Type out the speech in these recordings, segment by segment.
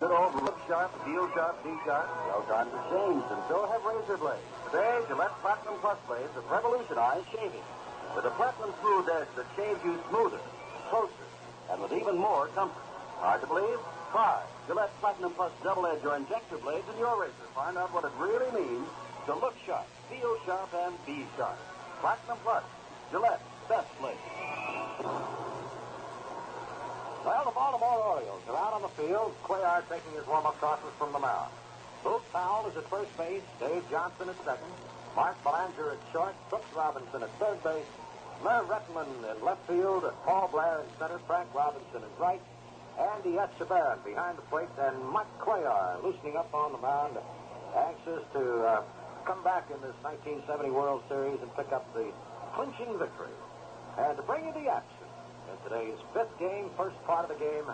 Good old look sharp, feel sharp, be sharp. Well, times have changed, and so have razor blades. Today, Gillette Platinum Plus blades have revolutionized shaving. With a platinum smooth edge that shaves you smoother, closer, and with even more comfort. Hard to believe? Try Gillette Platinum Plus double edge or injector blades in your razor. Find out what it really means to look sharp, feel sharp, and be sharp. Platinum Plus, Gillette, best blades. Well, the Baltimore Orioles are out on the field. Cuellar taking his warm-up tosses from the mound. Luke Powell is at first base. Dave Johnson at second. Mark Belanger at short. Brooks Robinson at third base. Merv Rettenmund in left field. Paul Blair in center. Frank Robinson in right. Andy Etchebarren behind the plate. And Mike Cuellar loosening up on the mound. Anxious to uh, come back in this 1970 World Series and pick up the clinching victory. And to bring you the action in today's fifth game, first part of the game,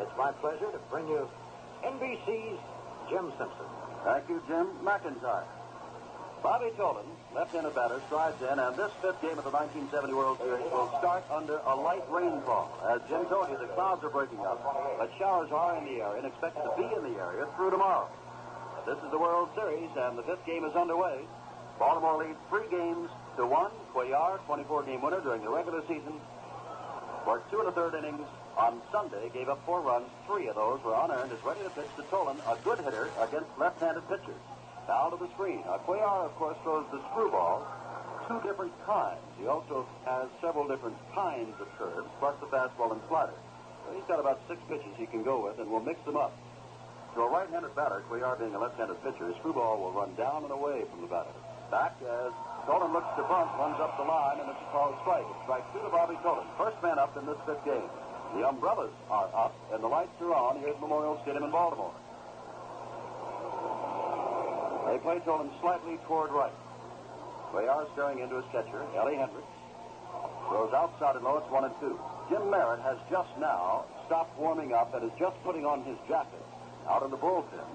it's my pleasure to bring you NBC's Jim Simpson. Thank you, Jim McIntyre. Bobby Tolan, left-handed batter, strides in, and this fifth game of the 1970 World Series will start under a light rainfall. As Jim told you, the clouds are breaking up, but showers are in the area and expected to be in the area through tomorrow. This is the World Series, and the fifth game is underway. Baltimore leads three games to one. Cuellar, 24-game winner during the regular season, worked two and a third innings on Sunday, gave up four runs. Three of those were unearned. Is ready to pitch to Tolan, a good hitter against left-handed pitchers. Now to the screen. Now, Cuellar, of course, throws the screwball two different kinds. He also has several different kinds of curves, plus the fastball and slider. So he's got about six pitches he can go with, and we'll mix them up. To a right-handed batter, Cuellar being a left-handed pitcher, his screwball will run down and away from the batter. Back as Tolan looks to bunt, runs up the line, and it's called strike. It's strike two to Bobby Tolan. First man up in this fifth game. The umbrellas are up, and the lights are on here at Memorial Stadium in Baltimore. They play Tolan slightly toward right. They are staring into his catcher, Ellie Hendricks. Throws outside and low, it's one and two. Jim Merritt has just now stopped warming up and is just putting on his jacket out in the bullpen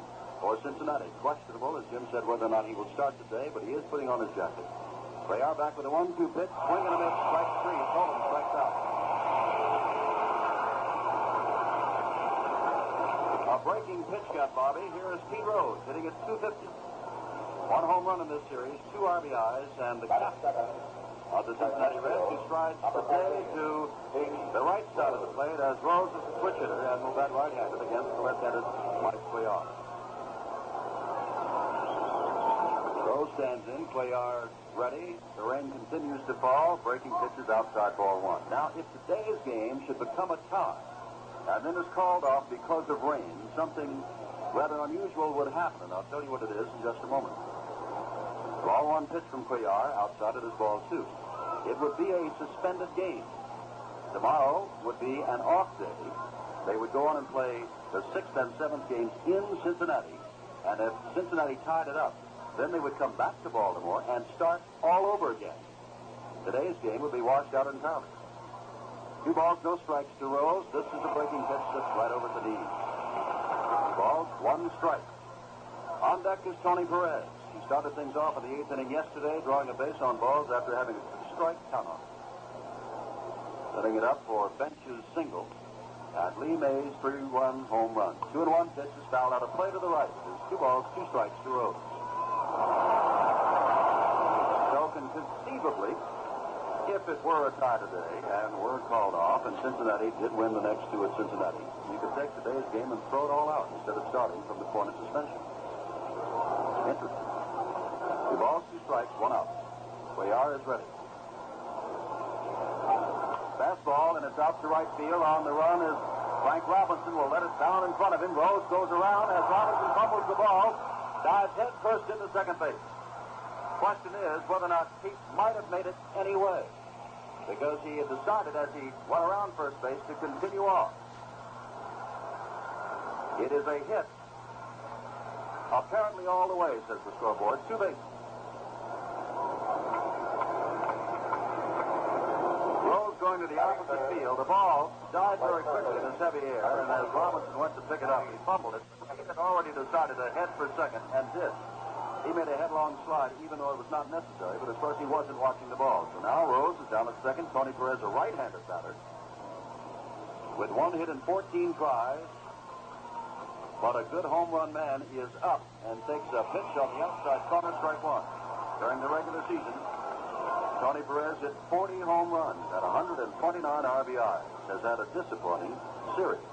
for Cincinnati. Questionable, as Jim said, whether or not he will start today, but he is putting on his jacket. Cuellar back with a one-two pitch, swing and a miss, strike three. Tolan strikes out. A breaking pitch got Bobby. Here is Pete Rose hitting at 250. One home run in this series, two RBIs, and the captain of the Cincinnati Reds who strides today to the right side of the plate as Rose is a switch hitter and will bat right-handed against the left-handed Mike Cuellar. Rose stands in, Cuellar ready. The rain continues to fall, breaking pitches outside ball one. Now, if today's game should become a tie, and then is called off because of rain, something rather unusual would happen, and I'll tell you what it is in just a moment. Ball one pitch from Cuellar, outside it is ball two. It would be a suspended game. Tomorrow would be an off day. They would go on and play the sixth and seventh games in Cincinnati, and if Cincinnati tied it up, then they would come back to Baltimore and start all over again. Today's game would be washed out in entirely. Two balls, no strikes to Rose. This is a breaking pitch that's right over the knees. Two balls, one strike. On deck is Tony Perez. He started things off in the eighth inning yesterday, drawing a base on balls after having a strike count. Setting it up for Bench's single. And Lee May's 3-1 home run. Two and one pitch is fouled out of play to the right. There's two balls, two strikes to Rose. So conceivably, if it were a tie today and were called off and Cincinnati did win the next two at Cincinnati, you could take today's game and throw it all out instead of starting from the corner suspension. Interesting. Balls, two strikes, one out. Cuellar is ready. Fastball, and it's out to right field. On the run is Frank Robinson. Will let it down in front of him. Rose goes around as Robinson fumbles the ball. Dives head first into second base. Question is whether or not Pete might have made it anyway. Because he had decided as he went around first base to continue on. It is a hit. Apparently all the way, says the scoreboard. Two bases. Going to the opposite field. The ball died very quickly in this heavy air, and as Robinson went to pick it up, he fumbled it. He had already decided to head for second, and did. He made a headlong slide, even though it was not necessary, but of course he wasn't watching the ball. So now Rose is down at second. Tony Perez, a right-handed batter, with one hit and 14 tries. But a good home run man is up and takes a pitch on the outside corner, strike one. During the regular season, Tony Perez hit 40 home runs at 129 RBIs. Has had a disappointing series.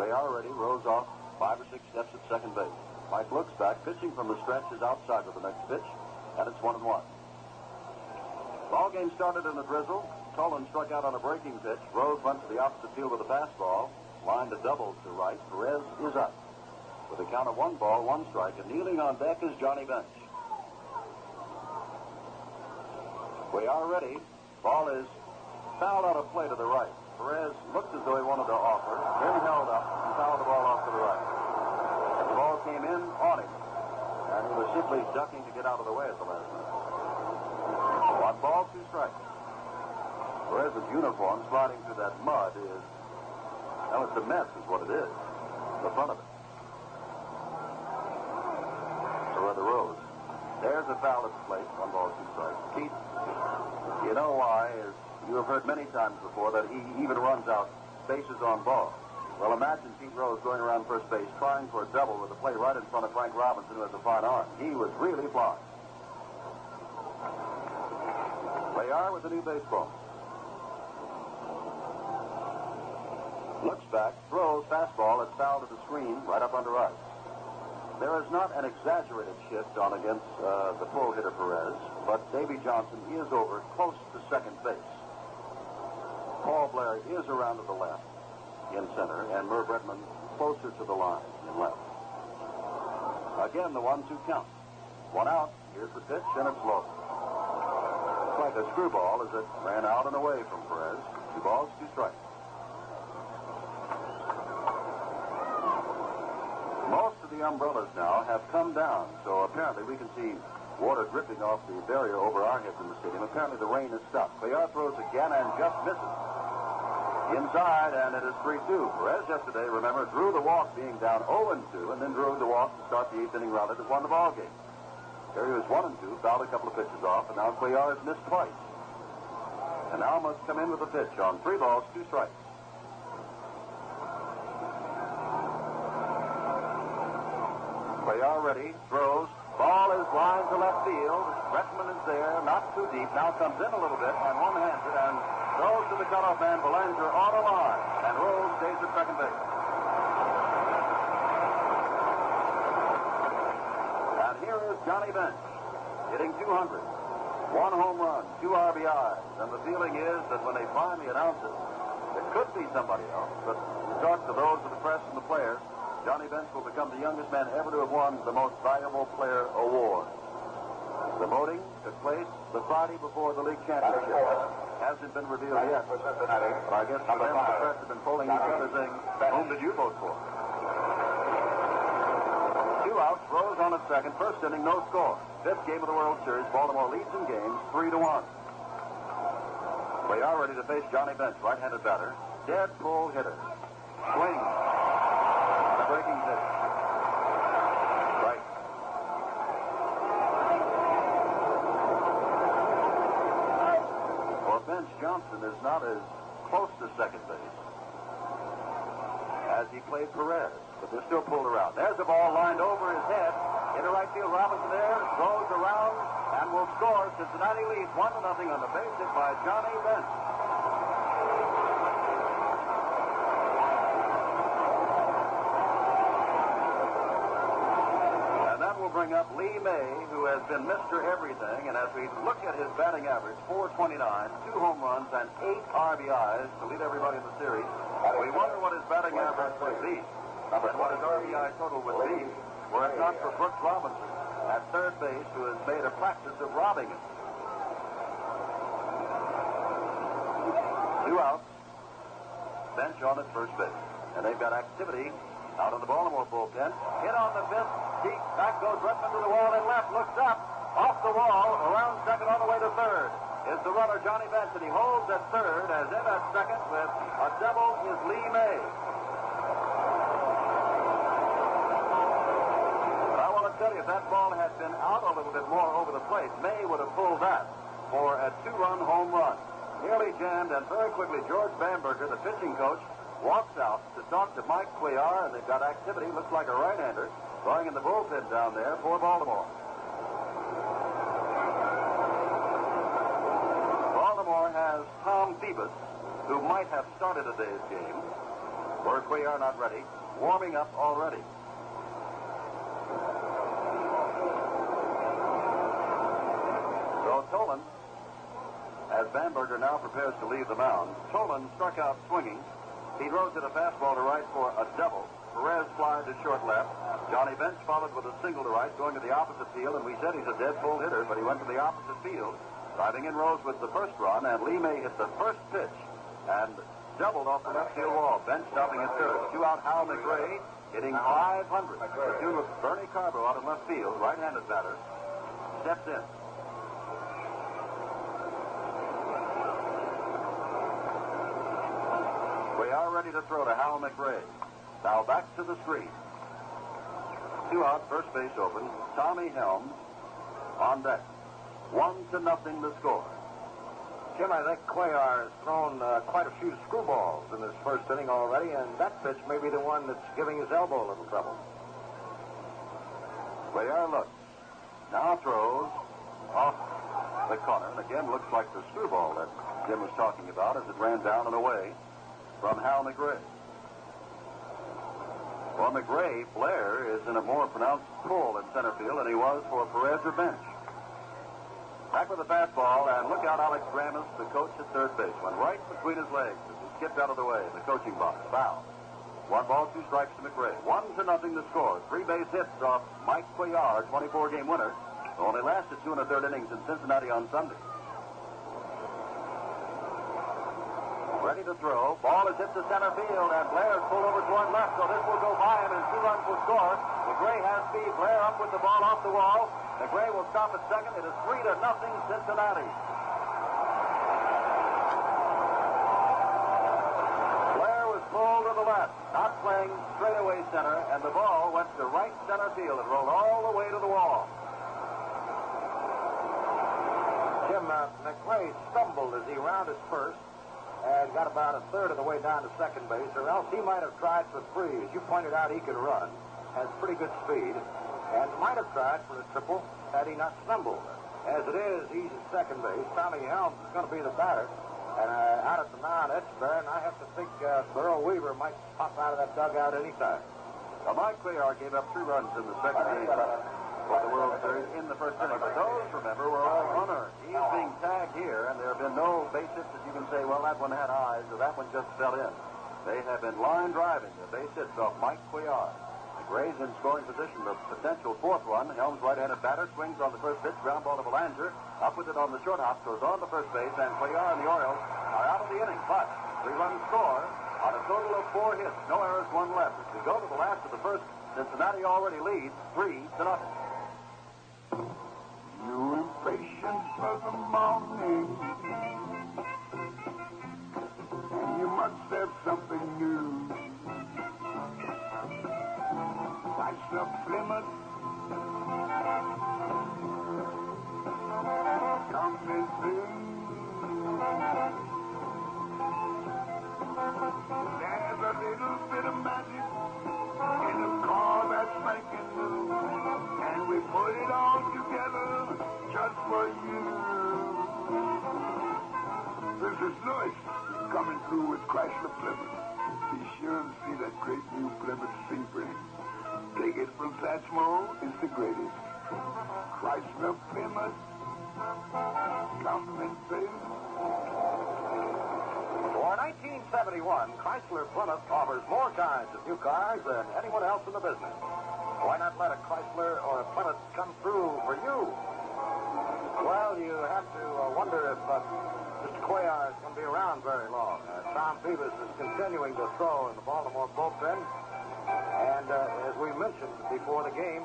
They already rose off five or six steps at second base. Mike looks back, pitching from the stretch is outside with the next pitch, and it's one and one. Ball game started in a drizzle. Tolan struck out on a breaking pitch. Rose went to the opposite field with a fastball. Lined a double to right. Perez is up. With a count of one ball, one strike, and kneeling on deck is Johnny Bench. We are ready. Ball is fouled out of play to the right. Perez looked as though he wanted to offer, then held up and fouled the ball off to the right. The ball came in on him, and he was simply ducking to get out of the way at the last minute. One ball, two strikes. Perez's uniform sliding through that mud is, well, it's a mess is what it is. The front of it. The rows. There's a foul at the plate. One ball, two strikes. Keith, you know why, as you have heard many times before, that he even runs out bases on balls. Well, imagine Pete Rose going around first base trying for a double with a play right in front of Frank Robinson, who has a fine arm. He was really flying. They are with the new baseball. Looks back, throws fastball that's fouled to the screen right up under us. There is not an exaggerated shift on against uh, the pull hitter Perez, but Davy Johnson is over close to second base. Paul Blair is around to the left in center, and Merv Rettenmund closer to the line in left. Again, the one-two count. One out. Here's the pitch, and it's low. Like a screwball as it ran out and away from Perez. Two balls, two strikes. Most of the umbrellas now have come down, so apparently we can see water dripping off the barrier over our heads in the stadium. Apparently the rain has stopped. Cuellar throws again and just misses. Inside, and it is 3-2. Perez yesterday, remember, drew the walk being down 0-2, and then drew the walk to start the eighth inning rally that won the ball game. There he was 1 and 2, fouled a couple of pitches off, and now Cuellar has missed twice. And now must come in with a pitch on three balls, two strikes. Cuellar ready, throws. Ball is lined to left field. Rettenmund is there, not too deep. Now comes in a little bit and one-hands it and throws to the cutoff man, Belanger on a line. And Rose stays at second base. And here is Johnny Bench, hitting 200. One home run, two RBIs. And the feeling is that when they finally announce it, it could be somebody else. But you talk to those of the press and the players, Johnny Bench will become the youngest man ever to have won the Most Valuable Player award. The voting took place the Friday before the league championship. Hasn't been revealed yet. But I guess for them, the press have been polling each other saying, whom did you vote for? Two outs, Rose on at second. First inning, no score. Fifth game of the World Series, Baltimore leads in games, three to one. We are ready to face Johnny Bench, right-handed batter. Dead pull hitter. Swing. Breaking pitch. Right. Bench, Johnson is not as close to second base as he played Perez, but they're still pulled around. There's the ball lined over his head. Into right field, Robinson there, throws around, and will score. Cincinnati leads 1 to nothing on the base hit by Johnny Bench. And that will up Lee May, who has been Mr. Everything. And as we look at his batting average, 429, two home runs, and eight RBIs to lead everybody in the series, we wonder what his batting average would be. And what his RBI total would be were it not for Brooks Robinson at third base, who has made a practice of robbing him. Two outs. Bench on at first base. And they've got activity out of the Baltimore bullpen. Hit on the fifth. Deep. Back goes Rettenmund to the wall and left. Looks up. Off the wall. Around second on the way to third. Is the runner Johnny Bench. And he holds at third. As in at second with a double is Lee May. But I want to tell you, if that ball had been out a little bit more over the plate, May would have pulled that for a two-run home run. Nearly jammed, and very quickly, George Bamberger, the pitching coach, walks out to talk to Mike Cuellar, and they've got activity. Looks like a right-hander going in the bullpen down there for Baltimore. Baltimore has Tom Phoebus, who might have started today's game. Work we are not ready, warming up already. So Tolan, as Bamberger now prepares to leave the mound, Tolan struck out swinging. He throws it a fastball to right for a double. Perez flies to short left. Johnny Bench followed with a single to right, going to the opposite field, and we said he's a dead pull hitter, but he went to the opposite field. Driving in Rose with the first run, and Lee May hit the first pitch and doubled off the left field wall. Bench stopping at third. Two out Hal McRae hitting 500. The tune of Bernie Carbo out of left field, right-handed batter, steps in. We are ready to throw to Hal McRae. Now back to the screen. Two out, first base open. Tommy Helms on deck. One to nothing the score. Jim, I think Cuellar has thrown uh, quite a few screwballs in this first inning already, and that pitch may be the one that's giving his elbow a little trouble. Cuellar looks. Now throws off the corner, and again looks like the screwball that Jim was talking about as it ran down and away from Hal McRae. For McRae, Blair is in a more pronounced pull in center field than he was for Perez or Bench. Back with the fastball, and look out, Alex Grammas, the coach at third base. Went right between his legs as he skipped out of the way in the coaching box. Foul. One ball, two strikes to McRae. One to nothing to score. Three base hits off Mike Cuellar, 24 game winner. who Only lasted two and a third innings in Cincinnati on Sunday. Ready to throw. Ball is hit to center field, and Blair is pulled over toward left, so this will go by him, and two runs will score. McRae has speed. Blair up with the ball off the wall. McRae will stop at second. It is three to nothing Cincinnati. Blair was pulled to the left, not playing straightaway center, and the ball went to right center field and rolled all the way to the wall. Jim, uh, McRae stumbled as he rounded first and got about a third of the way down to second base, or else he might have tried for three. As you pointed out, he can run, has pretty good speed, and might have tried for a triple had he not stumbled. As it is, he's at second base. Tommy Helms is going to be the batter. And uh, out at the mound, Etchebarren, I have to think uh, Burrow Weaver might pop out of that dugout anytime. Now, Mike Cuellar gave up two runs in the second inning for the World Series in the first inning. But those, remember, were all unearned. He's being tagged here, and there have been no base hits that you can say, well, that one had eyes, or that one just fell in. They have been line driving the base hits off Mike Cuellar. McRae's in scoring position, the potential fourth run. Helms right-handed batter swings on the first pitch, ground ball to Belanger. Up with it on the short hop, goes on the first base, and Cuellar and the Orioles are out of the inning. But three-run score on a total of four hits, no errors, one left. As we go to the last of the first, Cincinnati already leads three to nothing. You impatient for the morning, and you must have something new. Chrysler Plymouth, coming soon. There's a little bit of magic in a car that's making This is Louis coming through with Chrysler Plymouth. Be sure and see that great new Plymouth Sebring. Take it from Satchmo, it's the greatest. Chrysler Plymouth, coming soon. For 1971, Chrysler Plymouth offers more kinds of new cars than anyone else in the business. Why not let a Chrysler or a Plymouth come through for you? Well, you have to uh, wonder if uh, Mr. Cuellar is going to be around very long. Uh, Tom Phoebus is continuing to throw in the Baltimore bullpen. And uh, as we mentioned before the game,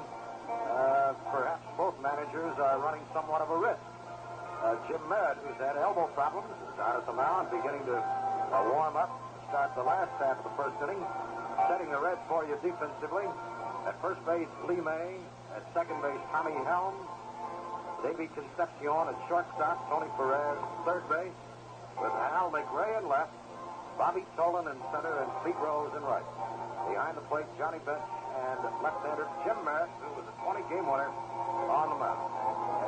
uh, perhaps both managers are running somewhat of a risk. Uh, Jim Merritt, who's had elbow problems, is out at the mound, beginning to warm up, start the last half of the first inning, setting the Reds for you defensively. At first base, Lee May. At second base, Tommy Helms. Davey Concepcion at shortstop, Tony Perez, third base, with Al McRae in left, Bobby Tolan in center and Pete Rose in right. Behind the plate, Johnny Bench and left-hander Jim Merritt, who was a 20-game winner on the mound.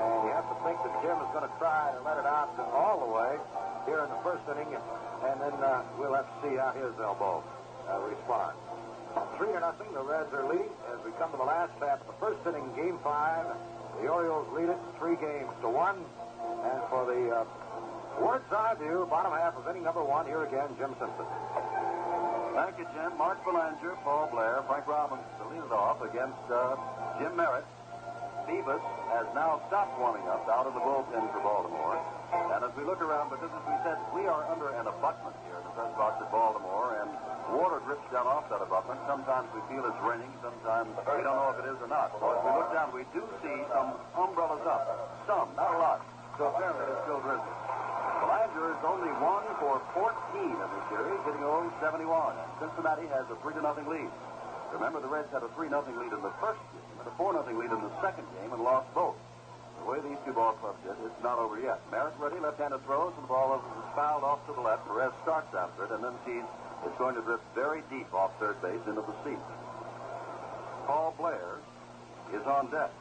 And you have to think that Jim is going to try to let it out all the way here in the first inning, and then uh, we'll have to see how his elbow uh, responds. Three to nothing, the Reds are leading as we come to the last half of the first inning, Game Five. The Orioles lead it three games to one, and for the uh, Word's eye view, bottom half of inning number one. Here again, Jim Simpson. Thank you, Jim. Mark Belanger, Paul Blair, Frank Robinson to lead it off against uh, Jim Merritt. Phoebus has now stopped warming up out of the bullpen for Baltimore. And as we look around, because as we said, we are under an abutment here in the press box at Baltimore, and water drips down off that abutment. Sometimes we feel it's raining, sometimes we don't know if it is or not. So as we look down, we do see some umbrellas up. Some, not a lot. So apparently it's still drizzling. Belanger is only one for 14 in the series, hitting 071. And Cincinnati has a 3 to nothing lead. Remember, the Reds had a 3 nothing lead in the first game and a 4 nothing lead in the second game and lost both. The way these two ball clubs did, it's not over yet. Merritt ready, left-handed throws, and the ball is fouled off to the left. Perez starts after it and then sees it's going to drift very deep off third base into the seats. Paul Blair is on deck.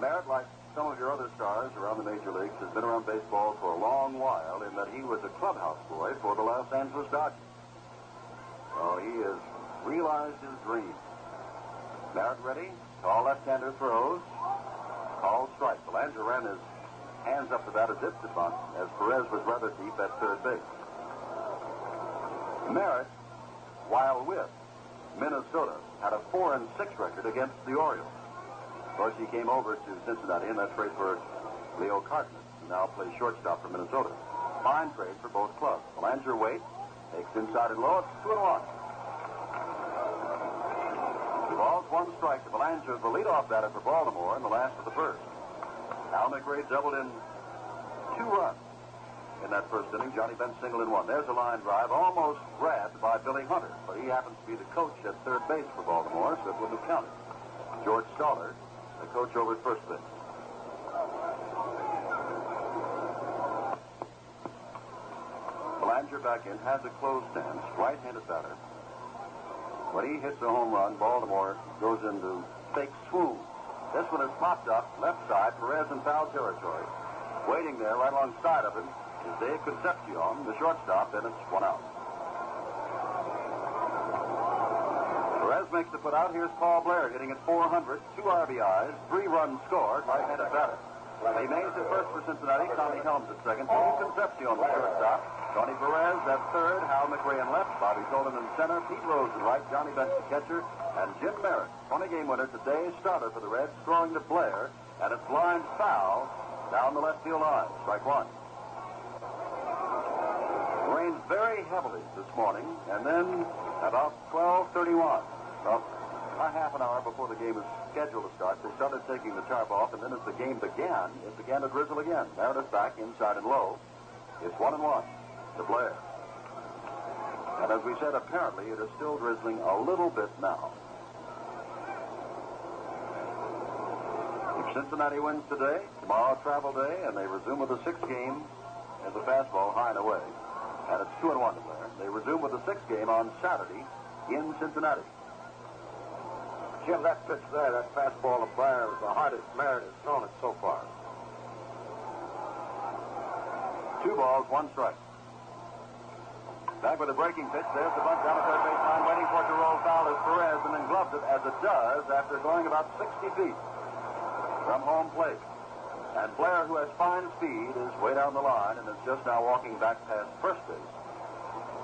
Merritt, like some of your other stars around the major leagues, has been around baseball for a long while in that he was a clubhouse boy for the Los Angeles Dodgers. So he has realized his dream. Merritt ready. Tall left-hander throws. Called strike. Belanger ran his hands up as if to bunt, as Perez was rather deep at third base. Merritt, while with Minnesota, had a 4 and 6 record against the Orioles. Of course, he came over to Cincinnati, and that trade for Leo Cardenas, who now plays shortstop for Minnesota. Fine trade for both clubs. Belanger waits, takes inside and low. Two and one. Balls, one strike to Belanger, the leadoff batter for Baltimore in the last of the first. Al McRae doubled in two runs in that first inning. Johnny Bench single in one. There's a line drive, almost grabbed by Billy Hunter, but he happens to be the coach at third base for Baltimore, so it wouldn't have counted. George Staller, the coach over at first base. Belanger back in, has a closed stance, right-handed batter. When he hits a home run, Baltimore goes into fake swoon. This one is popped up, left side, Perez in foul territory. Waiting there right alongside of him is Dave Concepcion, the shortstop, and it's one out. Perez makes the put out. Here's Paul Blair hitting at 400, two RBIs, three runs scored, right-handed batter. He Mays at first for Cincinnati, Tommy Helms at second, Dave Concepcion the shortstop, Tony Perez at third, Hal McRae in left, Bobby Tolan in center, Pete Rose in right, Johnny Bench the catcher, and Jim Merritt, 20-game winner, today's starter for the Reds, throwing to Blair, and it's blind foul down the left field line. Strike one. Rained very heavily this morning, and then about 12:31, about a half an hour before the game was scheduled to start, they started taking the tarp off, and then as the game began, it began to drizzle again. Merritt back inside and low. It's one and one to Blair. And as we said, apparently it is still drizzling a little bit now. If Cincinnati wins today, tomorrow travel day, and they resume with a sixth game as a fastball high and away, and it's two and one to Blair. They resume with the sixth game on Saturday in Cincinnati. Jim, that pitch there, that fastball to Blair, is the hardest Merritt has thrown it so far. Two balls, one strike. Back with a breaking pitch. There's the bunt down the third baseline, waiting for it to roll foul as Perez, and then gloves it as it does after going about 60 feet from home plate. And Blair, who has fine speed, is way down the line and is just now walking back past first base,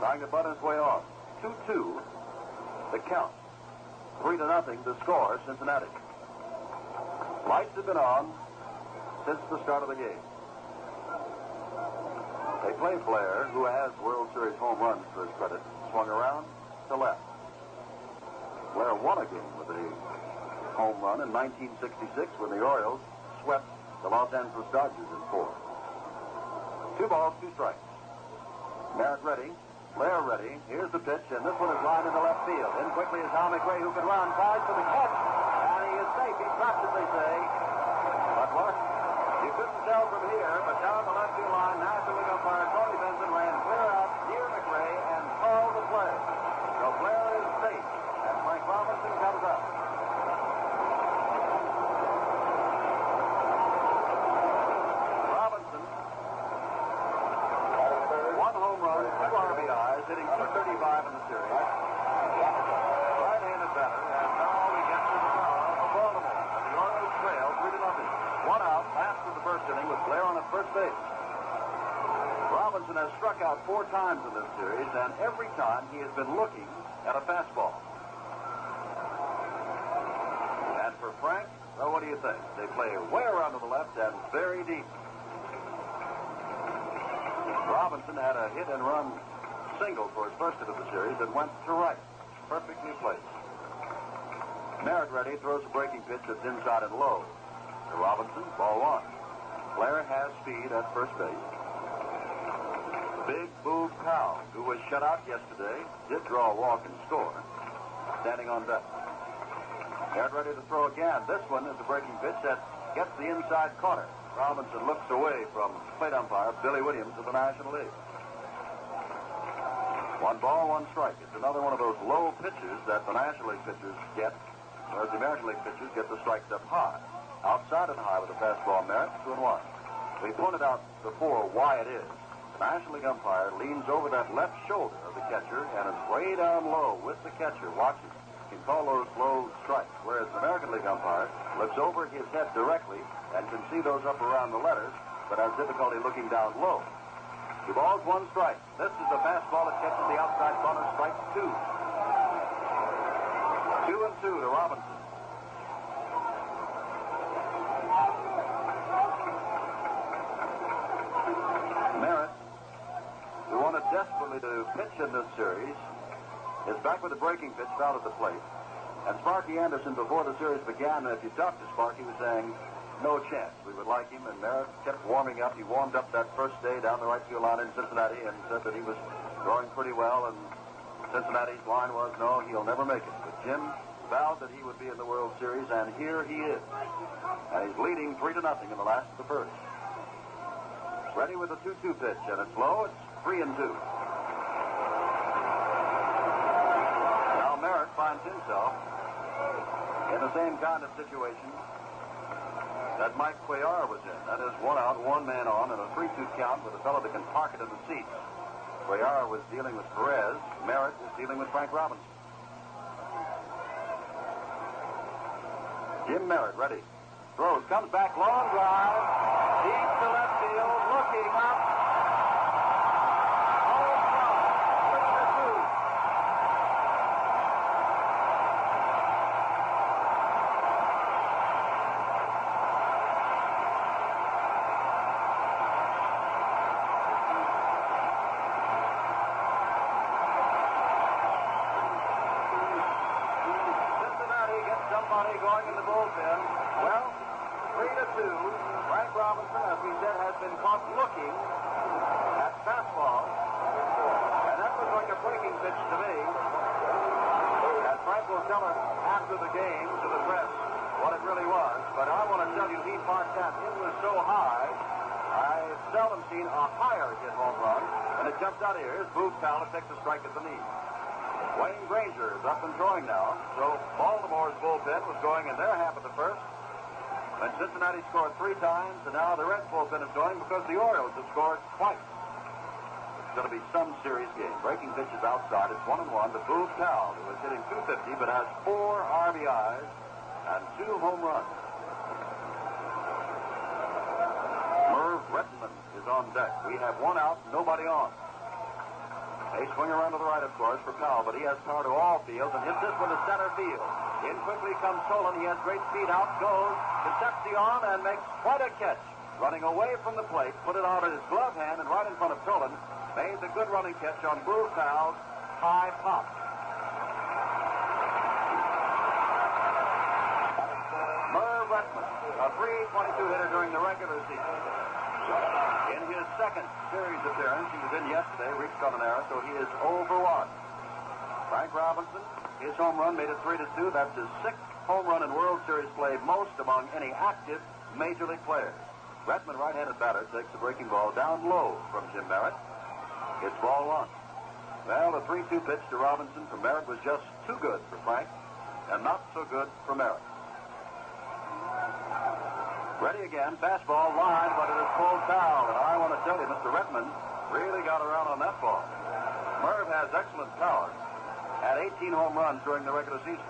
trying to butt his way off. 2-2, the count. Three to nothing to score Cincinnati. Lights have been on since the start of the game. They play Blair, who has World Series home runs to his credit, swung around to left. Blair won a game with a home run in 1966 when the Orioles swept the Los Angeles Dodgers in four. Two balls, two strikes. Merritt ready. Blair ready. Here's the pitch, and this one is lined into left field. In quickly is Hal McRae, who can run, fires for the catch, and he is safe. He dropped it, they say. But what? You couldn't tell from here, but down the left field line, National League umpire Tony Venzon ran clear out near McRae, and Paul play. So Blair is safe, and Frank Robinson comes up. Robinson, one home run, two RBIs, hitting 235 in the series. Right-handed batter, and now we get to the power of Baltimore. And the Orioles trail 3 to nothing. One out, last of the first inning with Blair on at first base. Robinson has struck out four times in this series, and every time he has been looking at a fastball. And for Frank, well, what do you think? They play way around to the left and very deep. Robinson had a hit and run single for his first hit of the series and went to right. Perfectly placed. Merritt ready throws a breaking pitch that's inside and low. To Robinson, ball one. Blair has speed at first base. Big Boog Powell, who was shut out yesterday, did draw a walk and score. Standing on deck. Merritt ready to throw again. This one is a breaking pitch that gets the inside corner. Robinson looks away from plate umpire Billy Williams of the National League. One ball, one strike. It's another one of those low pitches that the National League pitchers get, whereas the American League pitchers get the strikes up high. Outside and high with a fastball, Merritt, two and one. We pointed out before why it is. The National League umpire leans over that left shoulder of the catcher and is way down low with the catcher watching. He can call those low strikes, whereas the American League umpire looks over his head directly and can see those up around the letters, but has difficulty looking down low. Two balls, one strike. This is the fastball that catches the outside corner, strike two. Two and two to Robinson. Merritt, who wanted desperately to pitch in this series, is back with a breaking pitch out at the plate. And Sparky Anderson, before the series began, if you talked to Sparky, was saying, no chance. We would like him, and Merritt kept warming up. He warmed up that first day down the right field line in Cincinnati and said that he was throwing pretty well, and Cincinnati's line was, no, he'll never make it. But Jim vowed that he would be in the World Series, and here he is. And he's leading three to nothing in the last of the first. Ready with a 2-2 pitch, and it's low. It's three and two. Now Merritt finds himself in the same kind of situation that Mike Cuellar was in. That is one out, one man on, and a 3-2 count with a fellow that can park it in the seats. Cuellar was dealing with Perez. Merritt is dealing with Frank Robinson. Jim Merritt ready. Throws, comes back, long drive, deep to left field, looking up. Home run, three to two. Cincinnati gets somebody going in the bullpen. Well, three to two. Frank Robinson, as we said, has been caught looking at fastball. And that was like a breaking pitch to me. And Frank will tell us after the game to the press what it really was. But I want to tell you, he marked that. It was so high. I've seldom seen a higher hit home run. And it jumps out here. Here's Boog Powell takes a strike at the knee. Wayne Granger is up and throwing now. So Baltimore's bullpen was going in their half of the first. And Cincinnati scored three times, and now the Reds bullpen is going because the Orioles have scored twice. It's going to be some serious game. Breaking pitches outside. It's one and one to Boog Powell, who is hitting 250 but has four RBIs and two home runs. Merv Rettenmund is on deck. We have one out, nobody on. They swing around to the right, of course, for Powell, but he has power to all fields and hits this one to center field. In quickly comes Tolan. He has great speed. Out goes Concepcion and makes quite a catch. Running away from the plate, put it out of his glove hand and right in front of Tolan. Made the good running catch on Boog Powell's high pop. Merv Rettenmund, a 322 hitter during the regular season. In his second series appearance, he was in yesterday, an error, so he is 0 for 1. Frank Robinson, his home run made it 3 to 2. That's his sixth home run in World Series play, most among any active major league players. Rettenmund, right-handed batter, takes the breaking ball down low from Jim Merritt. It's ball one. Well, the 3 2 pitch to Robinson from Merritt was just too good for Frank and not so good for Merritt. Ready again, fastball line, but it is pulled foul. And I want to tell you, Mr. Rettenmund really got around on that ball. Merv has excellent power. Had 18 home runs during the regular season.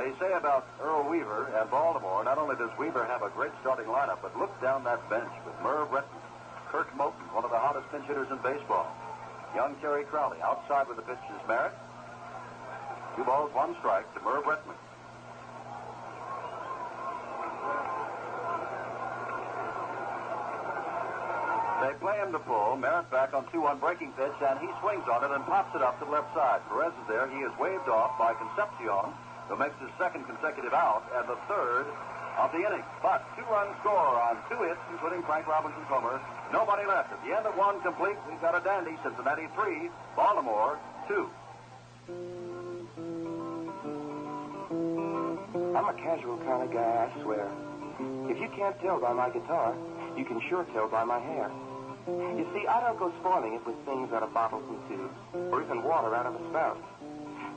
They say about Earl Weaver and Baltimore, not only does Weaver have a great starting lineup, but look down that bench with Merv Rettenmund, Curt Motton, one of the hottest pinch hitters in baseball. Young Terry Crowley outside with the pitch is Merritt. Two balls, one strike to Merv Rettenmund. They play him to pull. Merritt back on 2-1 breaking pitch, and he swings on it and pops it up to the left side. Perez is there. He is waved off by Concepcion, who makes his second consecutive out and the third of the inning. But two-run score on two hits, including Frank Robinson's homer. Nobody left. At the end of one complete, we've got a dandy. Cincinnati 3, Baltimore 2. I'm a casual kind of guy, I swear. If you can't tell by my guitar, you can sure tell by my hair. You see, I don't go spoiling it with things out of bottles and tubes, or even water out of a spout.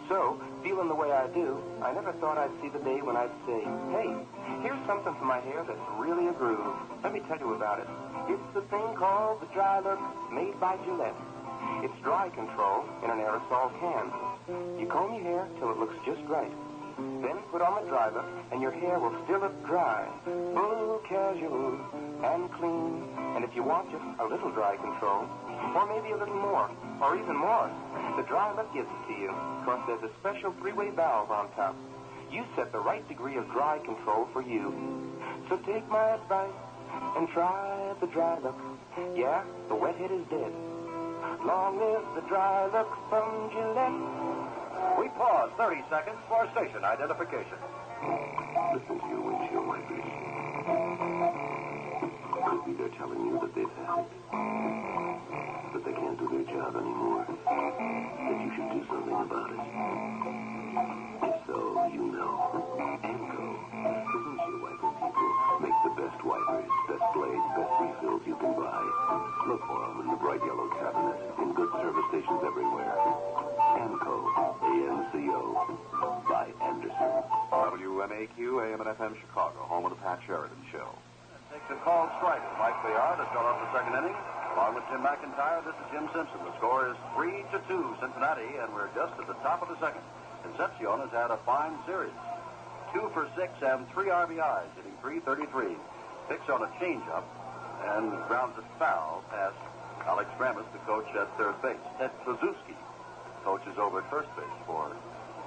So, feeling the way I do, I never thought I'd see the day when I'd say, hey, here's something for my hair that's really a groove. Let me tell you about it. It's the thing called the Dry Look, made by Gillette. It's dry control in an aerosol can. You comb your hair till it looks just right. Then put on the look, and your hair will still look dry, full, casual, and clean. And if you want just a little dry control, or maybe a little more, or even more, the dry look gives it to you, because there's a special three-way valve on top. You set the right degree of dry control for you. So take my advice and try the dry look. Yeah, the wet head is dead. Long live the dry look from Gillette. We pause 30 seconds for station identification. Listen to your windshield wipers. Could be they're telling you that they've had it. That they can't do their job anymore. That you should do something about it. If so, you know. Anco, the windshield wiper people, make the best wipers, best blades, best refills you can buy. Look for them in the bright yellow cabinet in good service stations everywhere. A-N-C-O, by Anderson. WMAQ, AM and FM Chicago, home of the Pat Sheridan Show. Takes a called strike. Mike Bayard has got off the second inning. Along with Jim McIntyre, this is Jim Simpson. The score is 3 to 2 Cincinnati, and we're just at the top of the second. Concepcion has had a fine series. Two for six and three RBIs, hitting 333. Picks on a changeup and grounds it foul past Alex Grammas, the coach at third base. Ted Kluszewski coaches over at first base for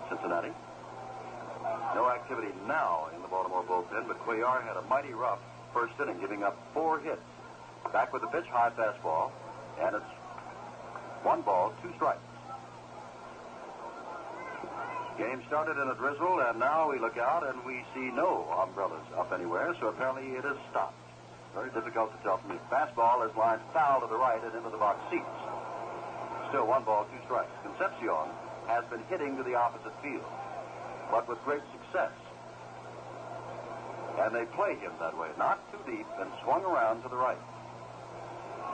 Cincinnati. No activity now in the Baltimore bullpen, but Cuellar had a mighty rough first inning, giving up four hits. Back with the pitch, high fastball, and it's one ball, two strikes. Game started in a drizzle, and now we look out and we see no umbrellas up anywhere, so apparently it has stopped. Very difficult to tell from me. Fastball is lined foul to the right and into the box seats. Still one ball, two strikes. Concepcion has been hitting to the opposite field, but with great success. And they play him that way, not too deep, and swung around to the right.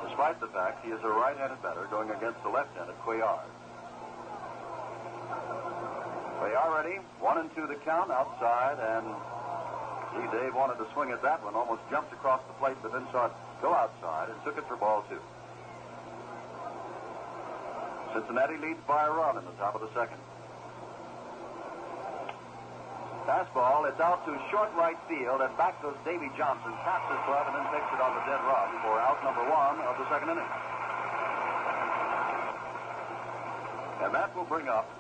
Despite the fact he is a right-handed batter going against the left-handed Cuellar. Cuellar ready, one and two the count outside, and see Dave wanted to swing at that one, almost jumped across the plate, but then saw it go outside and took it for ball two. Cincinnati leads by a run in the top of the second. Fastball, it's out to short right field, and back goes Davy Johnson, taps his glove, and then takes it on the dead run for out number one of the second inning. And that will bring up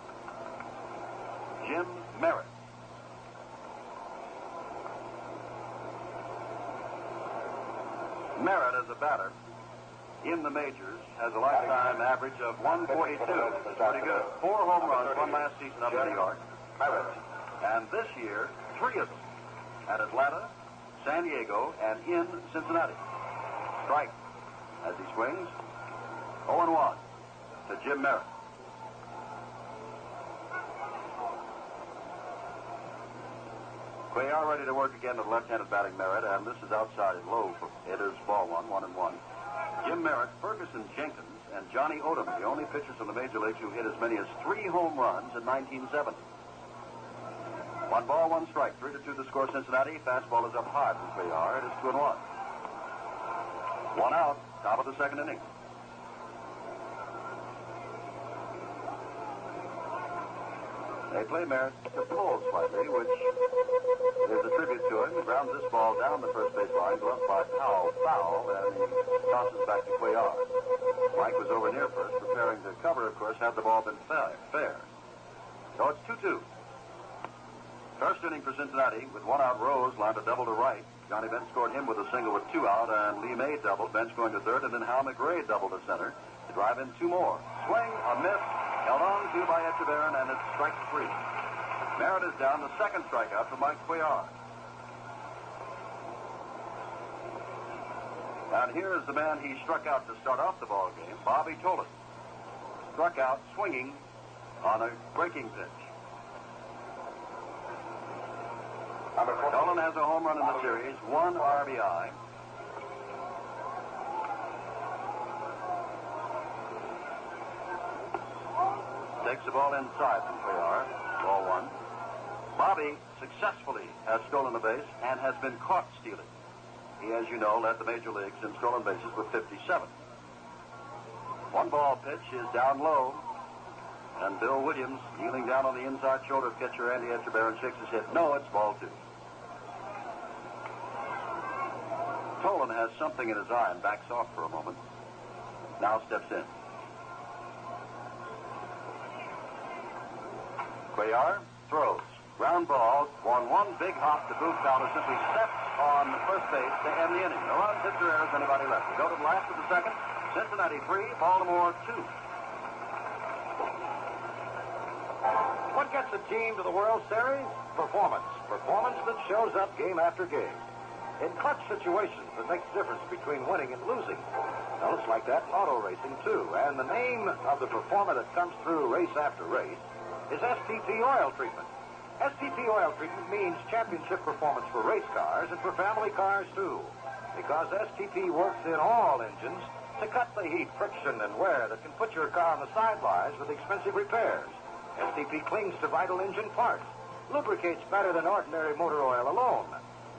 Jim Merritt. Merritt as a batter in the majors has a lifetime average of 142. That's pretty good. Four home runs, one last season up in New York. And this year, three of them at Atlanta, San Diego, and in Cincinnati. Strike as he swings. 0 1 to Jim Merritt. Cuellar ready to work again with left-handed batting Merritt, and this is outside low. For, it is ball one, one and one. Jim Merritt, Ferguson Jenkins, and Johnny Odom, the only pitchers in the major leagues who hit as many as three home runs in 1970. One ball, one strike. Three to two the score Cincinnati. Fastball is up high from Cuellar. It is two and one. One out, top of the second inning. They play Merritt to pull slightly, which is a tribute to him. He grounds this ball down the first base line, gloved by Powell. Foul, and he tosses back to Cuellar. Mike was over near first, preparing to cover, of course, had the ball been fair. fair. So it's 2-2. First inning for Cincinnati, with one out, Rose lined a double to right. Johnny Bench scored him with a single with two out, and Lee May doubled. Bench going to third, and then Hal McRae doubled to center to drive in two more. Swing, a miss, Held on to by Etchebarren, and it's strike three. Merritt is down the second strikeout for Mike Cuellar. And here is the man he struck out to start off the ball game, Bobby Tolan. Struck out swinging on a breaking pitch. Tolan has a home run in the series, one RBI. Takes the ball inside from Cuellar. Ball one. Bobby successfully has stolen a base and has been caught stealing. He, as you know, led the major leagues in stolen bases with 57. One ball pitch is down low, and Bill Williams, kneeling down on the inside shoulder of catcher Andy Etchebarren, shakes his head. No, it's ball two. Tolan has something in his eye and backs off for a moment. Now steps in. Cuellar throws. Ground ball. On one big hop, the Boog Powell simply steps on first base to end the inning. No runs, hits, or errors, anybody left. We go to the last of the second. Cincinnati three, Baltimore two. What gets a team to the World Series? Performance. Performance that shows up game after game. In clutch situations, that makes the difference between winning and losing. Well, it's like that in auto racing, too. And the name of the performer that comes through race after race is STP oil treatment. STP oil treatment means championship performance for race cars and for family cars, too. Because STP works in all engines to cut the heat, friction, and wear that can put your car on the sidelines with expensive repairs. STP clings to vital engine parts, lubricates better than ordinary motor oil alone,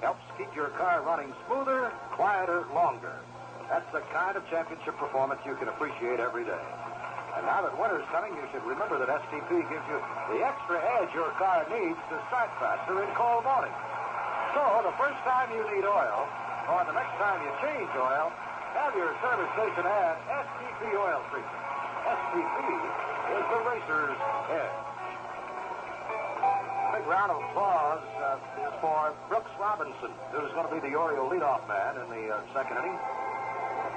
helps keep your car running smoother, quieter, longer. That's the kind of championship performance you can appreciate every day. And now that winter's coming, you should remember that STP gives you the extra edge your car needs to start faster in cold mornings. So, the first time you need oil, or the next time you change oil, have your service station add STP oil treatment. STP is the racer's edge. Big round of applause uh, for Brooks Robinson, who's going to be the Oriole leadoff man in the uh, second inning.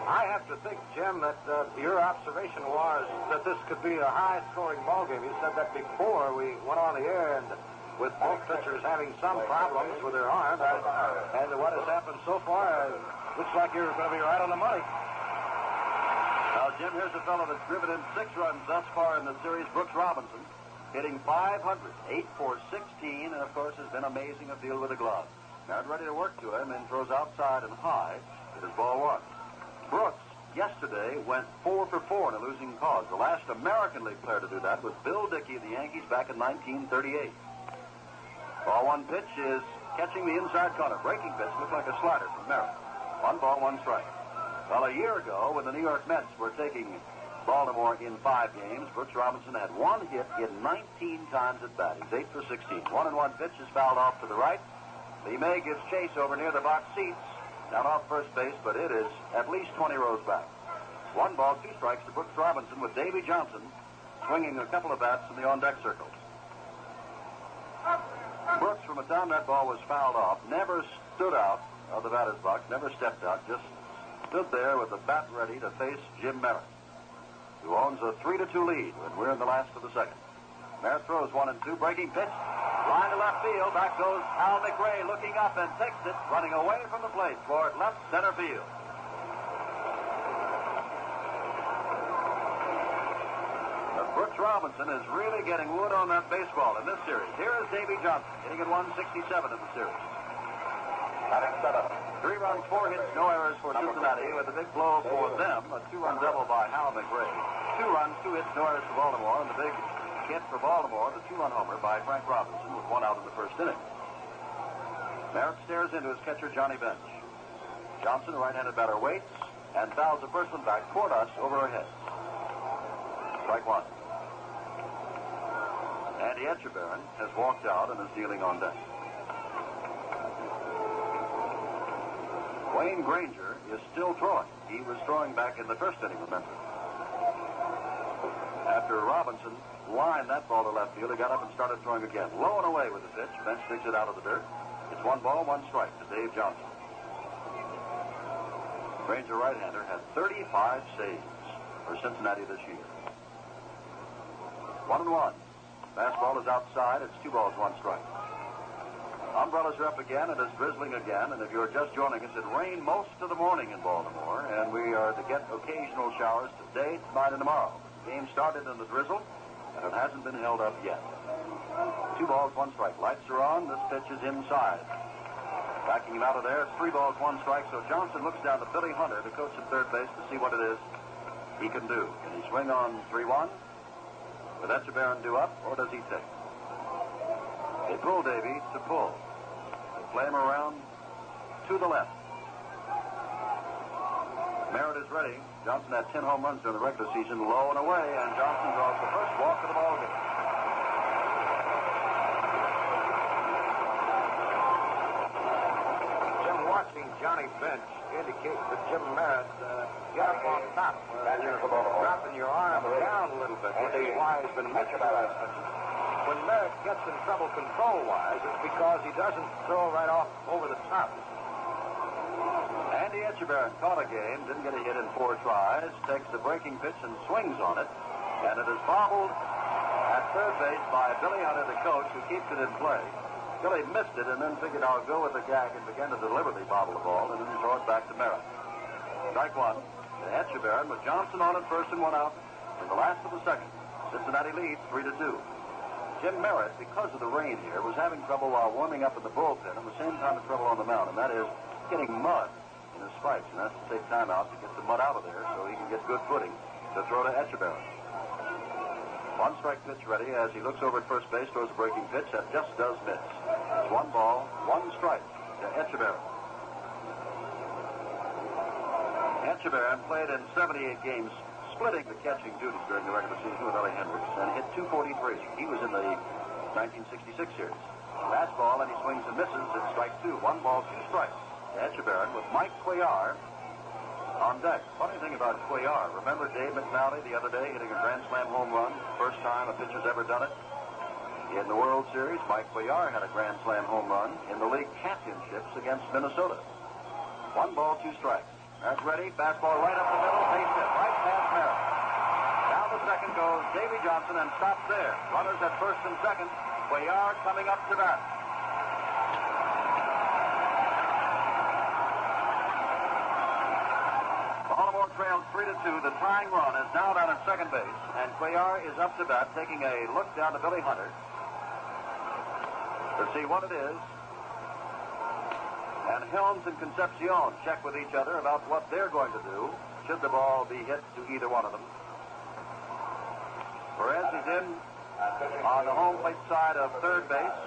I have to think, Jim, that uh, your observation was that this could be a high-scoring ball game. You said that before we went on the air, and with both pitchers having some problems with their arms, and what has happened so far, uh, looks like you're going to be right on the money. Now, Jim, here's a fellow that's driven in six runs thus far in the series, Brooks Robinson, hitting 500, 8 for 16, and of course has been amazing a field with a glove. Now ready to work to him and throws outside and high. It is ball one. Brooks yesterday went four for four in a losing cause. The last American League player to do that was Bill Dickey of the Yankees back in 1938. Ball one pitch is catching the inside corner. Breaking pitch looked like a slider from Merritt. One ball, one strike. Well, a year ago, when the New York Mets were taking Baltimore in five games, Brooks Robinson had one hit in 19 times at bat. He's 8 for 16. One and one pitch is fouled off to the right. Lee May gives chase over near the box seats. Down off first base, but it is at least 20 rows back. One ball, two strikes to Brooks Robinson with Davy Johnson swinging a couple of bats in the on-deck circles. Brooks, from the time that ball was fouled off, never stood out of the batter's box, never stepped out, just stood there with the bat ready to face Jim Merritt, who owns a 3 to 2 lead, and we're in the last of the second. Merritt throws one and two, breaking pitch. Line to left field. Back goes Hal McRae looking up and takes it, running away from the plate toward left center field. But Brooks Robinson is really getting wood on that baseball in this series. Here is Davy Johnson hitting at 167 in the series. Having set up three runs, four hits, no errors for Cincinnati, with a big blow for them, a two-run double by Hal McRae. Two runs, two hits, no errors for Baltimore, and the big hit for Baltimore, the two-run homer by Frank Robinson, with one out in the first inning. Merritt stares into his catcher, Johnny Bench. Johnson, right-handed batter, waits and fouls the first one back toward us over our heads. Strike one. Andy Etchebarren has walked out and is dealing on deck. Wayne Granger is still throwing. He was throwing back in the first inning, remember. After Robinson lined that ball to left field, he got up and started throwing again. Low and away with the pitch. Bench digs it out of the dirt. It's one ball, one strike to Dave Johnson. Granger right-hander had 35 saves for Cincinnati this year. One and one. Fastball is outside. It's two balls, one strike. Umbrellas are up again. It is drizzling again. And if you're just joining us, it rained most of the morning in Baltimore, and we are to get occasional showers today, tonight, and tomorrow. The game started in the drizzle, and it hasn't been held up yet. Two balls, one strike. Lights are on. This pitch is inside. Backing him out of there, three balls, one strike. So Johnson looks down to Billy Hunter, the coach at third base, to see what it is he can do. Can he swing on 3-1? Will Etchebarren do up, or does he take? They pull Davy to pull. They play him around to the left. Merritt is ready. Johnson had 10 home runs during the regular season, low and away, and Johnson draws the first walk of the ball game. Jim, watching Johnny Bench indicates that Jim Merritt uh, got up on top. Uh, dropping your arm down a little bit, which is why he's been mentioned by When Merritt gets in trouble control-wise, it's because he doesn't throw right off over the top. Andy Etchebarren caught a game, didn't get a hit in four tries, takes the breaking pitch and swings on it, and it is bobbled at third base by Billy Hunter, the coach, who keeps it in play. Billy missed it and then figured I'll go with the gag and began to deliberately bobble the ball and then throw it back to Merritt. Strike one to Etchebarren with Johnson on at first and one out in the last of the second. Cincinnati leads three to two. Jim Merritt, because of the rain here, was having trouble while warming up in the bullpen and the same time of trouble on the mound, and that is getting mud in his spikes, and has to take time out to get the mud out of there so he can get good footing to throw to Etchebarren. One strike pitch ready as he looks over at first base, throws a breaking pitch that just does miss. It's one ball, one strike to Etchebarren. Etchebarren played in 78 games, splitting the catching duties during the regular season with Ellie Hendricks, and hit 243. He was in the 1966 series. Last ball, and he swings and misses. It's strike two. One ball, two strikes. To Etchebarren with Mike Cuellar on deck. Funny thing about Cuellar, remember Dave McNally the other day hitting a Grand Slam home run? First time a pitcher's ever done it. In the World Series, Mike Cuellar had a Grand Slam home run in the league championships against Minnesota. One ball, two strikes. That's ready. Fastball right up the middle. Base hit. Right past Merritt. Down the second goes Davy Johnson and stops there. Runners at first and second. Cuellar coming up to bat. Baltimore trails 3 to 2. The tying run is now down at second base, and Cuellar is up to bat, taking a look down to Billy Hunter to see what it is. And Helms and Concepcion check with each other about what they're going to do should the ball be hit to either one of them. Perez is in on the home plate side of third base.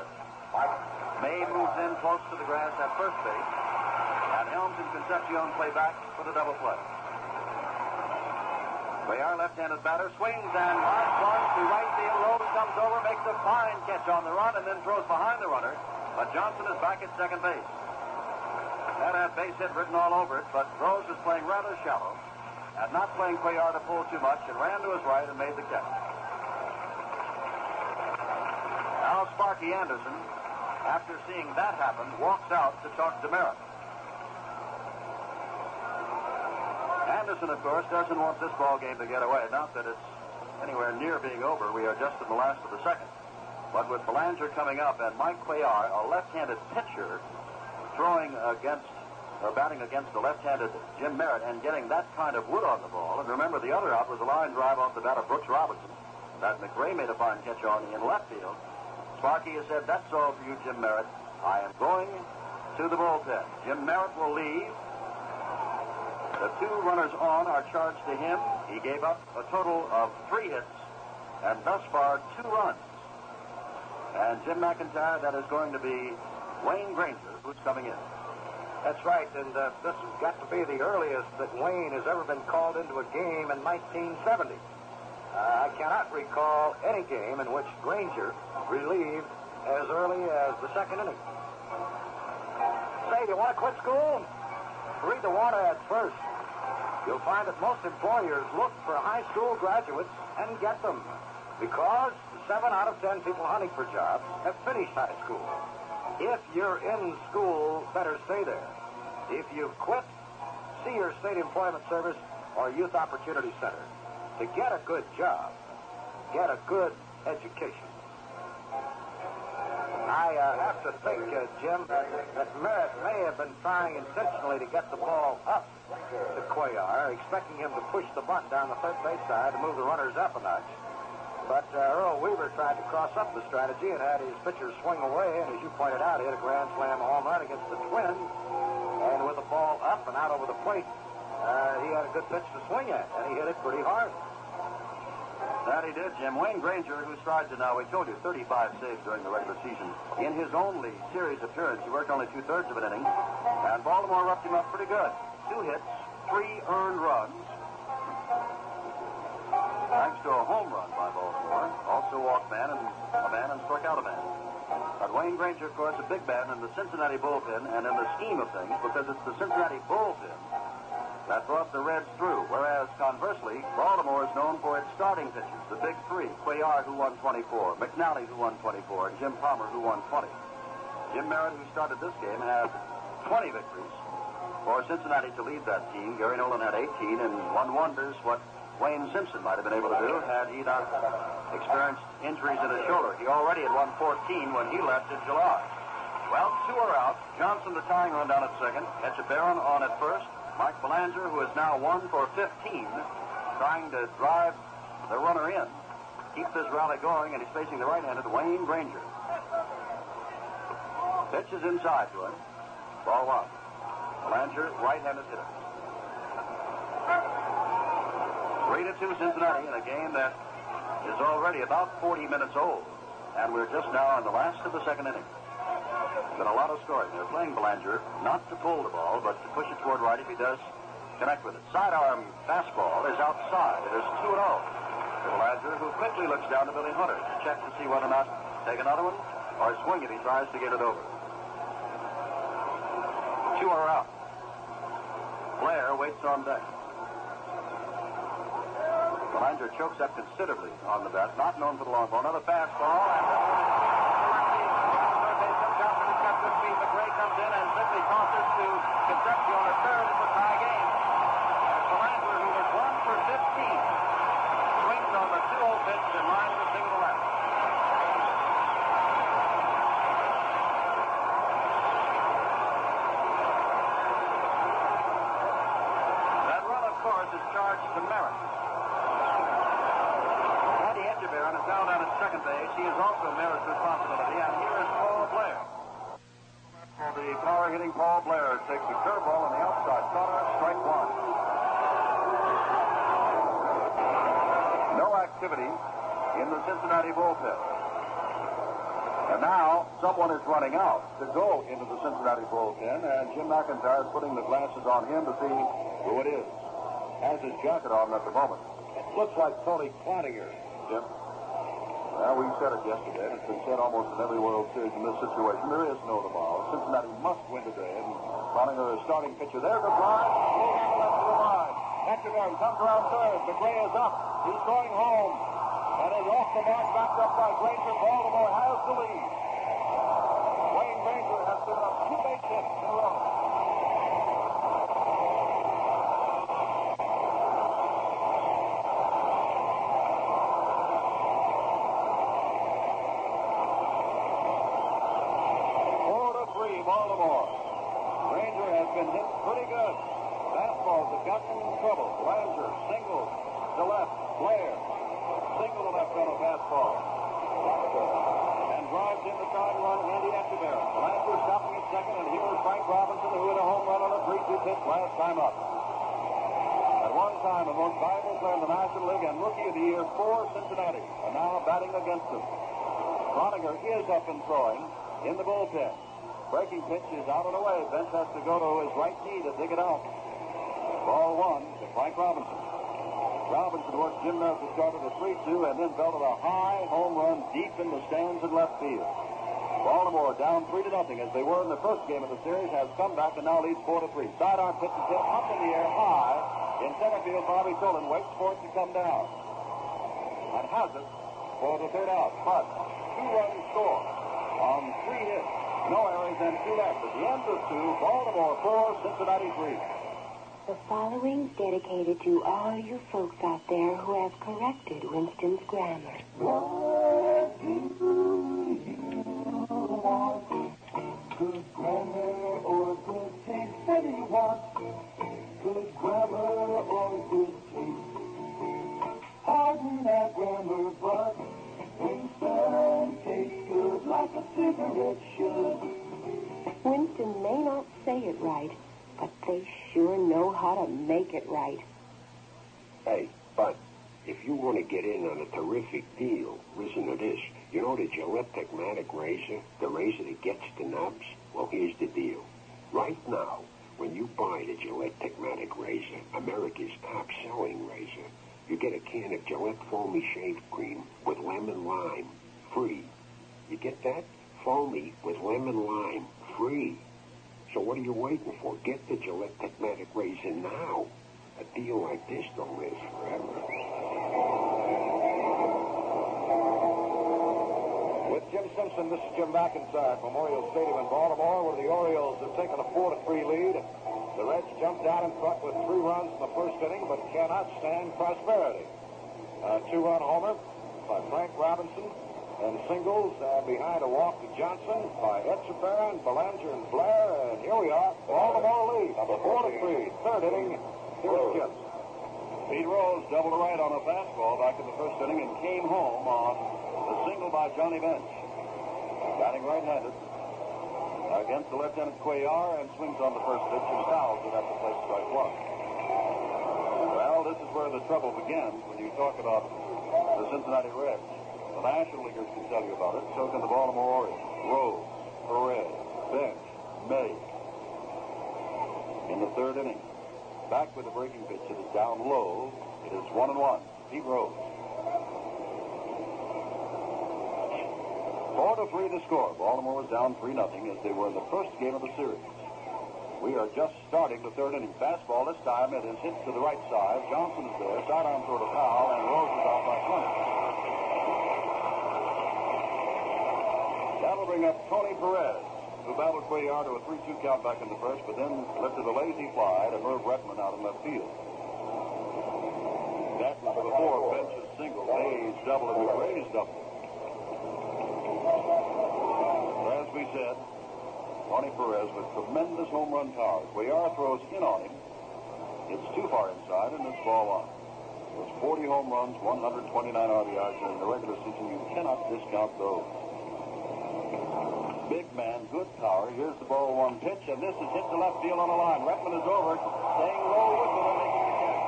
May moves in close to the grass at first base. And Helms and Concepcion play back for the double play. Cuellar, left-handed batter, swings and lines one to right field. Rose comes over, makes a fine catch on the run, and then throws behind the runner. But Johnson is back at second base. That had base hit written all over it, but Rose was playing rather shallow and not playing Cuellar to pull too much and ran to his right and made the catch. Now Sparky Anderson, after seeing that happen, walks out to talk to Merritt. Anderson, of course, doesn't want this ball game to get away. Not that it's anywhere near being over. We are just in the last of the second. But with Belanger coming up and Mike Cuellar, a left-handed pitcher, throwing against or batting against the left-handed Jim Merritt and getting that kind of wood on the ball. And remember, the other out was a line drive off the bat of Brooks Robinson that McRae made a fine catch on in left field. Sparky has said, that's all for you, Jim Merritt. I am going to the bullpen. Jim Merritt will leave. The two runners on are charged to him. He gave up a total of three hits and thus far two runs. And Jim McIntyre, that is going to be Wayne Granger, who's coming in. That's right, and uh, this has got to be the earliest that Wayne has ever been called into a game in 1970. Uh, I cannot recall any game in which Granger relieved as early as the second inning. Say, do you want to quit school? Read the want at first. You'll find that most employers look for high school graduates and get them because seven out of ten people hunting for jobs have finished high school. If you're in school, better stay there. If you've quit, see your state employment service or youth opportunity center. To get a good job, get a good education. I uh, have to think, uh, Jim, that Merritt may have been trying intentionally to get the ball up to Cuellar, expecting him to push the bunt down the third base side to move the runners up a notch. But uh, Earl Weaver tried to cross up the strategy and had his pitcher swing away, and as you pointed out, he hit a grand slam home run against the Twins. And with the ball up and out over the plate, uh, he had a good pitch to swing at, and he hit it pretty hard. That he did, Jim. Wayne Granger, who strides to now, we told you, 35 saves during the regular season. In his only series appearance, he worked only two-thirds of an inning, and Baltimore roughed him up pretty good. Two hits, three earned runs, thanks to a home run by Baltimore. Also walked man and a man and struck out a man. But Wayne Granger, of course, a big man in the Cincinnati bullpen and in the scheme of things because it's the Cincinnati bullpen that brought the Reds through. Whereas, conversely, Baltimore is known for its starting pitchers, the big three, Cuellar, who won 24, McNally, who won 24, and Jim Palmer, who won 20. Jim Merritt, who started this game, had 20 victories. For Cincinnati to lead that team, Gary Nolan had 18, and one wonders what Wayne Simpson might have been able to do had he not experienced injuries in his shoulder. He already had won 14 when he left in July. Well, two are out. Johnson, the tying run down at second. Etchebarren on at first. Mike Belanger, who is now one for 15, trying to drive the runner in. Keep this rally going, and he's facing the right-handed Wayne Granger. Pitch is inside to him. Ball one. Belanger, right-handed hitter. Three to two Cincinnati in a game that is already about 40 minutes old. And we're just now in the last of the second inning. Been a lot of scoring. They're playing Belanger not to pull the ball, but to push it toward right if he does connect with it. Sidearm fastball is outside. It is 2 0 to Belanger, who quickly looks down to Billy Hunter to check to see whether or not take another one or swing if he tries to get it over. Two are out. Blair waits on deck. Belanger chokes up considerably on the bat, not known for the long ball. Another fastball, and McRae comes in and simply tosses to Concepcion at third. It's a tie game. And Belanger, who was one for 15, swings on the 2-0 pitch in line with a single left. That run, of course, is charged to Merritt. Andy Etchebarren is now down at second base. He is also Merritt's responsibility. And here is Paul Blair. The power hitting Paul Blair takes a curveball on the outside corner, strike one. No activity in the Cincinnati bullpen. And now someone is running out to go into the Cincinnati bullpen, and Jim McIntyre is putting the glasses on him to see who it is. Has his jacket on at the moment. Looks like Tony Cloninger. Jim? Well, we said it yesterday, and it's been said almost in every World Series in this situation. There is no tomorrow. Cincinnati must win today, and Cloninger is starting pitcher. There's a drive. Left to the line. Etchebarren comes around third. McRae is up. He's going home. And is off the mark, backed up by Granger. Baltimore has the lead. Wayne Granger has given up two base hits in a row. Four to three, Baltimore. Granger has been hit pretty good. Fastballs have gotten him in trouble. Ranger singles to left. Blair single to left on a fastball. And drives in the side run, Andy Etchebarren. Ranger stopping at second, and here is Frank Robinson, who hit a home run on a 3-2 pitch last time up. At one time, the most valuable player in the National League and Rookie of the Year for Cincinnati, and now batting against them. Cloninger is up and throwing in the bullpen. Breaking pitch is out and away. Bench has to go to his right knee to dig it out. Ball one to Frank Robinson. Robinson worked Jim Nelson started a 3-2 and then belted a high home run deep in the stands in left field. Baltimore down 3 to nothing as they were in the first game of the series has come back and now leads 4 to 3. Sidearm pitch is hit up in the air high. In center field, Bobby Tolan waits for it to come down. And has it for the third out. But two runs score on three hits. No errors and two left. At the end of two, Baltimore 4, Cincinnati 3. The following's dedicated to all you folks out there who have corrected Winston's grammar. Good grammar or good taste that he wants. Good grammar or good taste. Pardon that grammar, but Winston tastes good like a cigarette should. Winston may not say it right, but they sure know how to make it right. Hey, Bud, if you want to get in on a terrific deal, listen to this. You know the Gillette Techmatic razor? The razor that gets the nubs? Well, here's the deal. Right now, when you buy the Gillette Techmatic razor, America's top-selling razor, you get a can of Gillette Foamy Shave Cream with lemon lime, free. You get that? Foamy with lemon lime, free. So what are you waiting for? Get the Gillette Techmatic razor now. A deal like this don't last forever. With this is Jim McIntyre at Memorial Stadium in Baltimore, where the Orioles have taken a 4-3 lead. The Reds jumped out in front with three runs in the first inning, but cannot stand prosperity. A two-run homer by Frank Robinson, and singles uh, behind a walk to Johnson by Etchebarren, Belanger, and Blair. And here we are, Baltimore lead, 4-3, third inning. Here's Jim. Pete Rose doubled a right on a fastball back in the first inning and came home on the single by Johnny Bench. Batting right-handed against the left-handed Cuellar and swings on the first pitch and fouls it at the plate strike one. Well, this is where the trouble begins when you talk about the Cincinnati Reds. The National Leaguers can tell you about it. So can the Baltimore Orioles. Rose, Perez, Bench, May. In the third inning, back with a breaking pitch. It is down low. It is one and one. Pete Rose. Four to three the score. Baltimore was down three nothing as they were in the first game of the series. We are just starting the third inning. Fastball this time. It is hit to the right side. Johnson is there. Sidearm throw to foul, and Rose is off by 20. That'll bring up Tony Perez, who battled Cuellar to a 3-2 count back in the first, but then lifted a lazy fly to Merv Rettenmund out in left field. That was before Bench's single, May's double, and McRae's double. Said, Tony Perez with tremendous home run power. Cuellar throws in on him. It's too far inside, and it's ball one. It was 40 home runs, 129 RBIs in the regular season. You cannot discount those. Big man, good power. Here's the ball one pitch, and this is hit to left field on the line. Rettenmund is over, staying low with it and making the catch.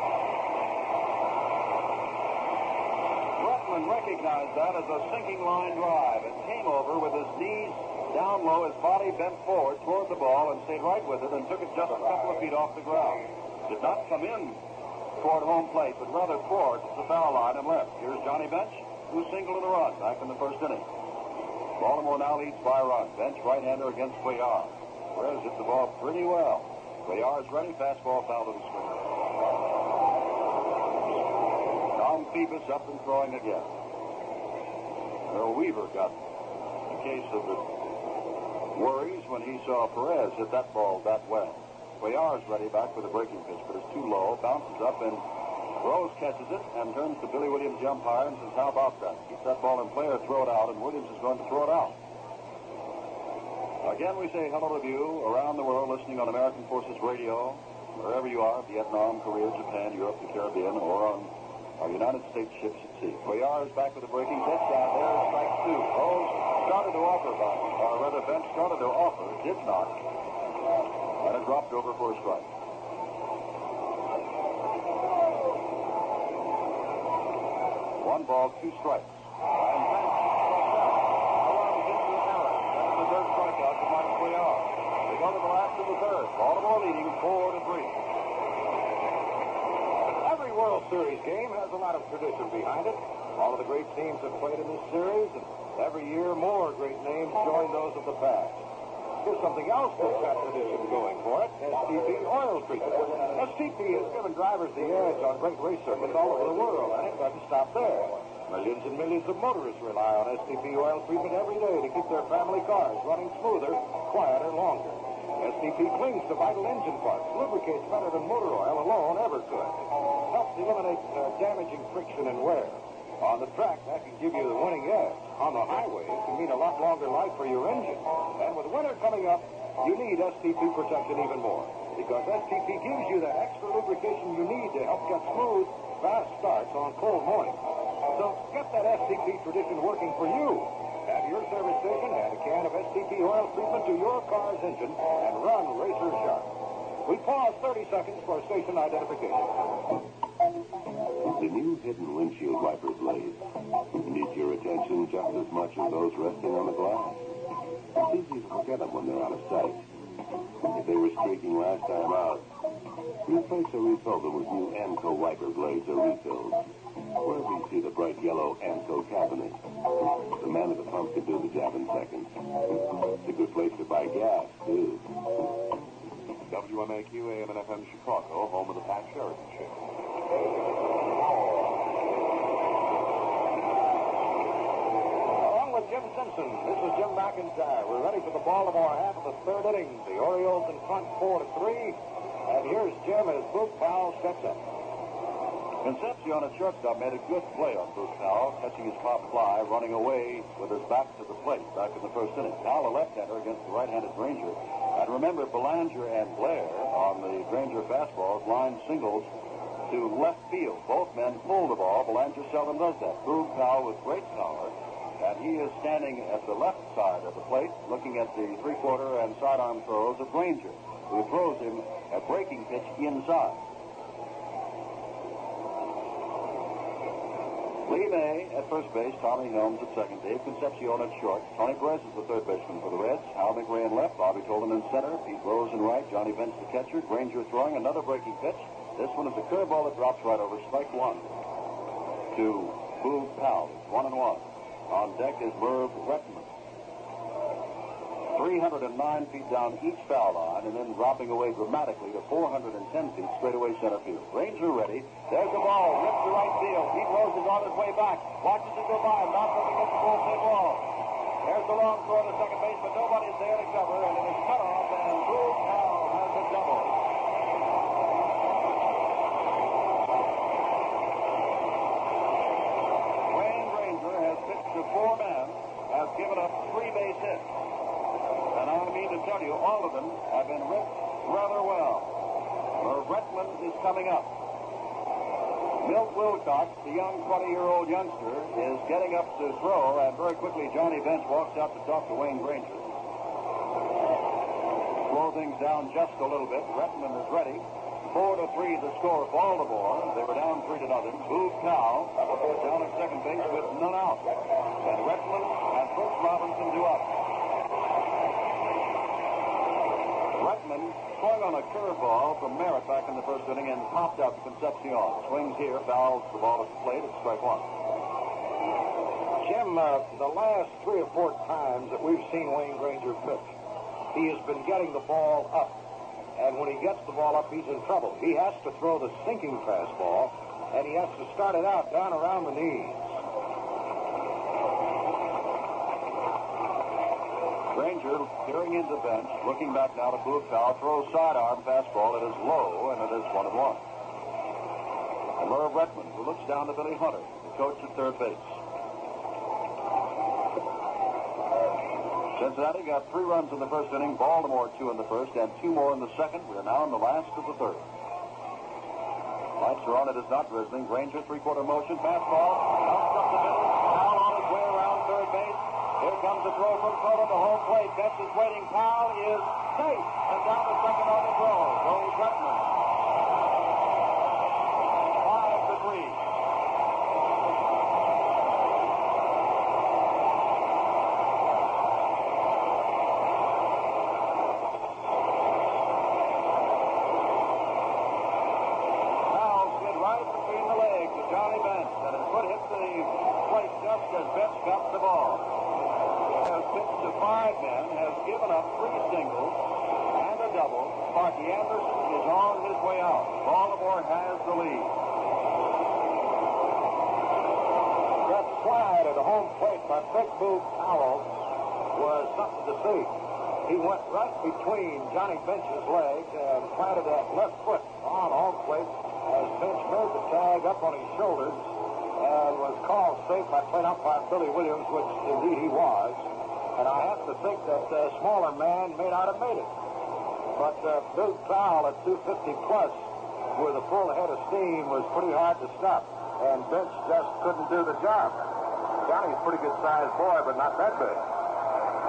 Rettenmund recognized that as a sinking line drive and came over with his knees down low, his body bent forward toward the ball and stayed right with it and took it just a couple of feet off the ground. Did not come in toward home plate, but rather towards the foul line and left. Here's Johnny Bench, who singled in the run back in the first inning. Baltimore now leads by a run. Bench right-hander against Cuellar. Perez hits the ball pretty well. Cuellar is ready. Fastball foul to the screen. Tom Phoebus up and throwing again. Earl Weaver got a case of the worries when he saw Perez hit that ball that well. Cuellar is ready back with a breaking pitch, but it's too low. Bounces up and Rose catches it and turns to Billy Williams, the umpire, and says, how about that? Keep that ball in play or throw it out, and Williams is going to throw it out. Again, we say hello to you around the world listening on American Forces Radio, wherever you are, Vietnam, Korea, Japan, Europe, the Caribbean, or on our United States ships sea. Is back with a breaking pitch. Down there, strike two. Rose started to offer, but, or rather, Bench started to offer, did not, and it dropped over for a strike. One ball, two strikes. And Bench runs into Allen. That's the third strikeout for Mike Cuellar. They go to the last of the third. Baltimore leading four to three. World Series game has a lot of tradition behind it. All of the great teams have played in this series, and every year more great names join those of the past. Here's something else that's got tradition going for it. STP oil treatment. STP has given drivers the edge on great race circuits all over the world, and it doesn't stop there. Millions and millions of motorists rely on STP oil treatment every day to keep their family cars running smoother, quieter, longer. STP cleans the vital engine parts, lubricates better than motor oil alone ever could. Helps eliminate uh, damaging friction and wear. On the track, that can give you the winning edge. On the highway, it can mean a lot longer life for your engine. And with winter coming up, you need STP protection even more. Because STP gives you that extra lubrication you need to help get smooth, fast starts on cold mornings. So get that STP tradition working for you. Have your service station add a can of STP oil treatment to your car's engine and run racer sharp. We pause 30 seconds for station identification. The new hidden windshield wiper blades need your attention just as much as those resting on the glass. It's easy to forget them when they're out of sight. If they were streaking last time out, replace or refill them with new Anco wiper blades or refills. Wherever you see the bright yellow Anco cabinet, the man at the pump can do the job in seconds. It's a good place to buy gas, too. WMAQ AM and FM Chicago, home of the Pat Sheridan Show. Along with Jim Simpson, this is Jim McIntyre. We're ready for the Baltimore half of the third inning. The Orioles in front four to three. And here's Jim as Boog Powell steps up. Concepcion at shortstop made a good play on Boog Powell, catching his pop fly, running away with his back to the plate back in the first inning. Now a left-hander against the right-handed Granger. And remember, Belanger and Blair on the Granger fastballs line singles to left field. Both men pull the ball. Belanger seldom does that. Boog Powell with great power. And he is standing at the left side of the plate, looking at the three-quarter and sidearm throws of Granger, who throws him a breaking pitch inside. Lee May at first base, Tommy Helms at second, Dave Concepcion at short, Tony Perez is the third baseman for the Reds, Al McRae in left, Bobby Tolan in center, Pete Rose in right, Johnny Bench the catcher, Granger throwing another breaking pitch. This one is a curveball that drops right over strike one to Boog Powell. It's one and one. On deck is Merv Rettenmund. 309 feet down each foul line and then dropping away dramatically to 410 feet straightaway center field. Granger ready. There's the ball. Rips to right field. Pete Rose is on his way back. Watches it go by. Knocks up against the full wall. There's the long throw to second base, but nobody's there to cover, and it is cut off, and Boog Powell has a double. Wayne Granger has pitched to four men, has given up three base hits. And I mean to tell you, all of them have been ripped rather well. Merv Rettenmund is coming up. The young 20-year-old youngster, is getting up to throw, and very quickly Johnny Bench walks out to talk to Wayne Granger. Slow things down just a little bit. Rettenmund is ready. Four to three the score Baltimore. They were down three to nothing. Boog now down at second base with none out. And Rettenmund and Brooks Robinson do up. Rettenmund swung on a curveball from Merritt back in the first inning and popped out to Concepcion. Swings here, fouls the ball at the plate. It's strike one. Jim, uh, the last three or four times that we've seen Wayne Granger pitch, he has been getting the ball up. And when he gets the ball up, he's in trouble. He has to throw the sinking fastball, and he has to start it out down around the knees. Granger peering into bench, looking back now to Powell, throws sidearm fastball. It is low, and it is one and one. And Merv Rettenmund, who looks down to Billy Hunter, the coach at third base. Cincinnati got three runs in the first inning, Baltimore two in the first, and two more in the second. We are now in the last of the third. Lights are on. It is not drizzling. Granger, three-quarter motion. Fastball. Up the middle. Powell on his way around third base. Comes the throw from Soto to home plate. Betts is waiting. Powell is safe. And down to second on the throw. Goes Retman. Five to three. The Johnny Bench, and his foot hit the plate just as Bench got the ball. To five men, has given up three singles and a double. Sparky Anderson is on his way out. Baltimore has the lead. That slide at the home plate by Big Boog Powell was something to see. He went right between Johnny Bench's legs and planted that left foot on home plate as Bench made the tag up on his shoulders and was called safe by plate umpire Billy Williams, which indeed he was. And I have to think that a smaller man may not have made it. But uh, Big at 250 plus with a full head of steam was pretty hard to stop. And Bench just couldn't do the job. Johnny's a pretty good sized boy, but not that big.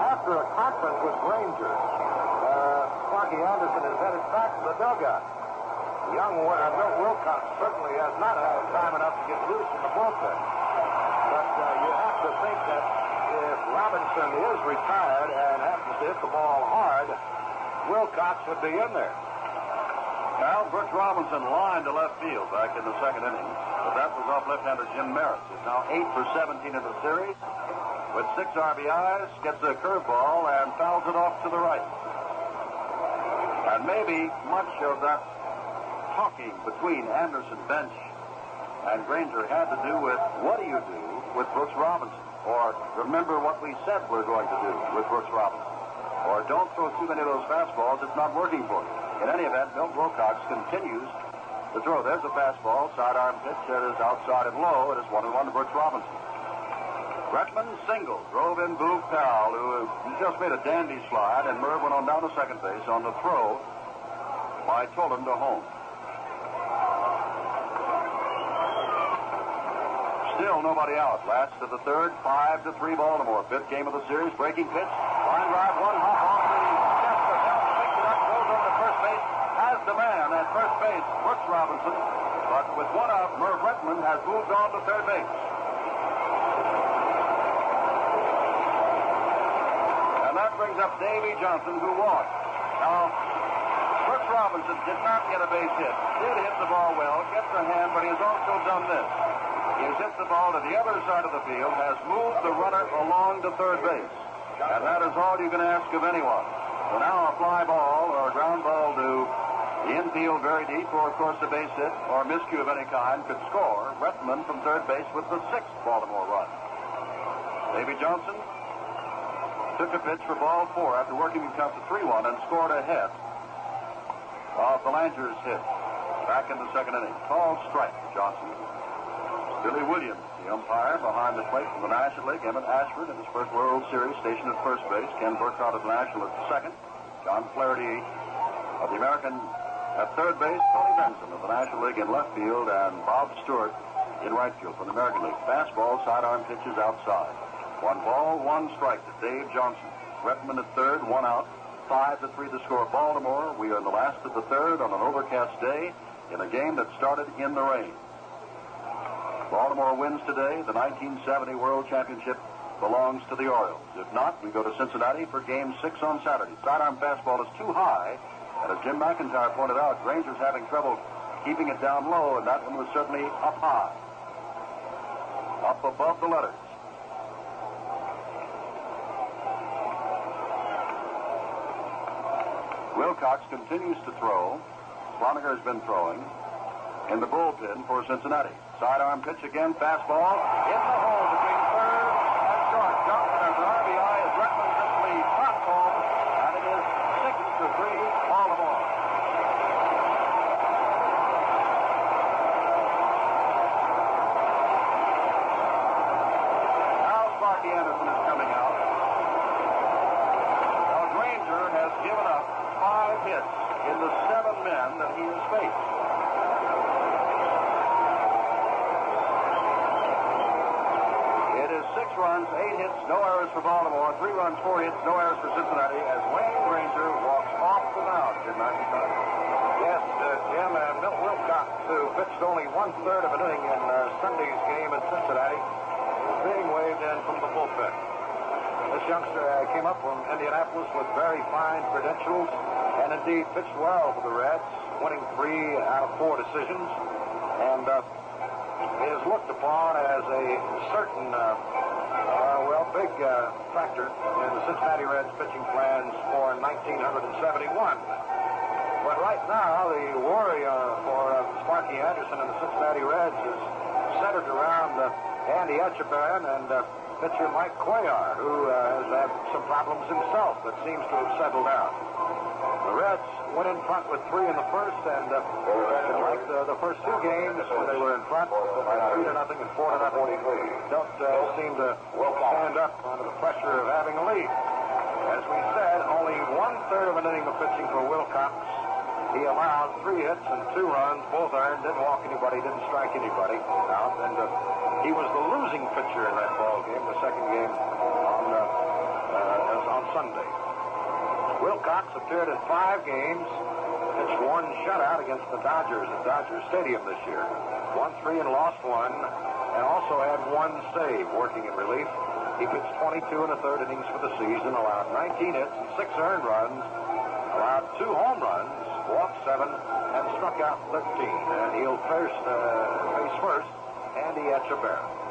After a conference with Granger, uh, Sparky Anderson is headed back to the dugout. Young uh, Milt Wilcox certainly has not had time enough to get loose in the bullpen. But uh, you have to think that Robinson is retired and happens to hit the ball hard, Wilcox would be in there. Now, Brooks Robinson lined to left field back in the second inning. But that was off left-hander Jim Merritt. He's now 8 for 17 in the series. With six RBIs, gets a curveball and fouls it off to the right. And maybe much of that talking between Anderson, Bench, and Granger had to do with what do you do with Brooks Robinson? Or remember what we said we're going to do with Brooks Robinson. Or don't throw too many of those fastballs, it's not working for you. In any event, Milt Wilcox continues to throw. There's a fastball, sidearm pitch that is outside and low. It is one and one to Brooks Robinson. Rettenmund single, drove in Boog Powell, who just made a dandy slide, and Merv went on down to second base on the throw by Tolan to home. Still nobody out. Last to the third, five to three Baltimore. Fifth game of the series. Breaking pitch. Line drive, one hop off the chest of Helm. Picks up, first base. Has the man at first base, Brooks Robinson. But with one out, Merv Rettenmund has moved on to third base. And that brings up Davy Johnson, who walked. Now, Brooks Robinson did not get a base hit. Did hit the ball well, gets a hand, but he has also done this. He has hit the ball to the other side of the field, has moved the runner along to third base. And that is all you can ask of anyone. So now a fly ball or a ground ball to the infield very deep, or of course a base hit or miscue of any kind could score Rettenmund from third base with the sixth Baltimore run. Davy Johnson took a pitch for ball four after working the count to 3-1 and scored ahead of Belanger's hit back in the second inning. Called strike, Johnson. Billy Williams, the umpire behind the plate from the National League. Emmett Ashford in his first World Series, stationed at first base. Ken Burkhart of the National at second. John Flaherty of the American at third base. Tony Venzon of the National League in left field. And Bob Stewart in right field from the American League. Fastball, sidearm pitches outside. One ball, one strike to Dave Johnson. Rettenmund at third, one out. Five to three to score Baltimore. We are in the last of the third on an overcast day in a game that started in the rain. Baltimore wins today. The 1970 World Championship belongs to the Orioles. If not, we go to Cincinnati for game six on Saturday. Sidearm fastball is too high. And as Jim McIntyre pointed out, Granger's having trouble keeping it down low, and that one was certainly up high. Up above the letters. Wilcox continues to throw. Cloninger has been throwing in the bullpen for Cincinnati. Sidearm pitch again, fastball. In the hole between third and short. Johnson has an RBI as Rettenmund simply pops home, and it is six to three Baltimore. Now Sparky Anderson is coming out. Now Granger has given up five hits in the seven men that he has faced. runs, eight hits, no errors for Baltimore, three runs, four hits, no errors for Cincinnati as Wayne Granger walks off the mound. Jim McIntyre. Yes, uh, Jim, uh, Milt Wilcox, who pitched only one-third of an inning in uh, Sunday's game in Cincinnati, is being waved in from the bullpen. This youngster uh, came up from Indianapolis with very fine credentials and indeed pitched well for the Reds, winning three out of four decisions, and uh, is looked upon as a certain, uh, uh, well, big uh, factor in the Cincinnati Reds pitching plans for 1971. But right now, the worry uh, for Sparky Anderson and the Cincinnati Reds is centered around Andy Etchebarren and pitcher Mike Cuellar, who has had some problems himself but seems to have settled down. The Reds went in front with three in the first, and uh, like the, the first two games when they were in front three to nothing and four to nothing, don't uh, seem to stand up under the pressure of having a lead. As we said, only one third of an inning of pitching for Wilcox. He allowed three hits and two runs, both earned, didn't walk anybody, didn't strike anybody out, and uh, he was the losing pitcher in that ball game, the second game on uh, uh, on Sunday. Wilcox appeared in five games, pitched one shutout against the Dodgers at Dodger Stadium this year. Won three and lost one, and also had one save working in relief. He pitched 22 and a third innings for the season, allowed 19 hits and six earned runs, allowed two home runs, walked seven, and struck out 13. And he'll first, uh, face first Andy Etchebarren.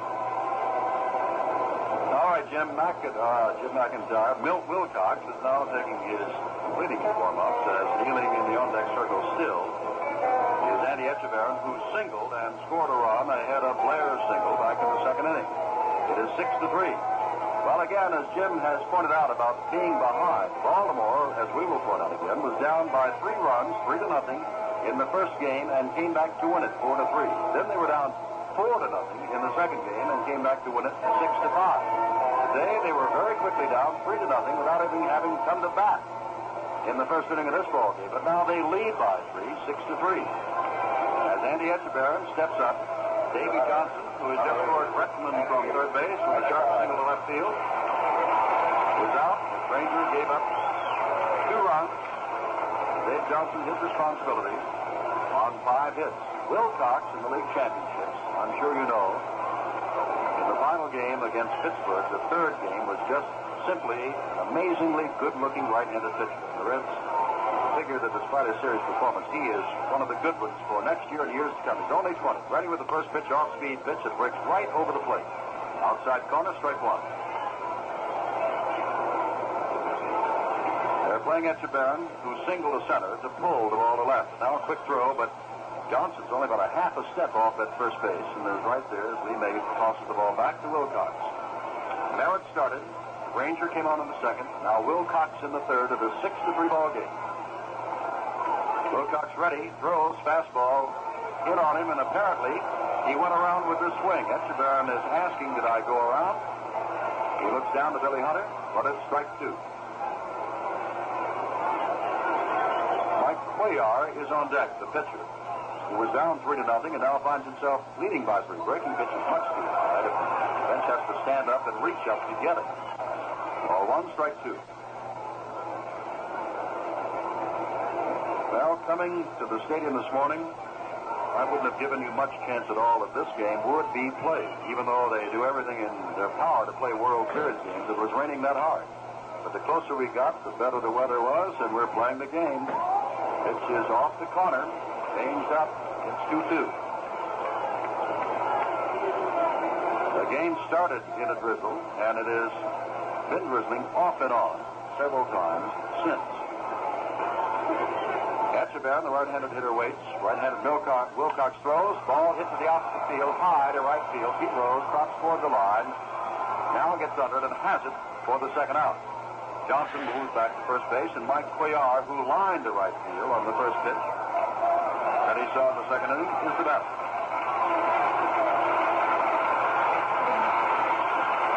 Jim, Mac- uh, Jim McIntyre. Milt Wilcox is now taking his completing warm-ups as kneeling in the on-deck circle still is Andy Etchebarren, who singled and scored a run ahead of Blair's single back in the second inning. It is six to three. Well, again, as Jim has pointed out about being behind, Baltimore, as we will point out again, was down by three runs, three to nothing, in the first game and came back to win it four to three. Then they were down four to nothing in the second game and came back to win it six to five. Today they were very quickly down three to nothing without even having come to bat in the first inning of this ball game. But now they lead by three, six to three. As Andy Etchebarren steps up, Davy Johnson, who has just scored Rettenmund from third base with a sharp single to left field, was out. Granger gave up two runs. Dave Johnson his responsibility on five hits. Wilcox in the league championships, I'm sure you know, final game against Pittsburgh, the third game was just simply an amazingly good-looking right-handed pitcher. The Reds figure that despite his serious performance, he is one of the good ones for next year and years to come. He's only 20. Ready with the first pitch, off-speed pitch that breaks right over the plate. Outside corner, strike one. They're playing at Etchebarren, who singled the center to pull the ball to left. Now a quick throw, but Johnson's only about a half a step off at first base, and there's right there as Lee May tosses the ball back to Wilcox. Now Merritt started. Granger came on in the second. Now Wilcox in the third of a six to three ball game. Wilcox ready, throws, fastball, hit on him, and apparently he went around with the swing. Etchebarren is asking, did I go around? He looks down to Billy Hunter, but it's strike two. Mike Cuellar is on deck, the pitcher, who was down three to nothing and now finds himself leading by three. Breaking pitch is much too high. Bench has to stand up and reach up to get it. Ball one, strike two. Well, coming to the stadium this morning, I wouldn't have given you much chance at all that this game would be played, even though they do everything in their power to play World Series games. It was raining that hard. But the closer we got, the better the weather was, and we're playing the game. Pitch is off the corner, changed up. It's 2-2. The game started in a drizzle, and it has been drizzling off and on several times since. Etchebarren, the right-handed hitter, waits. Right-handed Wilcox, Wilcox throws. Ball hits the opposite field, high to right field. Pete Rose drops toward the line. Now gets under it and has it for the second out. Johnson moves back to first base, and Mike Cuellar, who lined to right field on the first pitch he saw in the second inning, is the batter.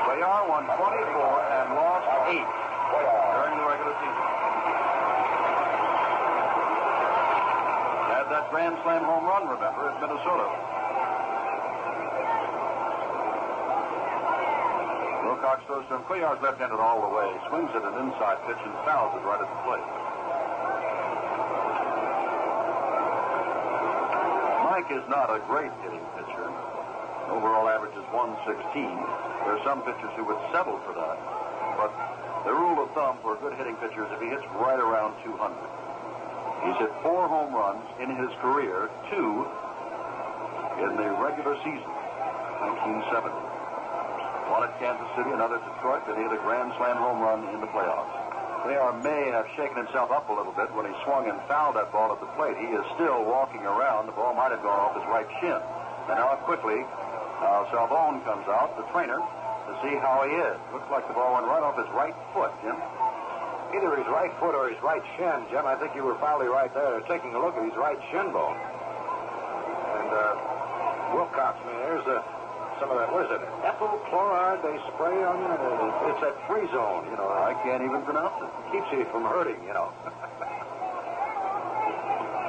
Cuellar won 24 and lost 8 during the regular season. Had that Grand Slam home run, remember, at Minnesota. Wilcox throws him. Cuellar's left-handed all the way. Swings at an inside pitch and fouls it right at the plate. Mike is not a great hitting pitcher. Overall average is 116. There are some pitchers who would settle for that. But the rule of thumb for a good hitting pitcher is if he hits right around 200. He's hit four home runs in his career, two in the regular season, 1970. One at Kansas City, another at Detroit, and he hit a grand slam home run in the playoffs. Cuellar may have shaken himself up a little bit when he swung and fouled that ball at the plate. He is still walking around. The ball might have gone off his right shin. And now quickly, uh, Salvon comes out, the trainer, to see how he is. Looks like the ball went right off his right foot, Jim. Either his right foot or his right shin, Jim. I think you were probably right there taking a look at his right shin bone. And, uh, Wilcox, man, there's uh, some of that, what is it? Ethyl chloride they spray on you? It's that free zone, you know. I can't even pronounce it. keeps you from hurting, you know.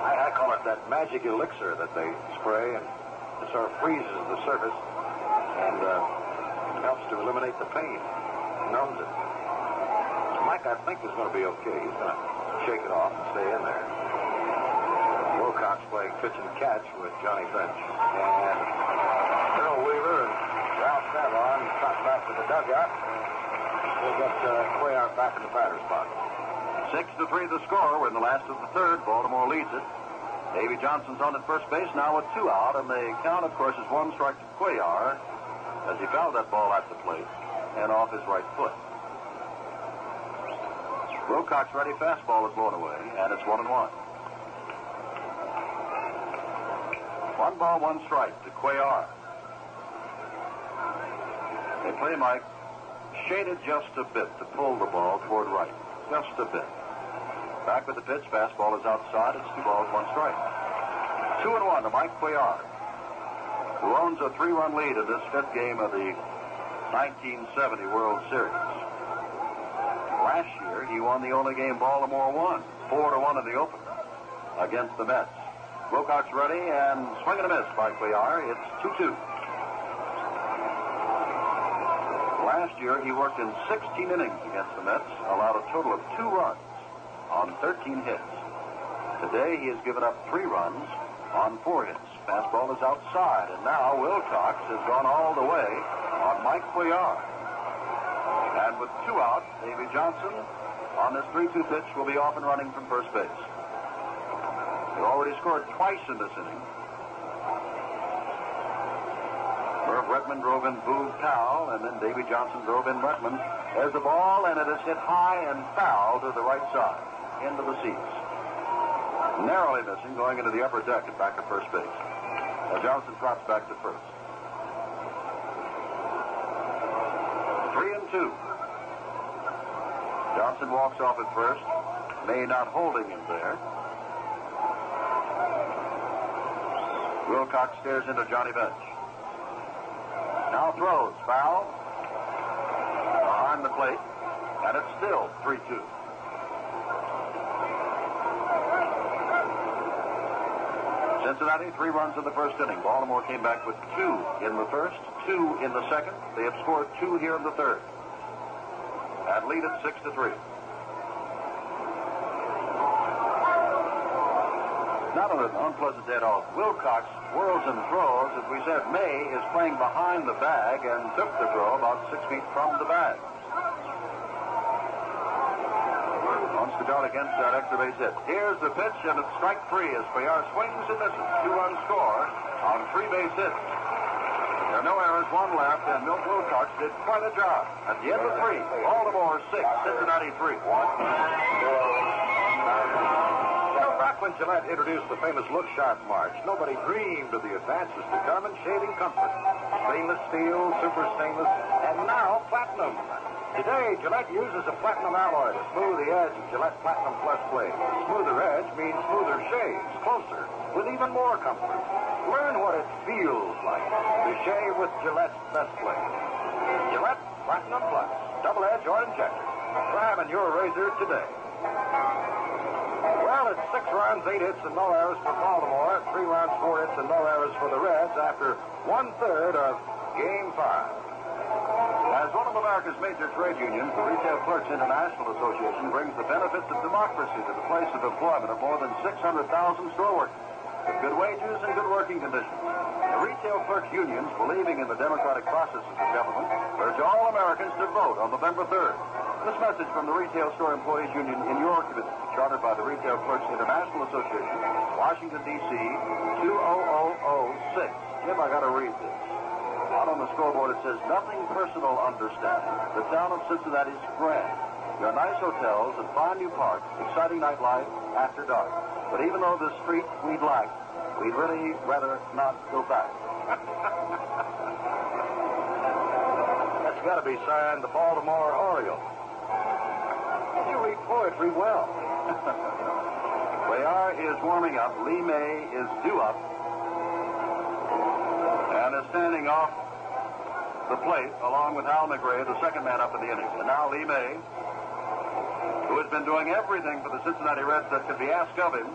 I, I call it that magic elixir that they spray, and it sort of freezes the surface and uh, helps to eliminate the pain, numbs it. Mike, I think, is going to be okay. He's going to shake it off and stay in there. Wilcox playing pitch and catch with Johnny Bench. And Earl Weaver and Ralph Salvon trot back to the dugout. We'll get uh, back in the batter's box. Six to three the score. We're in the last of the third. Baltimore leads it. Davy Johnson's on at first base now with two out, and the count, of course, is one strike to Cuellar as he fouled that ball at the plate and off his right foot. Wilcox ready fastball is blown away, and it's one and one. One ball, one strike to Cuellar. They play Mike shaded just a bit to pull the ball toward right. Just a bit. Back with the pitch. Fastball is outside. It's two balls, one strike. Two and one to Mike Cuellar, who owns a three-run lead in this fifth game of the 1970 World Series. Last year, he won the only game Baltimore won, four to one in the opener against the Mets. Wilcox ready and swing and a miss by Cuellar. It's 2-2. Last year, he worked in 16 innings against the Mets, allowed a total of two runs on 13 hits. Today, he has given up three runs on four hits. Fastball is outside, and now Wilcox has gone all the way on Mike Cuellar. And with two out, Davy Johnson on this 3-2 pitch will be off and running from first base. He already scored twice in this inning. Merv Rettenmund drove in Boog Powell, and then Davy Johnson drove in Rettenmund. There's the ball, and it is hit high and foul to the right side, into the seats. Narrowly missing, going into the upper deck at back of first base. Now Johnson trots back to first. Three and two. Johnson walks off at first. May not holding him there. Wilcox stares into Johnny Bench. Now throws. Foul. Behind the plate. And it's still 3 2. Cincinnati, three runs in the first inning. Baltimore came back with two in the first, two in the second. They have scored two here in the third. And lead at 6 to 3. Not an unpleasant at all. Wilcox whirls and throws. As we said, May is playing behind the bag and took the throw about six feet from the bag. Wants to guard against that extra base hit. Here's the pitch, and it's strike three as Cuellar swings and misses. Two-run score on three base hits. There are no errors, one left, and Milt Wilcox did quite a job. At the end of three, Baltimore six, Cincinnati three. When Gillette introduced the famous Look Sharp March, nobody dreamed of the advances to come in shaving comfort. Stainless steel, super stainless, and now platinum. Today, Gillette uses a platinum alloy to smooth the edge of Gillette Platinum Plus blade. Smoother edge means smoother shaves, closer, with even more comfort. Learn what it feels like to shave with Gillette's best blade. Gillette Platinum Plus, double edge or injector. Try 'em in your razor today. Well, it's six runs, eight hits, and no errors for Baltimore. Three runs, four hits, and no errors for the Reds after one third of Game Five. As one of America's major trade unions, the Retail Clerks International Association brings the benefits of democracy to the place of employment of more than 600,000 store workers with good wages and good working conditions. The Retail Clerks Unions, believing in the democratic processes of government, urge all Americans to vote on November 3rd. This message from the Retail Store Employees Union in your community, chartered by the Retail Clerks International Association, Washington, D.C., 20006. Jim, I got to read this. Out on the scoreboard, it says, nothing personal understanding. The town of Cincinnati's grand. Your nice hotels and fine new parks, exciting nightlife after dark. But even though the street we'd like, we'd really rather not go back. That's got to be signed the Baltimore Oriole. You read poetry well. Cuellar is warming up. Lee May is due up. And is standing off the plate along with Hal McRae, the second man up in the inning. And now Lee May, who has been doing everything for the Cincinnati Reds that could be asked of him,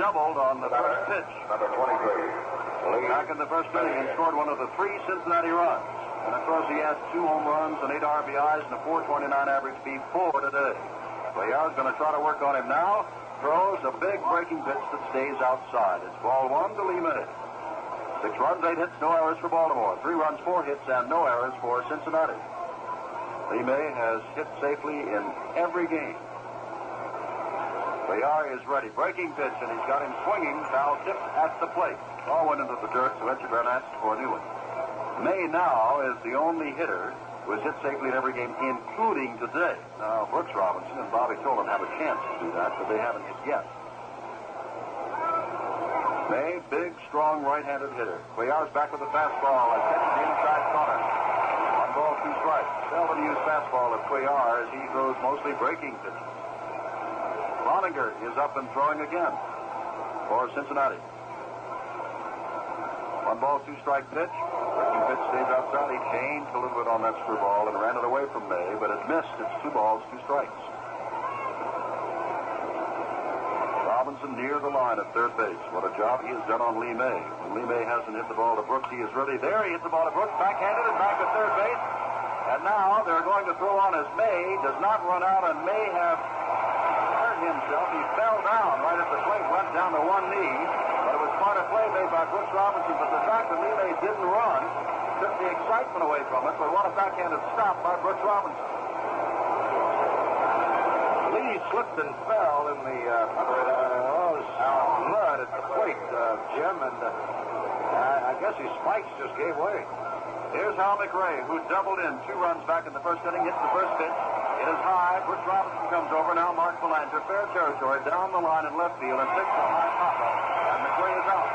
doubled on the first pitch. Number 23. Back in the first inning and scored one of the three Cincinnati runs. And of course, he has two home runs and eight RBIs and a 429 average before today. Cuellar's going to try to work on him now. Throws a big breaking pitch that stays outside. It's ball one to Lee. Six runs, eight hits, no errors for Baltimore. Three runs, four hits, and no errors for Cincinnati. Lee May has hit safely in every game. Cuellar is ready. Breaking pitch, and he's got him swinging. Foul tipped at the plate. Ball went into the dirt, so Etchebarren asked for a new one. May now is the only hitter who has hit safely in every game, including today. Now, Brooks Robinson and Bobby Tolan have a chance to do that, but they haven't hit yet. May, big, strong right-handed hitter. Cuellar's back with the fastball and catches the inside corner. One ball, two strikes. Seldom used fastball of Cuellar as he throws mostly breaking pitches. Cloninger is up and throwing again for Cincinnati. One ball, two strike pitch. Pitch stays outside. He changed a little bit on that screwball and ran it away from May, but it missed. It's two balls, two strikes. Robinson near the line at third base. What a job he has done on Lee May. When Lee May hasn't hit the ball to Brooks, he is really there. He hits the ball to Brooks, backhanded and back to third base. And now they're going to throw on as May does not run out and may have hurt himself. He fell down right at the plate, went down to one knee. But it was quite a play made by Brooks Robinson. But the fact that Lee May didn't run took the excitement away from it. But what a backhanded stop by Brooks Robinson. Lee slipped and fell in the uh, uh, mud at the plate, uh, Jim, and uh, I, I guess his spikes just gave way. Here's Hal McRae, who doubled in two runs back in the first inning, hits the first pitch. It is high. Brooks Robinson comes over. Now Mark Belanger, fair territory, down the line in left field, and takes a high pop-up. And McRae is out.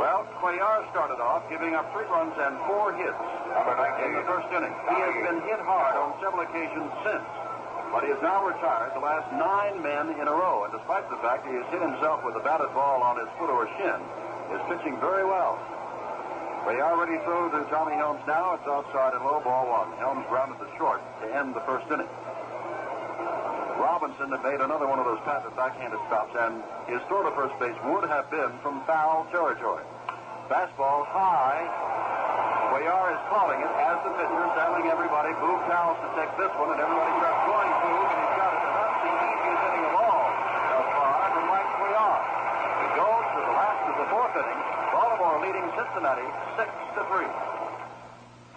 Well, Cuellar started off giving up three runs and four hits in the first inning. He has been hit hard on several occasions since. But he has now retired the last nine men in a row. And despite the fact he has hit himself with a batted ball on his foot or shin, is pitching very well. Cuellar ready to throw to Tommy Helms now. It's outside and low, ball one. Helms grounded to short to end the first inning. Robinson had made another one of those passive backhanded stops, and his throw to first base would have been from foul territory. Fastball high. Cuellar is calling it as the pitcher, telling everybody, Boog Powell to take this one, and everybody starts going Boog, and he's got it. And that's the easiest inning of all thus far from Mike Cuellar. It goes to the last of the fourth inning. Baltimore leading Cincinnati six to three.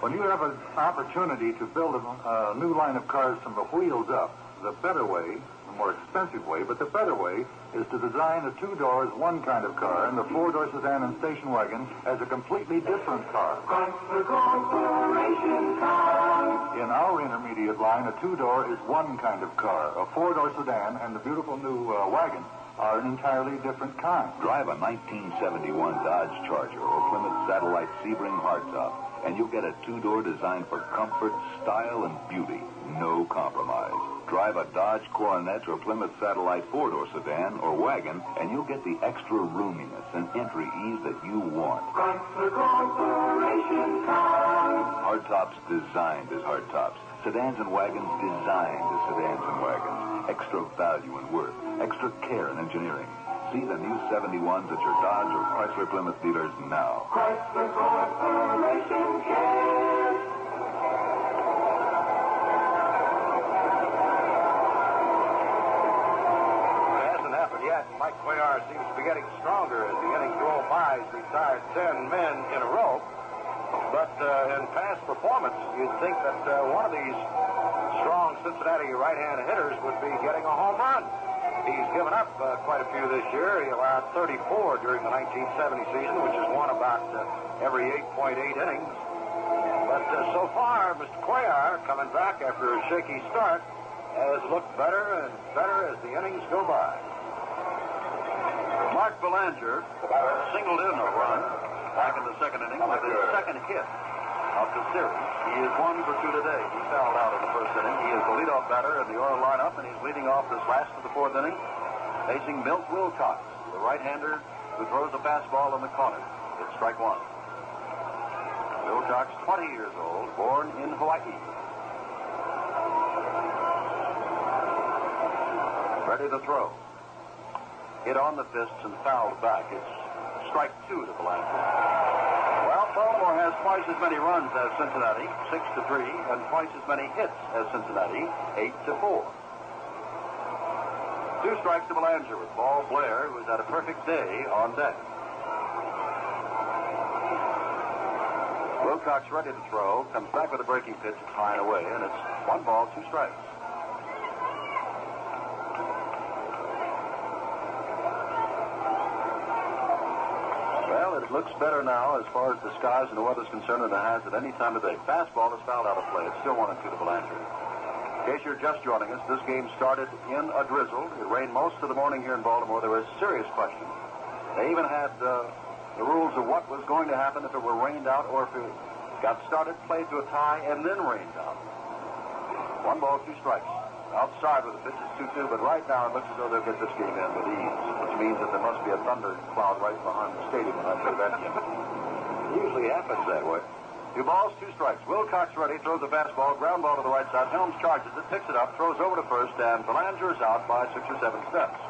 When you have an opportunity to build a, a new line of cars from the wheels up, the better way, the more expensive way, but the better way is to design a two doors, one kind of car, and the four door sedan and station wagon as a completely different car. In our intermediate line, a two door is one kind of car. A four door sedan and the beautiful new uh, wagon are an entirely different kind. Drive a 1971 Dodge Charger or Plymouth Satellite Sebring hardtop, and you'll get a two-door designed for comfort, style, and beauty. No compromise. Drive a Dodge Coronet or Plymouth Satellite four-door sedan or wagon, and you'll get the extra roominess and entry ease that you want. Chrysler. Hardtops designed as hardtops. Sedans and wagons designed as sedans and wagons. Extra value and worth. Extra care and engineering. See the new 71s at your Dodge or Chrysler Plymouth dealers now. Chrysler Corporation cares. Cuellar seems to be getting stronger as the innings roll by. He's retired 10 men in a row. But uh, in past performance, you'd think that uh, one of these strong Cincinnati right-hand hitters would be getting a home run. He's given up uh, quite a few this year. He allowed 34 during the 1970 season, which is one about uh, every 8.8 innings. But uh, so far, Mr. Cuellar, coming back after a shaky start, has looked better and better as the innings go by. Mark Belanger singled in a run back in the second inning with his second hit of the series. He is one for two today. He fouled out in the first inning. He is the leadoff batter in the Oriole lineup, and he's leading off this last of the fourth inning, facing Milt Wilcox, the right-hander who throws a fastball in the corner. It's strike one. Wilcox, 20 years old, born in Hawaii. Ready to throw. Hit on the fists and fouled back. It's strike two to Belanger. Well, Baltimore has twice as many runs as Cincinnati, six to three, and twice as many hits as Cincinnati, eight to four. Two strikes to Belanger with Paul Blair, who has had a perfect day on deck. Wilcox ready to throw, comes back with a breaking pitch, high and away, and it's one ball, two strikes. Well, it looks better now as far as the skies and the weather's concerned than it has at any time of day. Fastball is fouled out of play. It's still one and two to Belanger. In case you're just joining us, this game started in a drizzle. It rained most of the morning here in Baltimore. There was serious questions. They even had uh, the rules of what was going to happen if it were rained out or if it got started, played to a tie, and then rained out. One ball, two strikes. Outside with the pitch is 2-2, but right now it looks as though they'll get this game in with ease, which means that there must be a thunder cloud right behind the stadium when I play that game. It usually happens that way. Two balls, two strikes. Wilcox ready, throws a fastball, ground ball to the right side. Helms charges it, picks it up, throws over to first, and Belanger is out by six or seven steps.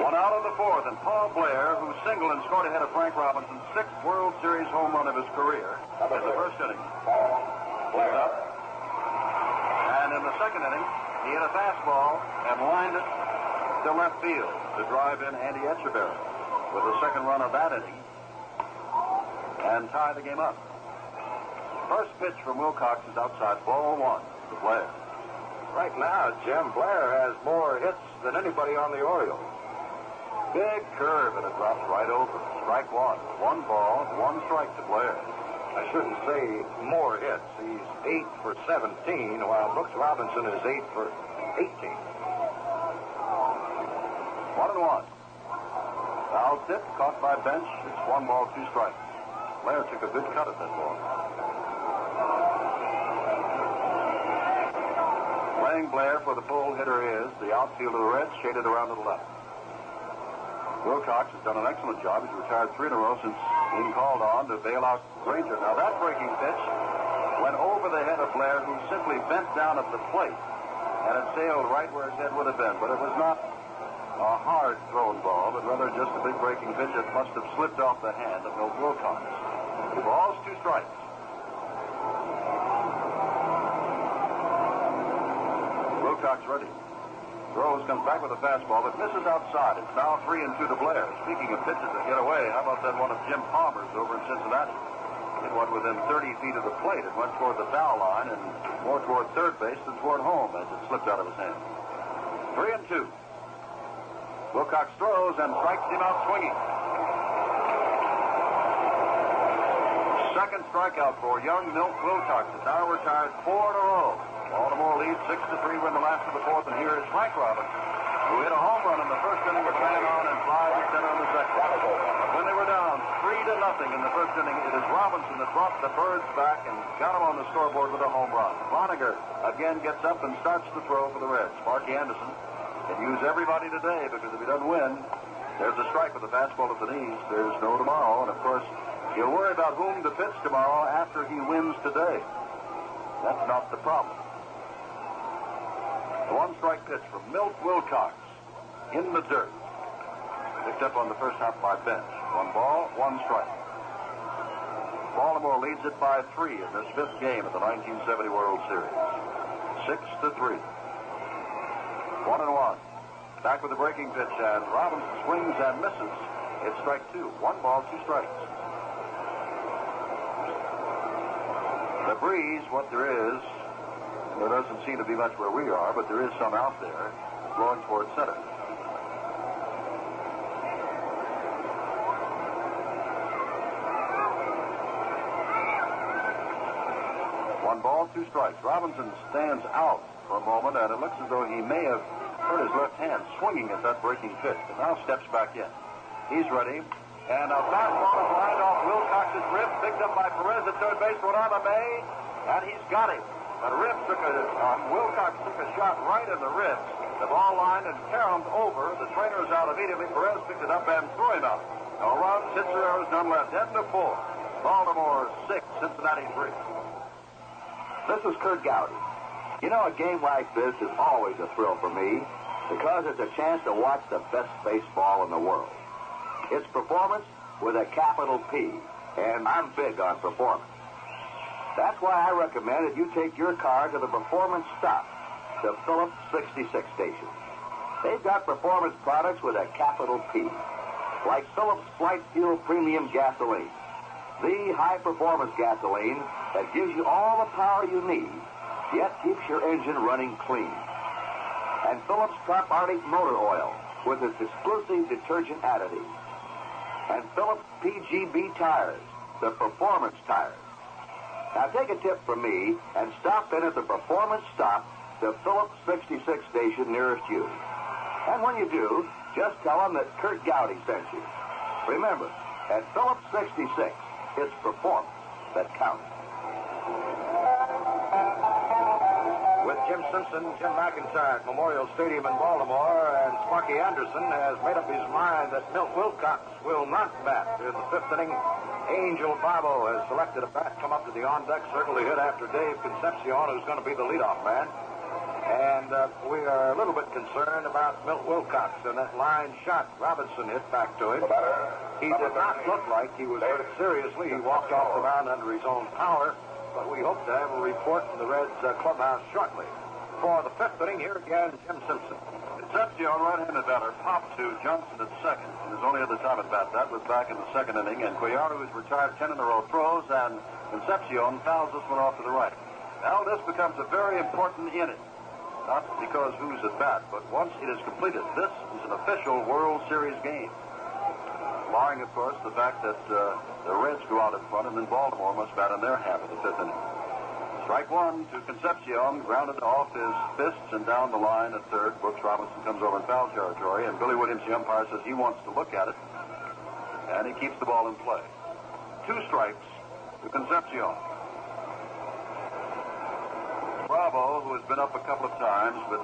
One out in the fourth, and Paul Blair, who singled and scored ahead of Frank Robinson's sixth World Series home run of his career in the first inning. Blair up. And in the second inning, he hit a fastball and lined it to left field to drive in Andy Etchebarren with the second run of that inning and tie the game up. First pitch from Wilcox is outside ball one to Blair. Right now, Jim Blair has more hits than anybody on the Orioles. Big curve and it drops right over. Strike one. One ball, one strike to Blair. I shouldn't say more hits. He's 8 for 17, while Brooks Robinson is 8 for 18. One and one. Foul tip, caught by bench. It's one ball, two strikes. Blair took a good cut at that ball. Playing Blair for the pull hitter is the outfield of the Reds, shaded around to the left. Wilcox has done an excellent job. He's retired three in a row since being called on to bail out Granger. Now that breaking pitch went over the head of Blair, who simply bent down at the plate, and it sailed right where his head would have been. But it was not a hard thrown ball, but rather just a big breaking pitch that must have slipped off the hand of Milt Wilcox. Two balls, two strikes. Wilcox ready. Rose comes back with a fastball, but misses outside. It's now three and two to Blair. Speaking of pitches that get away, how about that one of Jim Palmer's over in Cincinnati? It went within 30 feet of the plate. It went toward the foul line and more toward third base than toward home as it slipped out of his hand. Three and two. Wilcox throws and strikes him out swinging. Second strikeout for young Milt Wilcox. Is now retired four in a row. Baltimore leads six to three. We're in the last of the fourth, and here is Frank Robinson, who hit a home run in the first inning with man on and five to center in the second. When they were down three to nothing in the first inning, it is Robinson that brought the Birds back and got them on the scoreboard with a home run. Cloninger again gets up and starts to throw for the Reds. Sparky Anderson can use everybody today because if he doesn't win, there's a strike with a fastball at the knees. There's no tomorrow, and of course, he'll worry about whom to pitch tomorrow after he wins today. That's not the problem. One strike pitch from Milt Wilcox. in the dirt. Picked up on the first hop by Bench. One ball, one strike. Baltimore leads it by three in this fifth game of the 1970 World Series. Six to three. One and one. Back with the breaking pitch, and Robinson swings and misses. It's strike two. One ball, two strikes. The breeze, what there is, there doesn't seem to be much where we are, but there is some out there blowing towards center. One ball, two strikes. Robinson stands out for a moment, and it looks as though he may have hurt his left hand swinging at that breaking pitch, but now steps back in. He's ready. And a fastball is lined off Wilcox's rib, picked up by Perez at third base, Ronaldo May, and he's got him. But Rib took a, Wilcox took a shot right in the ribs. The ball lined and caromed over. The trainer is out immediately. Perez picked it up and threw him out. No runs, hits or errors, left. Ten to four. Baltimore six, Cincinnati three. This is Curt Gowdy. You know, a game like this is always a thrill for me because it's a chance to watch the best baseball in the world. It's performance with a capital P, and I'm big on performance. That's why I recommend that you take your car to the Performance Stop, the Phillips 66 station. They've got performance products with a capital P, like Phillips Flight Fuel Premium Gasoline, the high performance gasoline that gives you all the power you need, yet keeps your engine running clean. And Phillips Trop-Artic Motor Oil with its exclusive detergent additive. And Phillips PGB tires, the performance tires. Now take a tip from me and stop in at the Performance Stop, the Phillips 66 station nearest you. And when you do, just tell them that Curt Gowdy sent you. Remember, at Phillips 66, it's performance that counts. Jim Simpson, Jim McIntyre Memorial Stadium in Baltimore, and Sparky Anderson has made up his mind that Milt Wilcox will not bat in the fifth inning. Angel Bravo has selected a bat, come up to the on-deck circle to hit after Dave Concepcion, who's going to be the leadoff man. And uh, we are a little bit concerned about Milt Wilcox and that line shot Robinson hit back to him. He did not look like he was hurt seriously. He walked off the mound under his own power, but we hope to have a report from the Reds uh, clubhouse shortly. For the fifth inning, here again, Jim Simpson. Concepcion, right-handed batter, popped to Johnson at second. His only other time at bat that was back in the second inning, and Cuellar, who's retired 10 in a row, throws, and Concepcion fouls this one off to the right. Now this becomes a very important inning. Not because who's at bat, but once it is completed, this is an official World Series game. Barring, of course, the fact that uh, the Reds go out in front and then Baltimore must bat in their half of the fifth inning. Strike one to Concepcion, grounded off his fists and down the line at third. Brooks Robinson comes over in foul territory, and Billy Williams, the umpire, says he wants to look at it, and he keeps the ball in play. Two strikes to Concepcion. Bravo, who has been up a couple of times but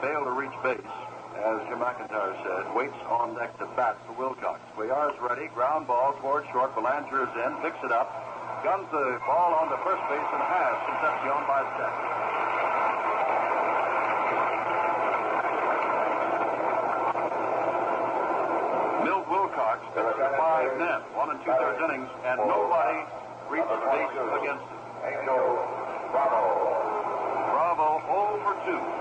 failed to reach base, as Jim McIntyre said, waits on deck to bat for Wilcox. Cuellar is ready. Ground ball towards short. Belanger is in. Picks it up. Guns the ball on to first base and has Concepcion by step. Milt Wilcox pitched five net, one and two thirds innings, and nobody reached base against him. Bravo. Bravo 0 for 2 in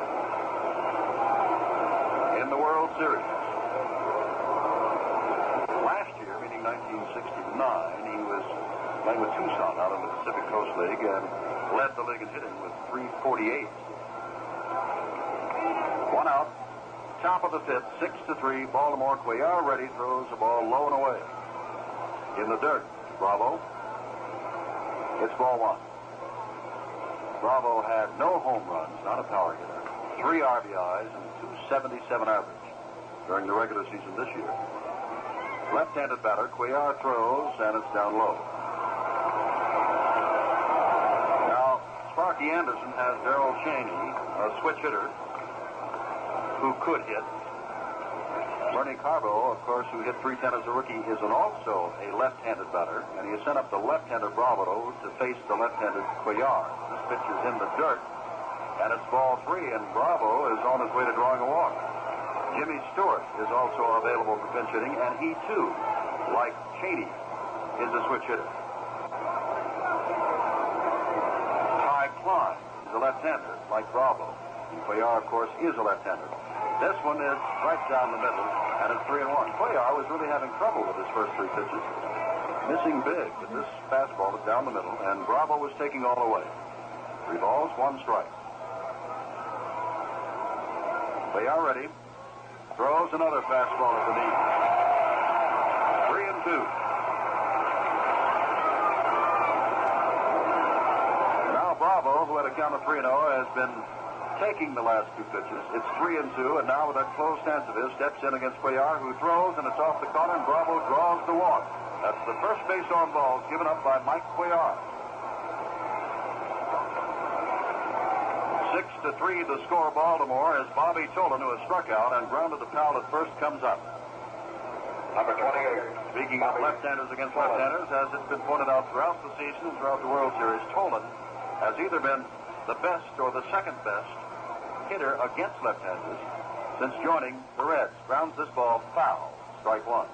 the World Series. Last year, meaning 1969, he was playing with Tucson out in the Pacific Coast League and led the league in hitting with 348. One out. Top of the fifth, six to three. Baltimore Cuellar ready throws the ball low and away. In the dirt, Bravo. It's ball one. Bravo had no home runs, not a power hitter, three RBIs, and 277 average during the regular season this year. Left-handed batter, Cuellar throws, and it's down low. Now, Sparky Anderson has Darrel Chaney, a switch hitter, who could hit. Bernie Carbo, of course, who hit 310 as a rookie, is an also a left-handed batter, and he has sent up the left-handed Bravo to face the left-handed Cuellar. This pitch is in the dirt, and it's ball three, and Bravo is on his way to drawing a walk. Jimmy Stewart is also available for pinch hitting, and he too, like Chaney, is a switch hitter. Ty Cline is a left-hander, like Bravo. And Cuellar, of course, is a left-hander. This one is right down the middle, and it's three and one. Cuellar was really having trouble with his first three pitches. Missing big, but this fastball is down the middle, and Bravo was taking all away. Three balls, one strike. They are ready. Throws another fastball at the knee. Three and two. Now Bravo, who had a count of 3 and 0, has been taking the last two pitches. It's 3 and 2, and now with that close stance of his, steps in against Cuellar, who throws, and it's off the corner, and Bravo draws the walk. That's the first base on balls given up by Mike Cuellar. To three the score Baltimore as Bobby Tolan, who has struck out and grounded the foul at first, comes up. Number 28. Speaking of left-handers against left-handers, as it's been pointed out throughout the season throughout the World Series, Tolan has either been the best or the second best hitter against left-handers since joining the Reds. Grounds this ball foul. Strike one.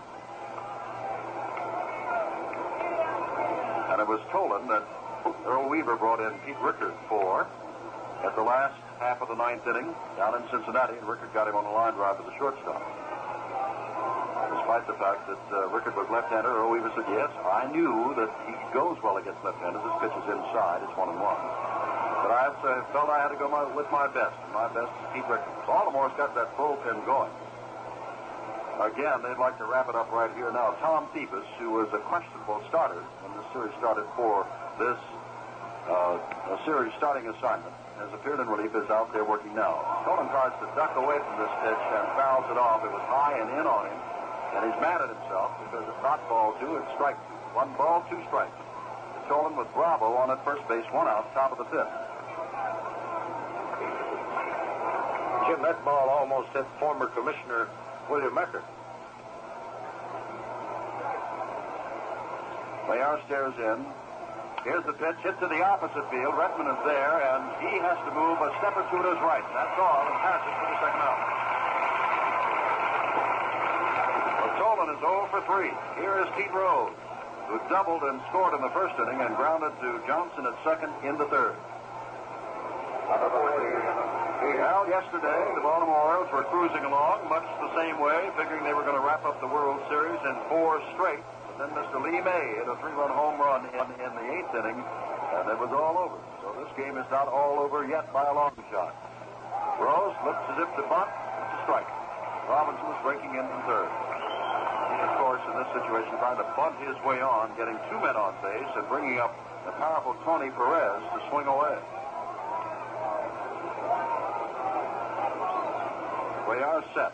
And it was Tolan that Earl Weaver brought in Pete Richert for at the last half of the ninth inning down in Cincinnati, and Richert got him on the line drive to the shortstop. Despite the fact that uh, Richert was left-hander, Earl Weaver said, yes, I knew that he goes well against left-handers. This pitch is inside. It's one and one. But I uh, felt I had to go my, with my best. My best is Pete Richert. Baltimore's got that bullpen going. Again, they'd like to wrap it up right here now. Tom Phoebus, who was a questionable starter when the series started for this uh, series starting assignment, has appeared in relief, is out there working now. Tolan tries to duck away from this pitch and fouls it off. It was high and in on him, and he's mad at himself because it's not ball two, it's strike two. One ball, two strikes. Tolan with Bravo on at first base, one out, top of the fifth. Jim, that ball almost hit former Commissioner William Eckert. Cuellar stares in. Here's the pitch, hit to the opposite field. Rettenmund is there, and he has to move a step or two to his right. That's all, and passes for the second out. Well, Tolan is 0 for 3. Here is Pete Rose, who doubled and scored in the first inning and grounded to Johnson at second in the third. Well, yesterday, the Baltimore Orioles were cruising along much the same way, figuring they were going to wrap up the World Series in four straight. But then Mr. Lee May hit a three-run home run in, in the eighth inning, and it was all over. So this game is not all over yet by a long shot. Rose looks as if to bunt. It's a strike. Robinson is breaking in from third. He, of course, in this situation, trying to bunt his way on, getting two men on base and bringing up the powerful Tony Perez to swing away. We are set.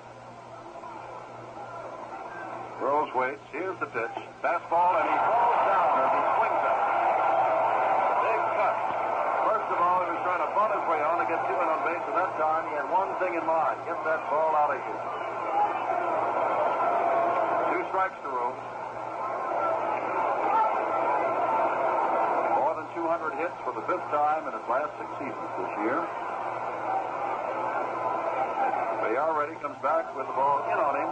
Rose waits. Here's the pitch. Fastball, and he falls down as he swings it. Big cut. First of all, he was trying to bunt his way on to get two men on base. At that time, he had one thing in mind. Get that ball out of here. Two strikes to Rose. More than 200 hits for the fifth time in his last six seasons this year. He already comes back with the ball in on him,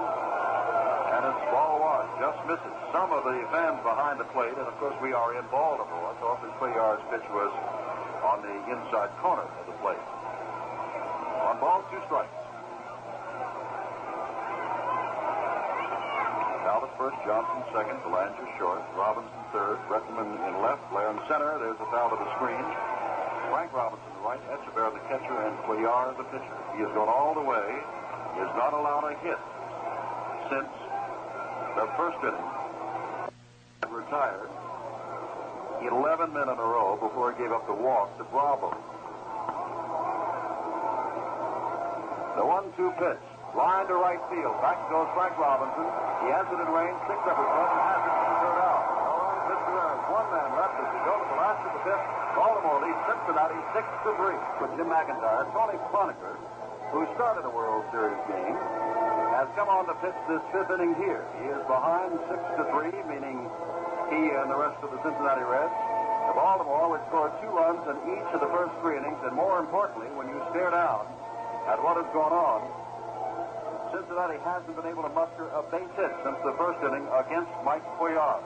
it's ball one. Just misses. Some of the fans behind the plate, and of course we are in Baltimore, thought that Cuellar's pitch was on the inside corner of the plate. One ball, two strikes. Talbot first, Johnson second, Belanger short, Robinson third, Rettenmund in left, Blair in center. There's a foul to the screen. Frank Robinson the right, Etchebarren the catcher, and Cuellar the pitcher. He has gone all the way. He has not allowed a hit since the first inning. Retired 11 men in a row before he gave up the walk to Bravo. The one-two pitch. Line to right field. Back goes Frank Robinson. He has it in range, picks up his glove, and has it for the third out. One man left as we go to the last of the fifth. Baltimore leads Cincinnati six to three. With Jim McIntyre, Tony Cloninger, who started a World Series game, has come on to pitch this fifth inning here. He is behind six to three, meaning he and the rest of the Cincinnati Reds. The Baltimore would score two runs in each of the first three innings, and more importantly, when you stare down at what has gone on, Cincinnati hasn't been able to muster a base hit since the first inning against Mike Cuellar.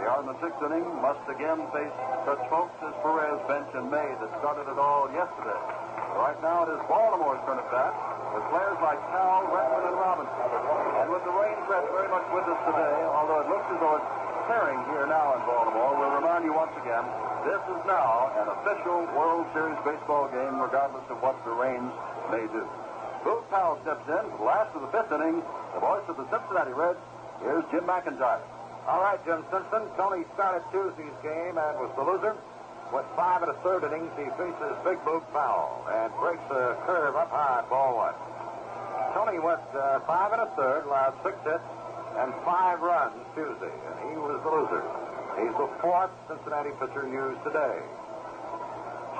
They are in the sixth inning, must again face such folks as Perez, Bench, and May that started it all yesterday. Right now it is Baltimore's turn at bat with players like Powell, Rettenmund, and Robinson. And with the rain threat very much with us today, although it looks as though it's clearing here now in Baltimore, we'll remind you once again, this is now an official World Series baseball game, regardless of what the rains may do. Boog Powell steps in for the last of the fifth inning. The voice of the Cincinnati Reds, here's Jim McIntyre. All right, Jim Simpson. Tony started Tuesday's game and was the loser. With five and a third innings, he faces Big Boog Powell and breaks a curve up high, ball one. Tony went uh, five and a third, allowed six hits and five runs Tuesday, and he was the loser. He's the fourth Cincinnati pitcher used today.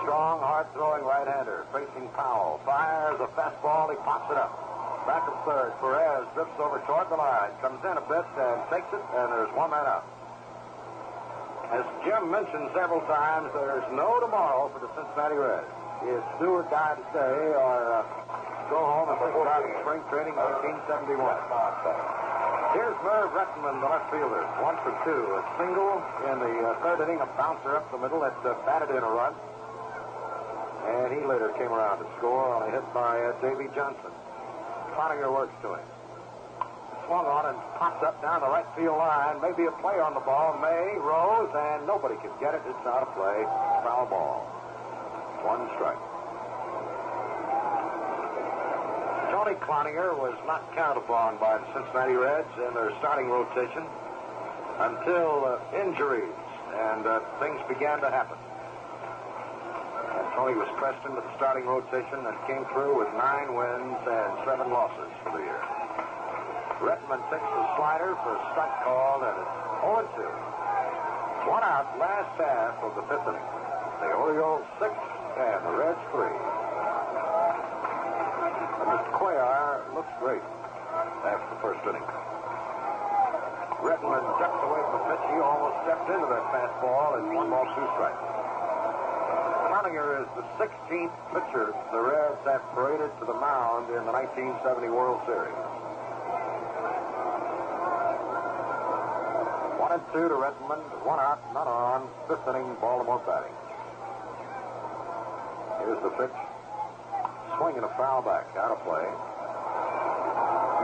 Strong, hard-throwing right-hander facing Powell. Fires a fastball, he pops it up. Back of third, Perez drifts over toward the line, comes in a bit and takes it, and there's one man out. As Jim mentioned several times, there's no tomorrow for the Cincinnati Reds. It's do or die today or uh, go home and think about spring training 1971. Here's Merv Rettenmund, the left fielder. One for two. A single in the uh, third inning, a bouncer up the middle that uh, batted in a run. And he later came around to score on a hit by uh, Davey Johnson. Cloninger works to him. Swung on and pops up down the right field line. Maybe a play on the ball. May, Rose, and nobody can get it. It's not a play. Foul ball. One strike. Tony Cloninger was not counted upon by the Cincinnati Reds in their starting rotation until uh, injuries and uh, things began to happen. And Tony was pressed into the starting rotation and came through with nine wins and seven losses for the year. Rettenmund takes the slider for a strike call, and it's 0-2. One out last half of the fifth inning. The Orioles six and the Reds three. And Mr. Cuellar looks great after the first inning. Rettenmund ducked away from pitch. He almost stepped into that fastball. It's one ball, two strikes. Cloninger is the 16th pitcher the Reds have paraded to the mound in the 1970 World Series. And two to Rettenmund, one out, none on. Fifth inning, Baltimore batting. Here's the pitch. Swinging a foul back, out of play.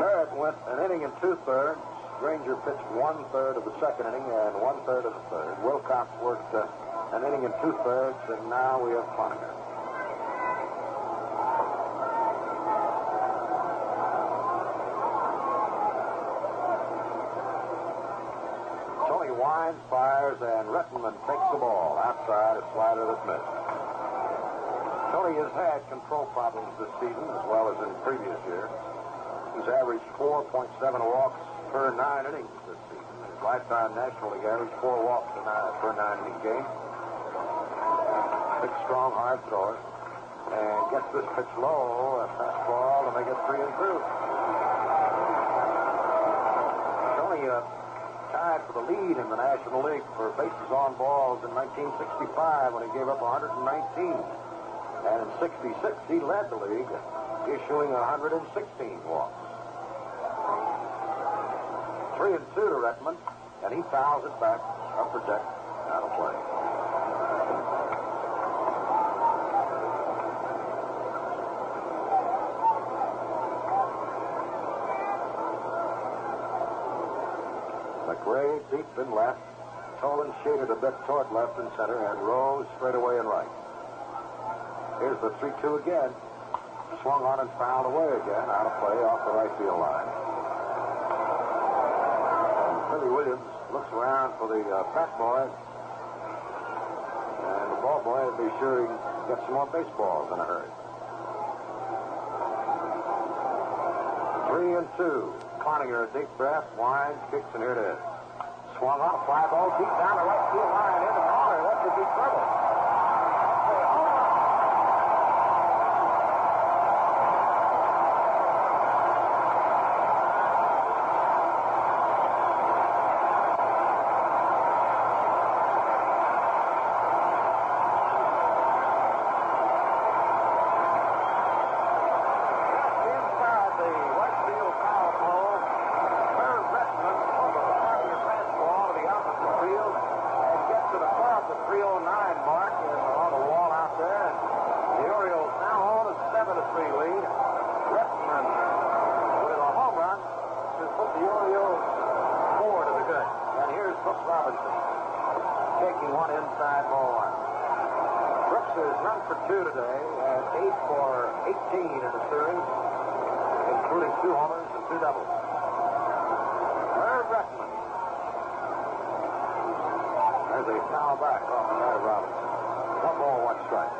Merritt went an inning and two thirds. Granger pitched one third of the second inning and one third of the third. Wilcox worked uh, an inning and two thirds, and now we have Cloninger. Tony winds, fires, and Rettenmund takes the ball outside a slider that missed. Tony has had control problems this season as well as in previous years. He's averaged 4.7 walks per nine innings this season. His lifetime National League average four walks per nine, inning game. Big, strong, hard thrower. And gets this pitch low, a fastball, to make it three and two. Tony uh, tied for the lead in the National League for bases on balls in 1965 when he gave up 119. And in 66, he led the league, issuing 116 walks. Three and two to Rettenmund, and he fouls it back, upper deck, out of play. McRae deep in left. Tolan shaded a bit toward left and center, and Rose straight away and right. Here's the 3-2 again. Swung on and fouled away again, out of play off the right field line. And Billy Williams looks around for the uh, boy. And the ball boy will be sure he gets some more baseballs in a hurry. Three and two. Cloninger, a deep breath, winds, kicks, and here it is. Swung on a fly ball deep down the right field line in the corner. That could be trouble. Inside the right field Brooks Robinson. Taking one inside ball one. Brooks is run for two today and eight for 18 in the series, including two homers and two doubles. Herb Reckman. There's a foul back off the right of Robinson. One ball, one strike.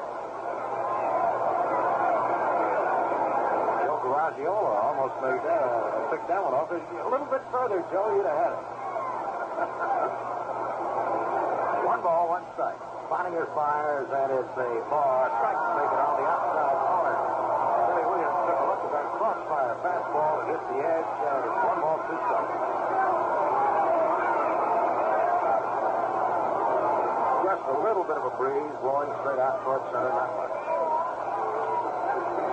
Joe Garagiola almost made that, uh, picked that one off. A little bit further, Joe, you'd have had it. one ball, one strike. Cloninger fires, and it's a ball. Strike to make it on the outside corner. Billy Williams took a look at that crossfire fastball that hit the edge, and it's one ball, two strikes. Just a little bit of a breeze blowing straight out towards center, not much.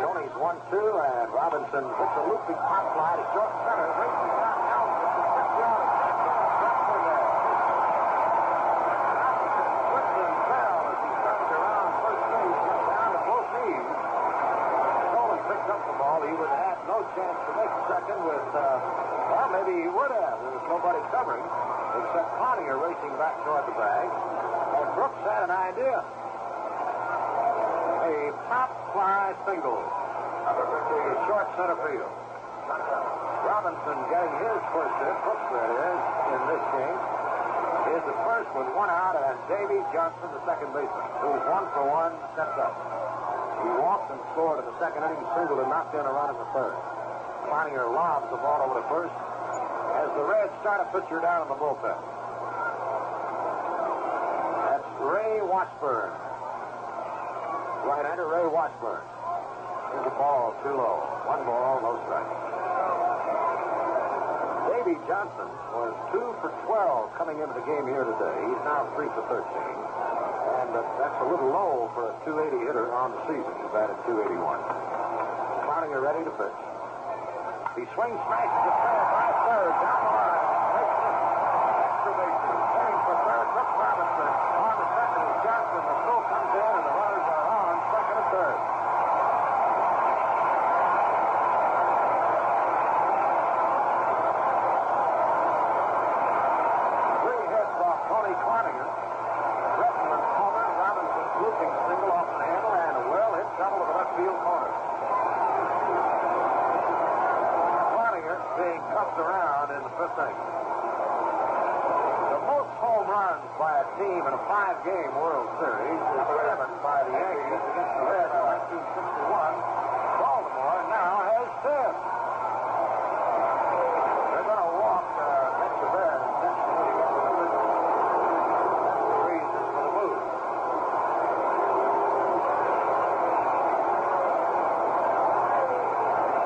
Tony's one, two, and Robinson hits a looping pop fly to short center. Races out now. Gets the out of Drops in there. Robinson fell as he started around first base, went down to both knees. Tolan picked up the ball. He would have had no chance to make second with, uh, well, maybe he would have. There was nobody covering except Cloninger racing back toward the bag. And Brooks had an idea. A pop fly single to short center field. Robinson getting his first hit, Brooks that is, in this game, is the first with one out, and Davy Johnson, the second baseman, who's one for one, steps up. He walked and scored in the second inning, singled and knocked in a run in the third. Cloninger lobs the ball over to first as the Reds start a pitcher down in the bullpen. That's Ray Washburn. Right-hander Ray Washburn. Here's the ball too low. One ball, no strike. Davy Johnson was two for 12 coming into the game here today. He's now three for 13. And uh, that's a little low for a 280 hitter on the season. He's batted 281. Cloninger ready to pitch. He swings, smashes it fair by third, down the line. Makes it. Heading for third, Brooks Robinson. On the second is Johnson. The throw comes in, and the runners are on second and third. Three hits off Tony Cloninger. Rettenmund homer, Robinson looping single off the handle, and a well-hit double to the left field corner. Cloninger being cuffed around in the fifth inning. The most home runs by a team in a five-game World Series is seven by the Yankees against the Reds in 1961. Baltimore now has ten. They're going to walk uh, Etchebarren intentionally reasons for the move.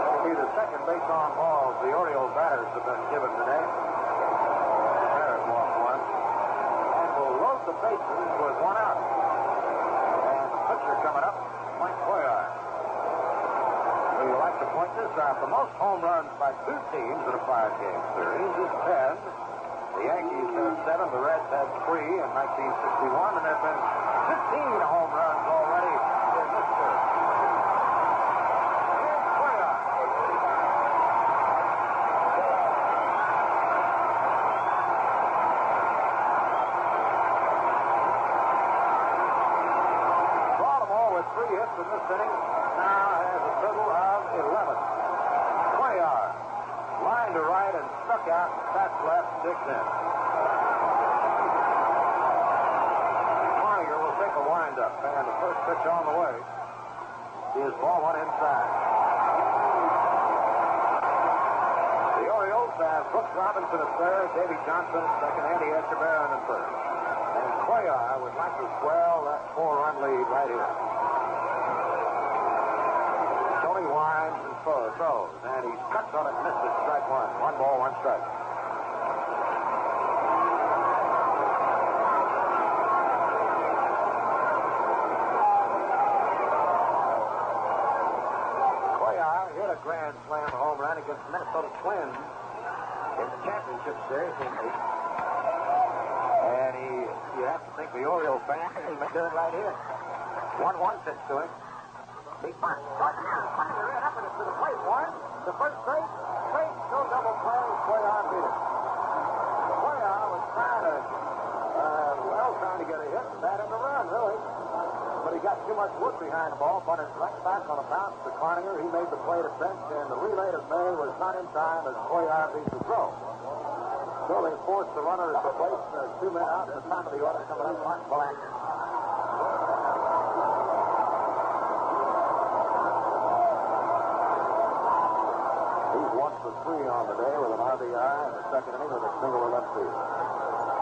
It'll be the second base on balls the Orioles batters have been given today. Merritt walked one. And will load the bases with one out. And the pitcher coming up, Mike Cuellar. We like to point this out. The most home runs by two teams in a five-game series is 10. The Yankees had seven. The Reds had three in 1961. And there have been 15 home runs already in this series. Here's Cuellar. Baltimore with three hits in this inning now has a total of 11. Cuellar line to right and stuck out, taps left, digs in. Cloninger will take a windup, and the first pitch on the way is ball one inside. The Orioles have Brooks Robinson at third, Davy Johnson at second, Andy Etchebarren in third. And Cuellar would like to swell that four-run lead right here. Tony winds and throws, throws, and he cuts on it, missed it, strike one. One ball, one strike. Cuellar hit a grand slam home run against the Minnesota Twins in the championship series. And he, you have to think the Oriole fan, he may do it right here. 1-1 pitch to him. Big bunt. Down. Cloninger ran up and it's to the plate. One. The first base. Straight. No double play. Cuellar beat it. Cuellar was trying to, uh, well, trying to get a hit and that in the run, really. Got too much wood behind the ball, but it's right back on a bounce to Cloninger. He made the play to Bench, and the relay to May was not in time as Cuellar beat the throw. So they forced the runner at the two men out at the top of the order coming up, Mark Belanger. He's one for three on the day with an RBI and the second inning with a single left field.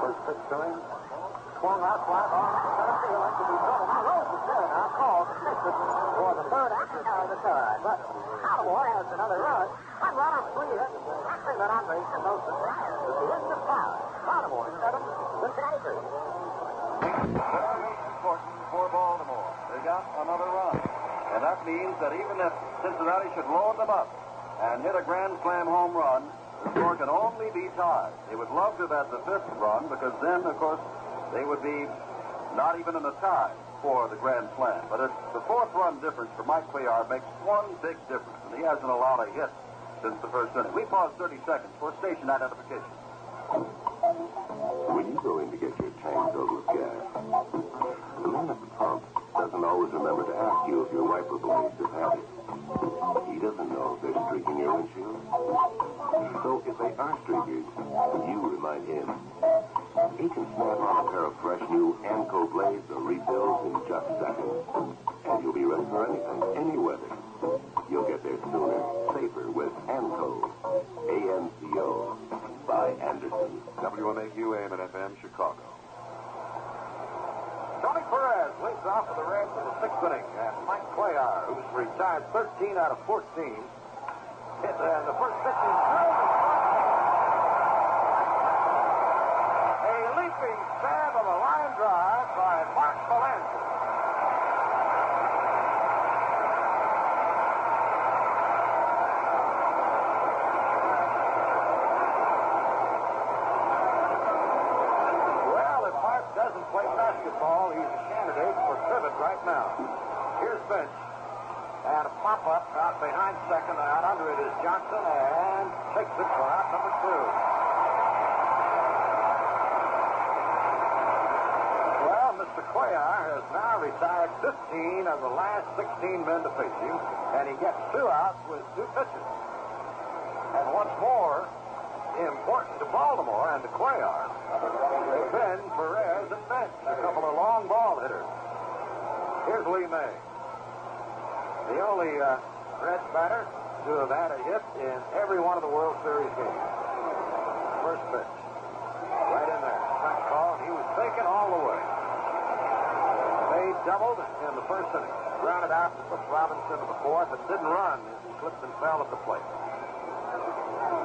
First pitch to him. Swung out, ball to center field. That could be trouble. Now Rose is there. Now fix it for the third action or the third. But Baltimore has another run. One run on three hits. Actually, but on base and those with the hits of power. Baltimore seven, Cincinnati three. important for Baltimore. They got another run. And that means that even if Cincinnati should load them up and hit a grand slam home run, the score can only be tied. They would love to have had the fifth run because then, of course, they would be not even in a tie for the grand slam. But it's the fourth run difference for Mike Cuellar makes one big difference, and he hasn't allowed a hit since the first inning. We pause 30 seconds for station identification. When you go in to get your tank filled with gas, the the pump doesn't always remember to ask you if your wiper blades have had it. He doesn't know if they're streaking your windshield. So if they are streakers, you remind him. He can snap on a pair of fresh new Anco blades or refills in just seconds. And you'll be ready for anything, any weather. You'll get there sooner, safer with Anco. A-N-C-O by Anderson. WMAQ AM and FM Chicago. Tony Perez leads off for the Reds in the sixth inning. And Mike Cuellar, who's retired 13 out of 14, hit and the first pitch is. A leaping stab of a line drive by Mark Belanger. Well, if Mark doesn't play basketball, he's a candidate for pivot right now. Here's Bench. And a pop up out behind second. Out under it is Johnson and takes it for out number two. Well, Mr. Cuellar has now retired 15 of the last 16 men to face him, and he gets two outs with two pitches. And what's more important to Baltimore and to Cuellar been Perez and Bench, a couple of long ball hitters. Here's Lee May. The only uh, Reds batter to have had a hit in every one of the World Series games. First pitch. Right in there. Strike call, and he was taken all the way. May doubled in the first inning. Grounded out to Robinson in the fourth and didn't run. As he slipped and fell at the plate.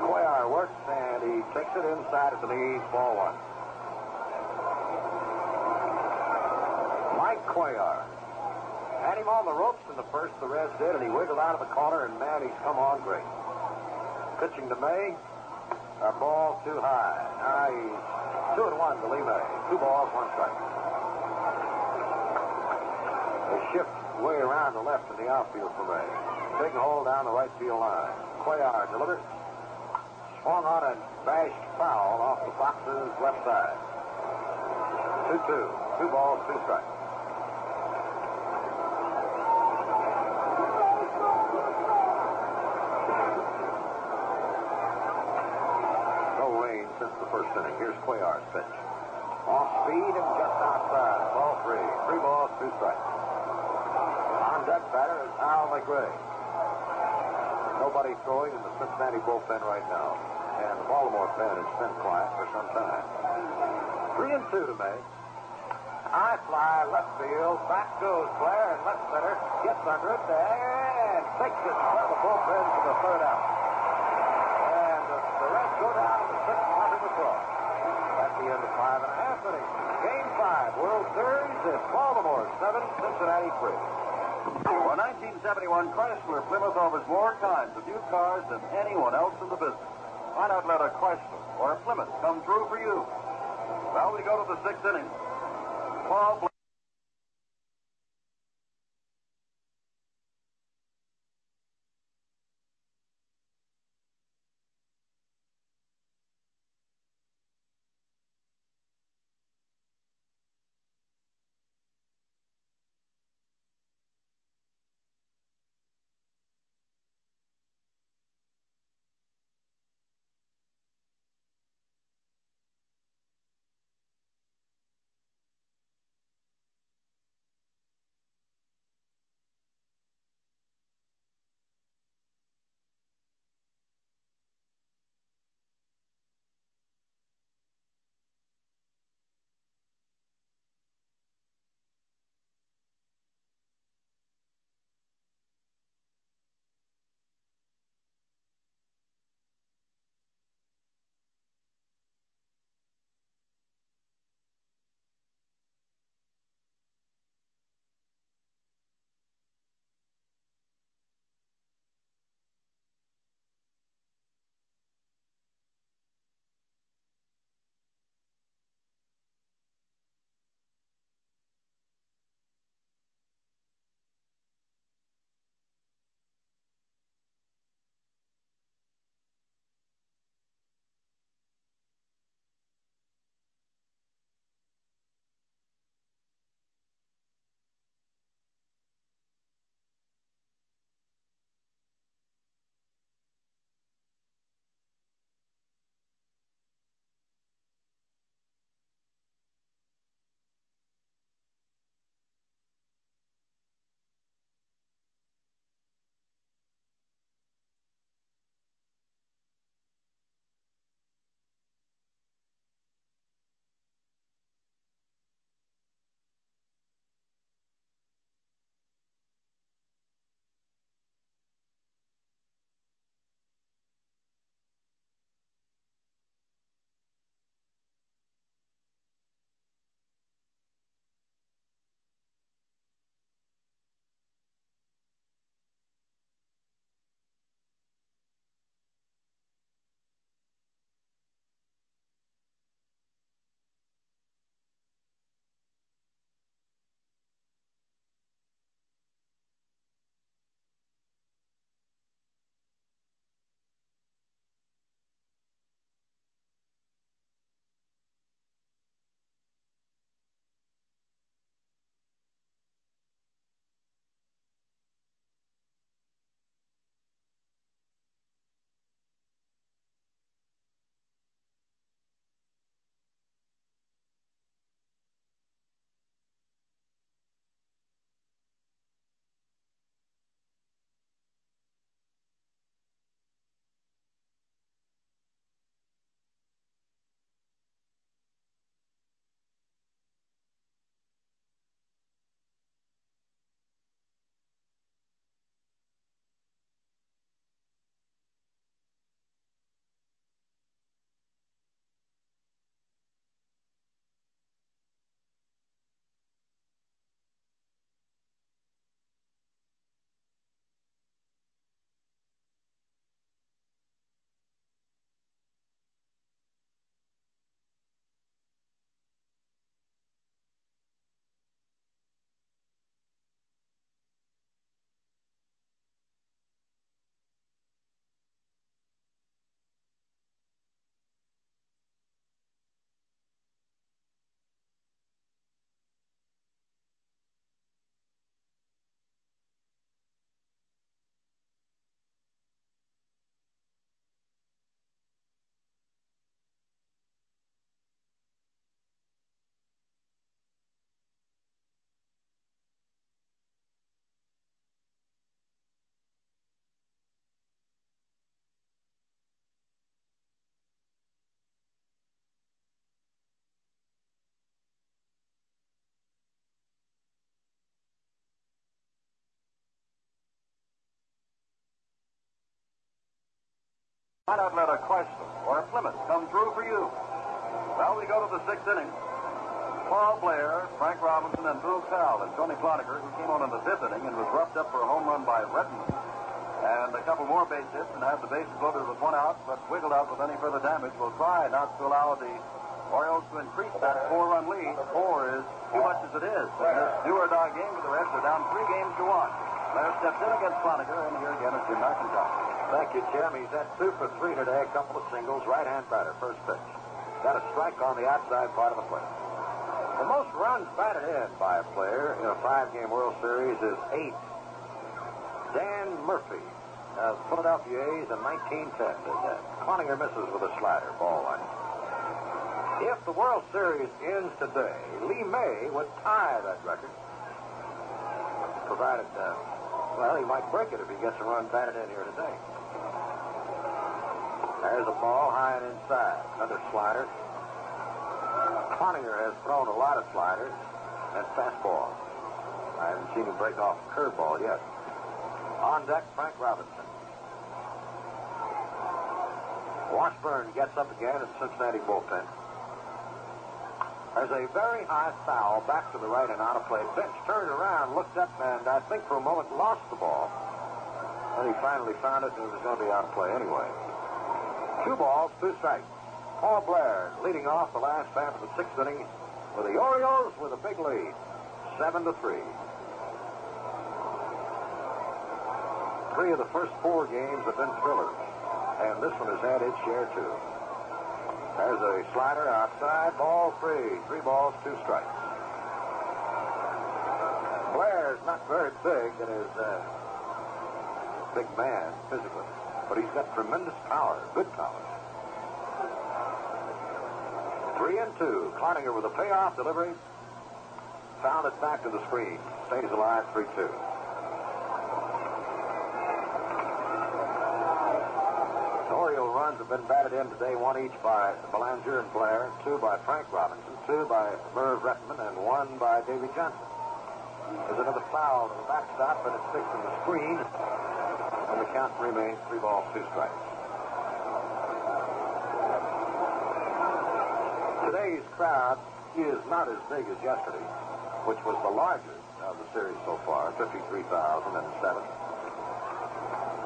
Cuellar works, and he takes it inside at the knees, ball one. Mike Cuellar. Had him on the ropes in the first, the Reds did, and he wiggled out of the corner, and man, he's come on great. Pitching to May, a ball too high. Now he's two and one to Lee May. Two balls, one strike. They shift way around the left in the outfield for May. Taking hold down the right field line. Cuellar delivers. Swung on and bashed foul off the Fox's left side. 2-2. Two balls, two strikes. No rain since the first inning. Here's Cuellar's pitch. Off speed and just outside. Ball three. Three balls, two strikes. On deck batter is Al McRae. Nobody throwing in the Cincinnati bullpen right now. And the Baltimore pen has been quiet for some time. Three and two to make. High fly, left field. Back goes Blair, and left center gets under it and takes it from the bullpen to the third out. And the, the Reds go down to six nothing across. At the end of five and a half innings. Game five, World Series. It's Baltimore seven, Cincinnati three. For 1971, Chrysler Plymouth offers more kinds of new cars than anyone else in the business. Why not let a Chrysler or a Plymouth come through for you? Well, we go to the sixth inning. Paul Why not let a question or a Plymouth come through for you? Well, we go to the sixth inning. Paul Blair, Frank Robinson, and Bill Cal and Tony Cloninger, who came on in the fifth inning and was roughed up for a home run by Rettenmund, and a couple more base hits and had the bases loaded with one out, but wiggled out with any further damage, will try not to allow the Orioles to increase that four-run lead. Four is too much as it is. In this do-or-die game with the Reds, they're down three games to one. Blair steps in against Cloninger, and here again is Jim McIntyre. Thank you, Jim. He's had two for three today, a couple of singles, right-hand batter, first pitch. Got a strike on the outside part of the plate. The most runs batted in by a player in a five-game World Series is eight. Dan Murphy of Philadelphia A's in 1910 did that. Cloninger misses with a slider, ball one. If the World Series ends today, Lee May would tie that record. Provided, uh, well, he might break it if he gets a run batted in here today. There's a ball high and inside. Another slider. Cloninger has thrown a lot of sliders and fastball. I haven't seen him break off a curveball yet. On deck, Frank Robinson. Washburn gets up again in Cincinnati bullpen. There's a very high foul back to the right and out of play. Bench turned around, looked up, and I think for a moment lost the ball. Then he finally found it, and it was going to be out of play anyway. Two balls, two strikes. Paul Blair leading off the last half of the sixth inning for the Orioles with a big lead, seven to three. Three of the first four games have been thrillers, and this one has had its share too. There's a slider outside, ball three, three balls, two strikes. Blair's not very big and is a uh, big man physically, but he's got tremendous power, good power. Three and two. Cloninger with a payoff delivery. Found it back to the screen. Stays alive 3 2. Oriole runs have been batted in today, one each by Belanger and Blair, two by Frank Robinson, two by Merv Rettenmund, and one by Davy Johnson. There's another foul to the backstop, but it's fixed in the screen, and the count remains three balls, two strikes. Today's crowd is not as big as yesterday, which was the largest of the series so far, 53,007.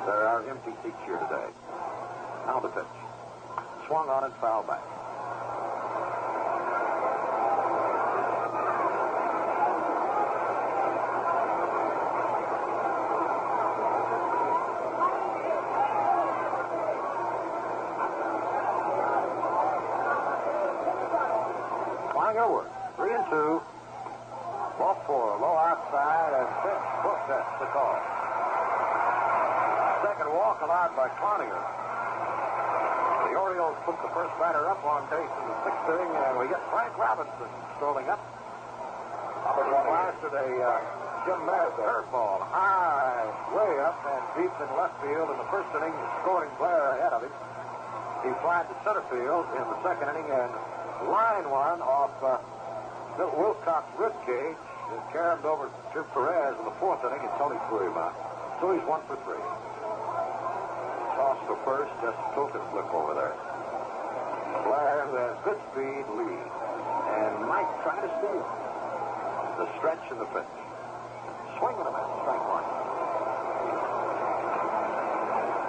There are empty seats here today. Now the pitch. Swung on and foul back. Cloninger works. Three and two. Ball four. Low outside and pitch. Book that's the call. Second walk allowed by Cloninger. The Orioles put the first batter up on base in the sixth inning, and we get Frank Robinson strolling up. Blasted a uh, Jim Mass curveball high, way up and deep in left field in the first inning, scoring Blair ahead of him. He flied to center field in the second inning and line one off uh, Milt Wilcox ribcage and carried over to Perez in the fourth inning, and Tony threw him. So he's one for three. Toss for first, just tilt and flip over there. Blair, has good speed, lead. And Mike trying to steal. The stretch and the pitch. Swing and a miss, strike one.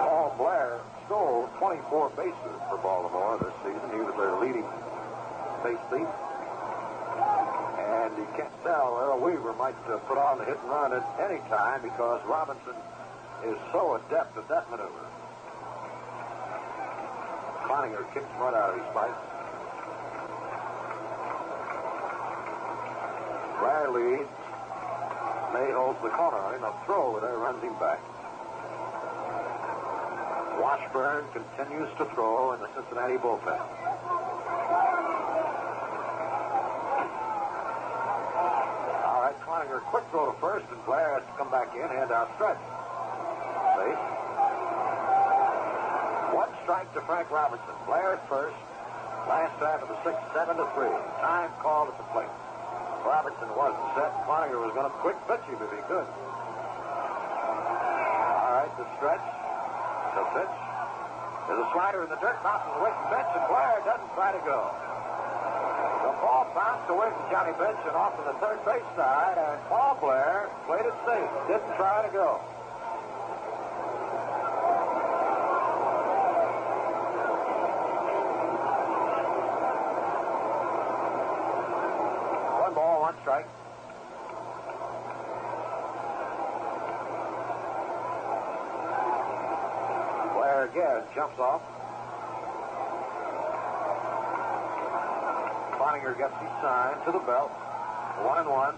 Paul Blair stole 24 bases for Baltimore this season. He was their leading base thief. And you can't tell Earl Weaver might uh, put on the hit and run at any time because Robinson is so adept at that maneuver. Cloninger kicks mud out of his spikes. Blair leads. May holds the corner him. A throw there runs him back. Washburn continues to throw in the Cincinnati bullpen. All right, Cloninger, quick throw to first, and Blair has to come back in, hand out stretch. See? One strike to Frank Robinson. Blair at first. Last half of the sixth, seven to three. Time called at the plate. Robinson wasn't set. Cloninger was going to quick pitch him if he could. All right, the stretch, the pitch. There's a slider in the dirt, bounces away from Bench, and Blair doesn't try to go. The ball bounced away from Johnny Bench and off to the third base side, and Paul Blair played it safe, didn't try to go. One ball, one strike. Blair again jumps off. Cloninger gets his sign to the belt. One and one.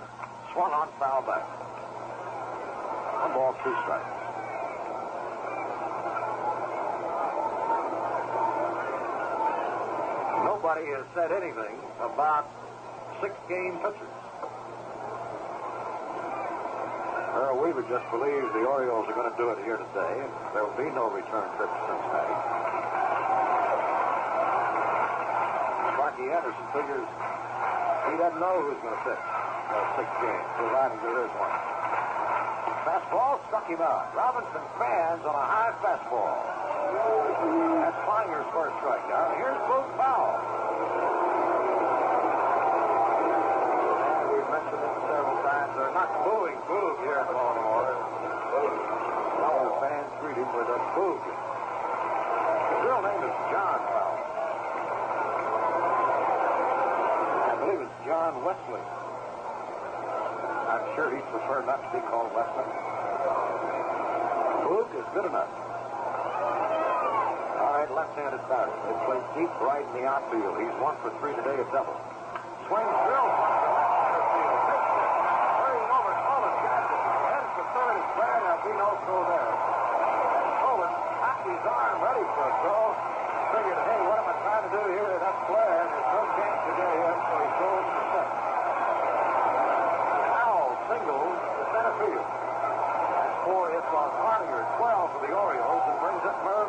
Swung on foul back. One ball, two strikes. Nobody has said anything about six-game pitchers. Earl just believes the Orioles are going to do it here today. There will be no return trip to Cincinnati. Sparky Anderson figures he doesn't know who's going to pitch those six games, providing there is one. Fastball struck him out. Robinson fans on a high fastball. That's Cloninger's first strikeout. Here's Boog Powell. And we've mentioned it several times. They're not booing Boog here Baltimore. All the fans greet him with a Boog. His real name is John Powell. I believe it's John Wesley. I'm sure he'd prefer not to be called Wesley. Boog is good enough. All right, left-handed batter. They play deep right in the outfield. He's one for three today at double. Swing drill. Hurrying over, Coleman got it. Heads for third is fair. There'll be no throw there. Arm ready for a throw. Figured, hey, what am I trying to do here? That's Blair. There's no chance to get him, so he throws to second. Powell singles to center field. That's four hits on Cloninger, 12 for the Orioles, and brings up Merv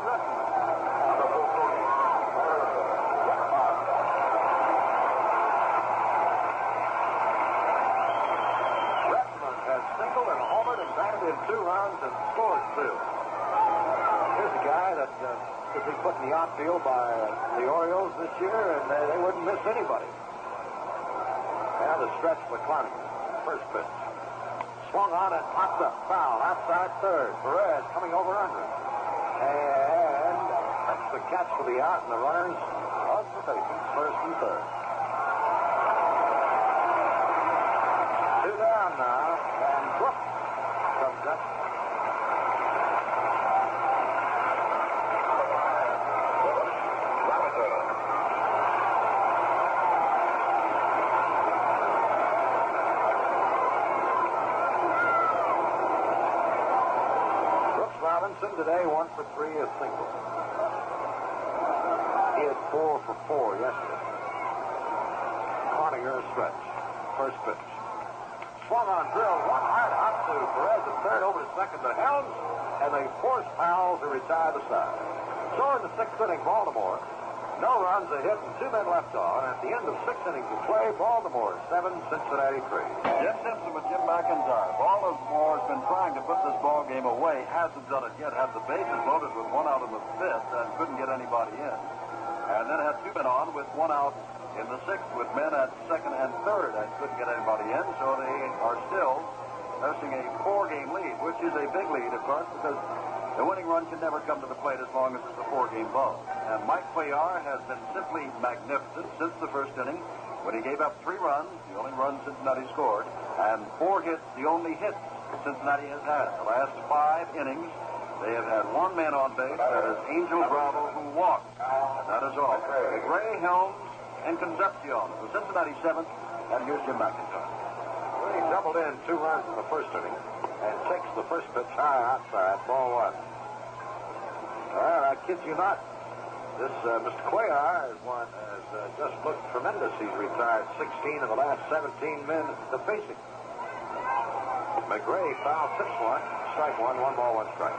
in two runs and scored two. Here's a guy that uh, could be put in the outfield by the Orioles this year, and they, they wouldn't miss anybody. Now the stretch Cloninger. First pitch. Swung on and popped up. Foul. Outside third. Perez coming over under. And that's the catch for the out, and the runners on for bases, first and third. Two down now, and Brooks comes up. Brooks Robinson today, one for three, a single. He had four for four yesterday. Cloninger a stretch. First pitch. Swung on drill, one hard out to Perez at third, over to second to Helms, and they force Powell to retire the side. So in the sixth inning, Baltimore, no runs, a hit, and two men left on. At the end of six innings of play, Baltimore seven, Cincinnati three. Jim Simpson with Jim McIntyre. Baltimore has been trying to put this ball game away. Hasn't done it yet. Had the bases loaded with one out in the fifth and couldn't get anybody in. And then had two men on with one out in the sixth with men at second and third and couldn't get anybody in. So they are still nursing a four-game lead, which is a big lead, of course, because the winning run can never come to the plate as long as it's a four-game ball. And Mike Cuellar has been simply magnificent since the first inning when he gave up three runs, the only run Cincinnati scored, and four hits, the only hits Cincinnati has had. The last five innings, they have had one man on base, that is Angel Bravo, who walked. And that is all. Gray, Helms, and Concepcion. The Cincinnati seventh, and here's Jim McIntyre. He doubled in two runs in the first inning and takes the first pitch high outside, ball one. Well, I kid you not. This uh, Mr. Cuellar has, one, has uh, just looked tremendous. He's retired 16 of the last 17 men to face him. McRae foul tips one, strike one, one ball, one strike.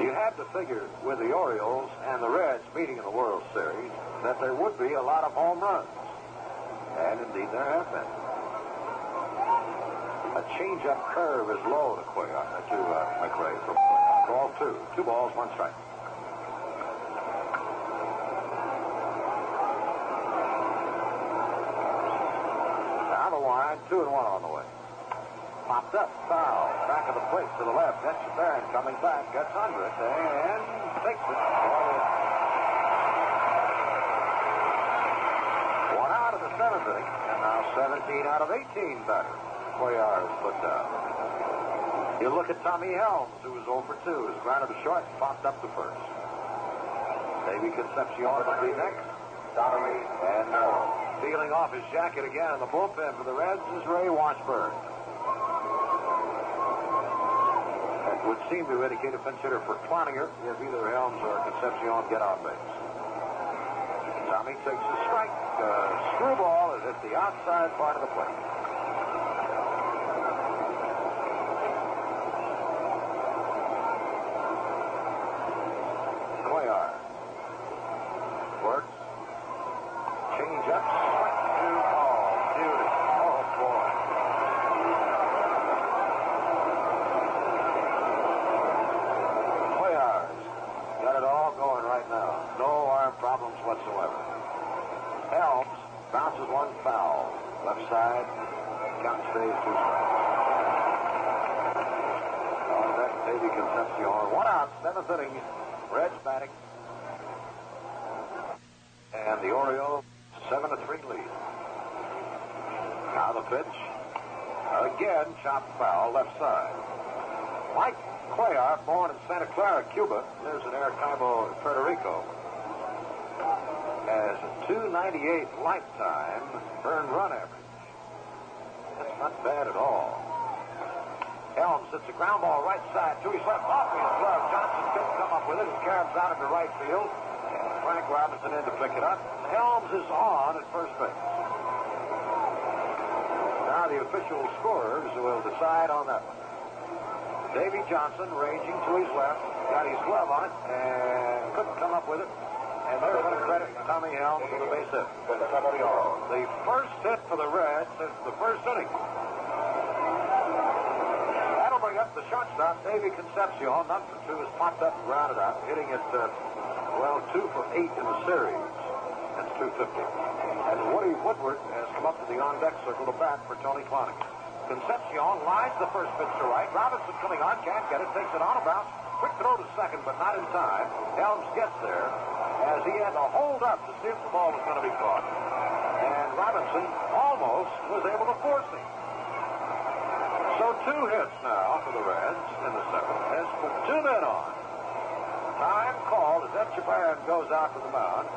You have to figure with the Orioles and the Reds meeting in the World Series that there would be a lot of home runs. And indeed there have been. A change-up curve is low to Cuellar, uh, to uh, McRae Ball two. Two balls, one strike. Now the line, two and one on the way. Popped up, foul. Back of the plate to the left. That's Baron coming back, gets under it, and takes it. One out of the seventh inning, and now 17 out of 18 batters. Cuellar put down. You look at Tommy Helms, who was 0 for 2, is grounded short, popped up to first. Davey Concepcion will be next. Tommy and uh, feeling off his jacket again in the bullpen for the Reds is Ray Washburn. That would seem to indicate a pinch hitter for Cloninger if either Helms or Concepcion get on base. Tommy takes a strike. Uh, screwball is at the outside part of the plate. Cuellar. Works. Change up. Strike two ball. Beauty. Oh, boy. Cuellar's got it all going right now. No arm problems whatsoever. Helms bounces one foul. Left side. Count stays two strikes. On deck, Davey Concepcion. One out, seventh inning. Reds batting. And the Orioles, 7 to 3 lead. Now the pitch. Again, chopped foul, left side. Mike Cuellar, born in Santa Clara, Cuba, lives in Arecibo, Puerto Rico. Has a 298 lifetime earned run average. That's not bad at all. Helms hits a ground ball right side to his left off his glove. Johnson couldn't come up with it. It carries out into right field. Frank Robinson in to pick it up. Helms is on at first base. Now the official scorers will decide on that one. Davy Johnson ranging to his left, got his glove on it, and couldn't come up with it. And they're going to credit Tommy Helms for the base hit. The first hit for the Reds since the first inning. That'll bring up the shortstop, Davy Concepcion. For two is popped up and grounded out, hitting it, uh, well, two for eight in the series. That's 250. And Woody Woodward has come up to the on-deck circle to bat for Tony Cloninger. Concepcion lines the first pitch to right. Robinson coming on, can't get it, takes it on a bounce. Quick throw to second, but not in time. Helms gets there as he had to hold up to see if the ball was going to be caught. And Robinson almost was able to force him. So two hits now for the Reds in the seventh. Has put two men on. Time called as Etchebarren goes out to the mound.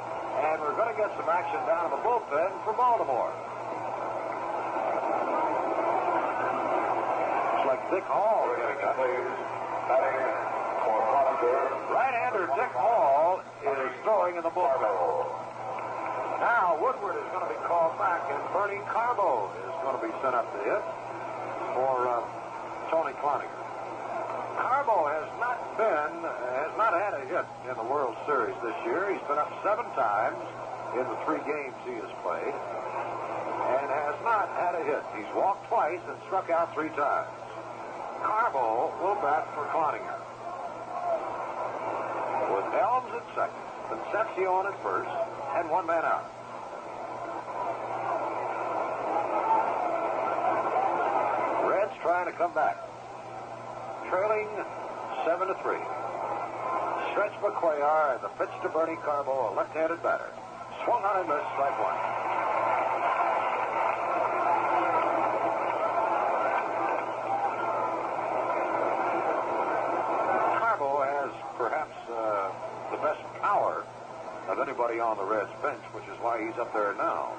And we're going to get some action down in the bullpen for Baltimore. Looks like Dick Hall is getting up. Right-hander Dick Hall is throwing in the bullpen. Now Woodward is going to be called back, and Bernie Carbo is going to be sent up to hit for uh, Tony Cloninger. Carbo has not been, has not had a hit in the World Series this year. He's been up seven times in the three games he has played, and has not had a hit. He's walked twice and struck out three times. Carbo will bat for Cloninger. With Helms at second, Concepcion at first, and one man out. Reds trying to come back. Trailing 7 to 3. Stretch Cuellar and the pitch to Bernie Carbo, a left-handed batter. Swung on and missed, strike one. Carbo has perhaps uh, the best power of anybody on the Reds bench, which is why he's up there now.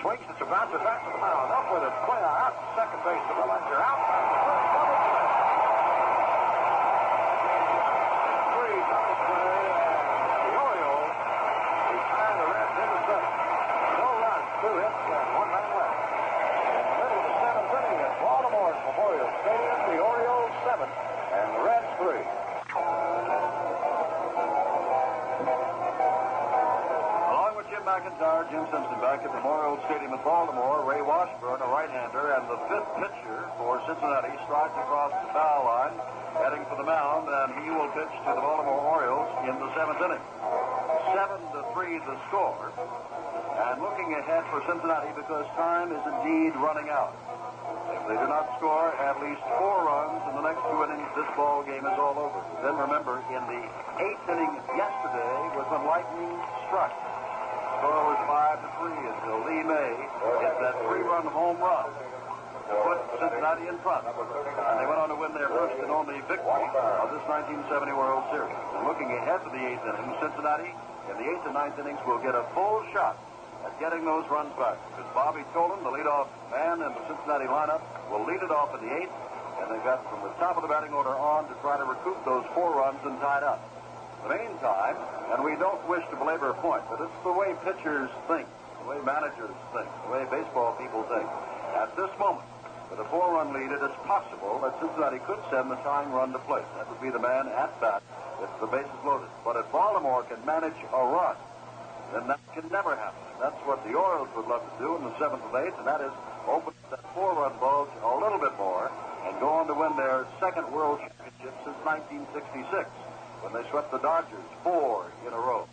Swings it to bounce it back to the mound. Up with it. Cuellar out second base to Belanger. Out. Along with Jim Simpson back at Memorial Stadium in Baltimore. Ray Washburn, a right-hander, and the fifth pitcher for Cincinnati strides across the foul line, heading for the mound, and he will pitch to the Baltimore Orioles in the seventh inning. Seven to three the score. And looking ahead for Cincinnati because time is indeed running out. If they do not score at least four runs in the next two innings, this ball game is all over. Then remember, in the eighth inning yesterday was when lightning struck. Score was five to three until Lee May hit that three-run home run to put Cincinnati in front. And they went on to win their first and only victory of this 1970 World Series. And looking ahead to the eighth inning, Cincinnati in the eighth and ninth innings will get a full shot at getting those runs back. Because Bobby Tolan, the leadoff man in the Cincinnati lineup, will lead it off in the eighth, and they've got from the top of the batting order on to try to recoup those four runs and tie it up. Meantime, and we don't wish to belabor a point, but it's the way pitchers think, the way managers think, the way baseball people think. At this moment, with a four-run lead, it is possible that Cincinnati could send the tying run to place. That would be the man at bat if the base is loaded. But if Baltimore can manage a run, then that can never happen. That's what the Orioles would love to do in the seventh and eighth, and that is open that four-run bulge a little bit more and go on to win their second World Championship since 1966, when they swept the Dodgers four in a row.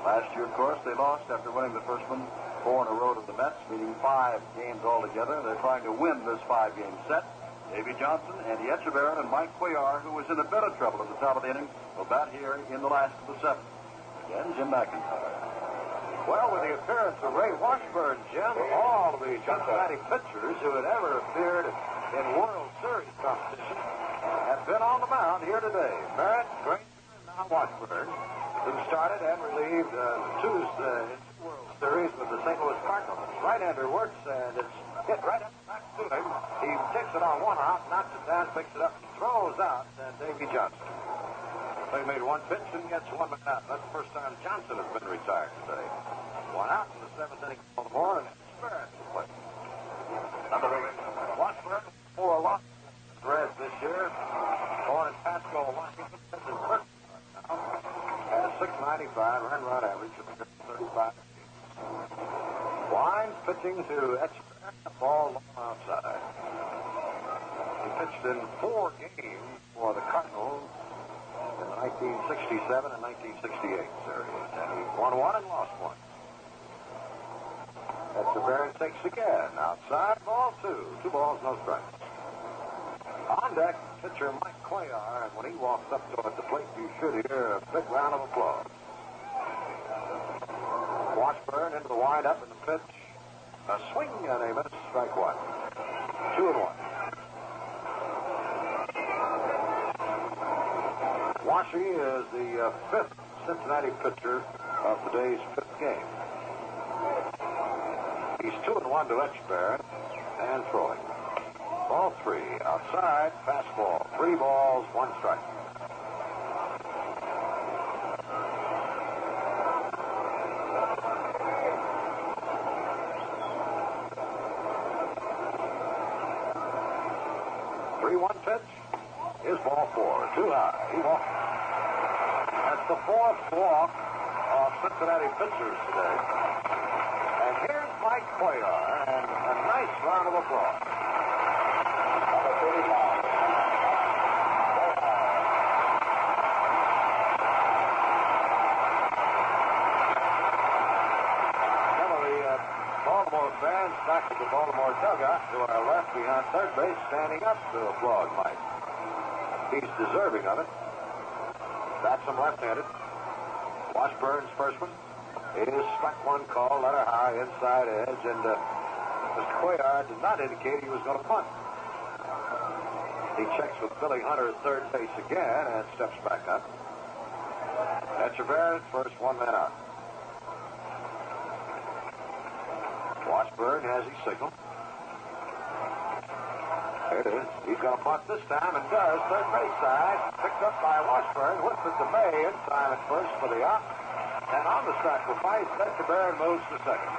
Last year, of course, they lost after winning the first one four in a row to the Mets, meaning five games altogether. They're trying to win this five-game set. Davy Johnson, Andy Etchebarren, and Mike Cuellar, who was in a bit of trouble at the top of the inning, will bat here in the last of the seventh. Again, Jim McIntyre. Well, with the appearance of Ray Washburn, Jim, all the Cincinnati pitchers who had ever appeared in World Series competition been on the mound here today. Merritt, Granger, and now Washburn, who started and relieved uh, two uh, World Series with the St. Louis Cardinals. Right-hander works, and it's hit right up back to him. He takes it on one out, knocks it down, picks it up, throws out, and Davy Johnson. They made one pitch and gets one man out. That's the first time Johnson has been retired today. One out in the seventh inning Baltimore, and Barrett to play. Another inning. Washburn, four lost Reds this year. Born in Pasco, Washington. This is first now. Has 695 run run average of 35. Wines pitching to Etchebarren, ball long outside. He pitched in four games for the Cardinals in the 1967 and 1968 series. And he won one and lost one. Baron takes again. Outside, ball two. Two balls, no strikes. On deck, pitcher Mike Cuellar, and when he walks up toward the plate, you should hear a big round of applause. Washburn into the windup and the pitch. A swing and a miss, strike one. Two and one. Washy is the uh, fifth Cincinnati pitcher of the day's fifth game. He's two and one to Etchebarren and throwing. Ball three outside, fastball. Three balls, one strike. Three one pitch is ball four. Too high. He walked. That's the fourth walk of Cincinnati pitchers today. And here's Mike Cuellar, and a nice round of applause. Number 35. Some of the uh, Baltimore fans back to the Baltimore dugout to our left behind third base standing up to applaud Mike. He's deserving of it. That's him left-handed. Washburn's first one is strike one call, letter high, inside edge, and uh, Mr. Cuellar did not indicate he was going to punt. He checks with Billy Hunter at third base again and steps back up. That's Etchebarren, first one man out. Washburn has his signal. There it is. He's going to punt this time and does. Third base side. Picked up by Washburn. It to May in time at first for the out. And on the sacrifice, Etchebarren moves to second.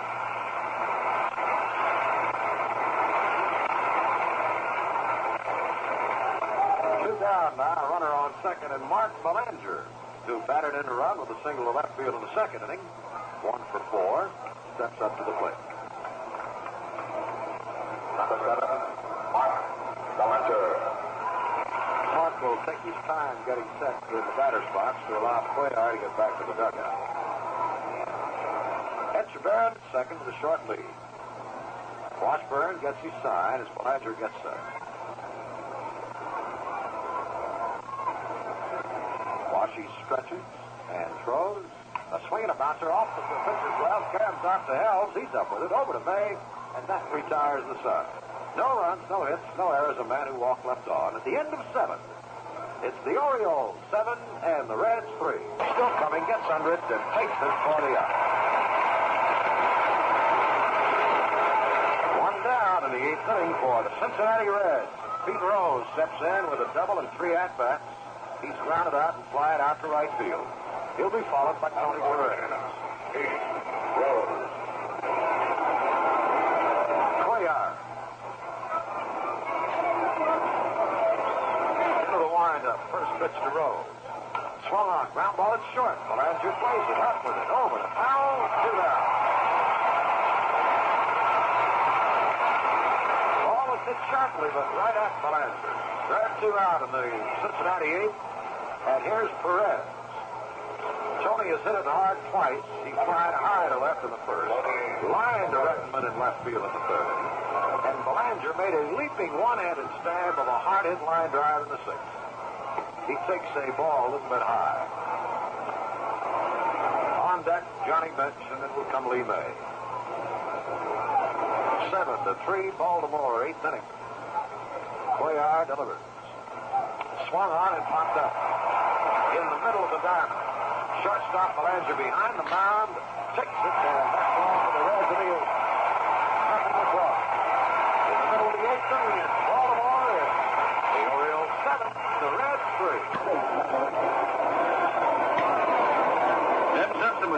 Two down now. Runner on second and Mark Belanger, who batted in a run with a single to left field in the second inning, one for four, steps up to the plate. Mark Belanger. Mark will take his time getting set in the batter's box to allow Cuellar to get back to the dugout. Etchebarren second with a short lead. Washburn gets his sign as Belanger gets set. Washy stretches and throws. A swing and a bouncer off the pitcher's glove. Carams off to Helms. He's up with it. Over to May. And that retires the side. No runs, no hits, no errors. A man who walked left on. At the end of seven, it's the Orioles seven and the Reds three. Still coming, gets under it, and takes it for the out. One down in the eighth inning for the Cincinnati Reds. Pete Rose steps in with a double and three at bats. He's grounded out and flying out to right field. He'll be followed by Tony Perez. Rose. Cuellar. Into the windup. First pitch to Rose. Swung on. Ground ball. It's short. Belanger plays it up with it. Over to foul. Two down. Ball was hit sharply, but right at Belanger. There two out in the Cincinnati eighth. And here's Perez. Tony has hit it hard twice. He flied high to left in the first, line to Rettenmund in left field in the third. And Belanger made a leaping one-handed stab of a hard-hit line drive in the sixth. He takes a ball a little bit high. On deck, Johnny Bench, and then will come Lee May. Seven to three, Baltimore, eighth inning. Cuellar delivers. Swung on and popped up. In the middle of the diamond. Shortstop Belanger behind the mound. Takes it and that's all for the Reds of the eighth. Nothing across. In the middle of the eighth inning, it's Baltimore is the Orioles seven, the Reds three.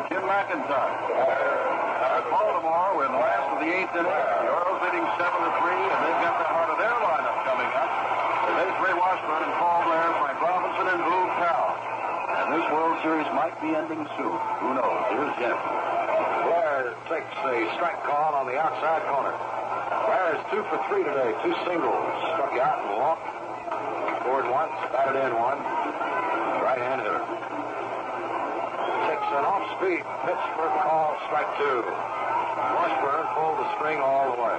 Jim At Baltimore, in the last of the eighth inning. The Orioles leading seven to three, and they've got the heart of their lineup coming up. There's Ray Washburn and Paul Blair, Frank Robinson, and Boog Powell. And this World Series might be ending soon. Who knows? Here's Jim. Blair takes a strike call on the outside corner. Blair is two for three today. Two singles. Struck out and walked. Scored once, batted in one. Right hand hitter. Takes an off-speed pitch for call. Strike two. Washburn pulled the string all the way.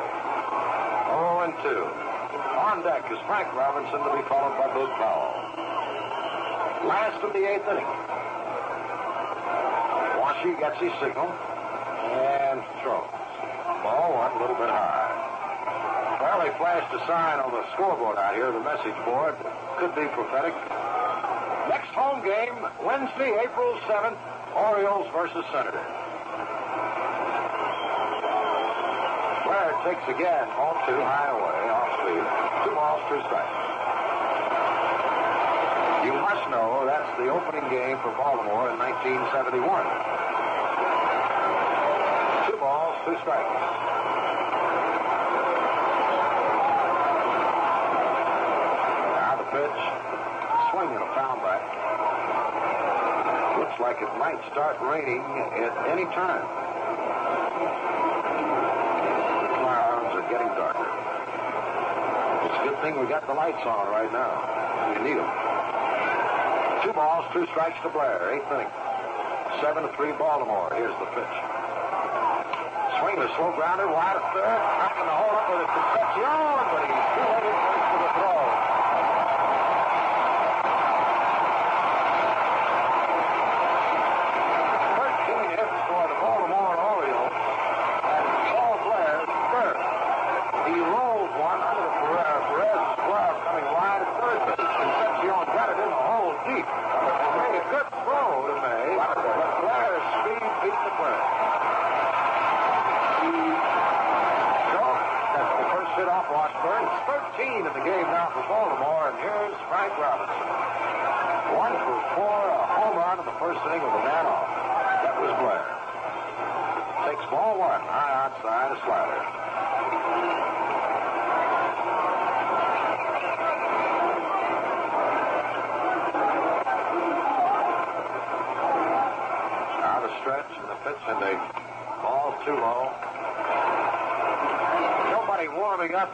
0 and 2. On deck is Frank Robinson to be followed by Boog Powell. Last of the eighth inning. Washy gets his signal and throws. Ball one a little bit high. They flashed a sign on the scoreboard out here, the message board. Could be prophetic. Next home game, Wednesday, April 7th, Orioles versus Senators. Blair takes again, ball two, high away, off speed. Two balls, two strikes. You must know that's the opening game for Baltimore in 1971. Two balls, two strikes. Now the pitch, swing and a foul back. Looks like it might start raining at any time. The clouds are getting darker. It's a good thing we got the lights on right now. We need them. Two balls, two strikes to Blair. Eighth inning. Seven to three Baltimore. Here's the pitch. Swing a slow grounder, wide of third. Not going to hold up with a Concepcion, but he's too late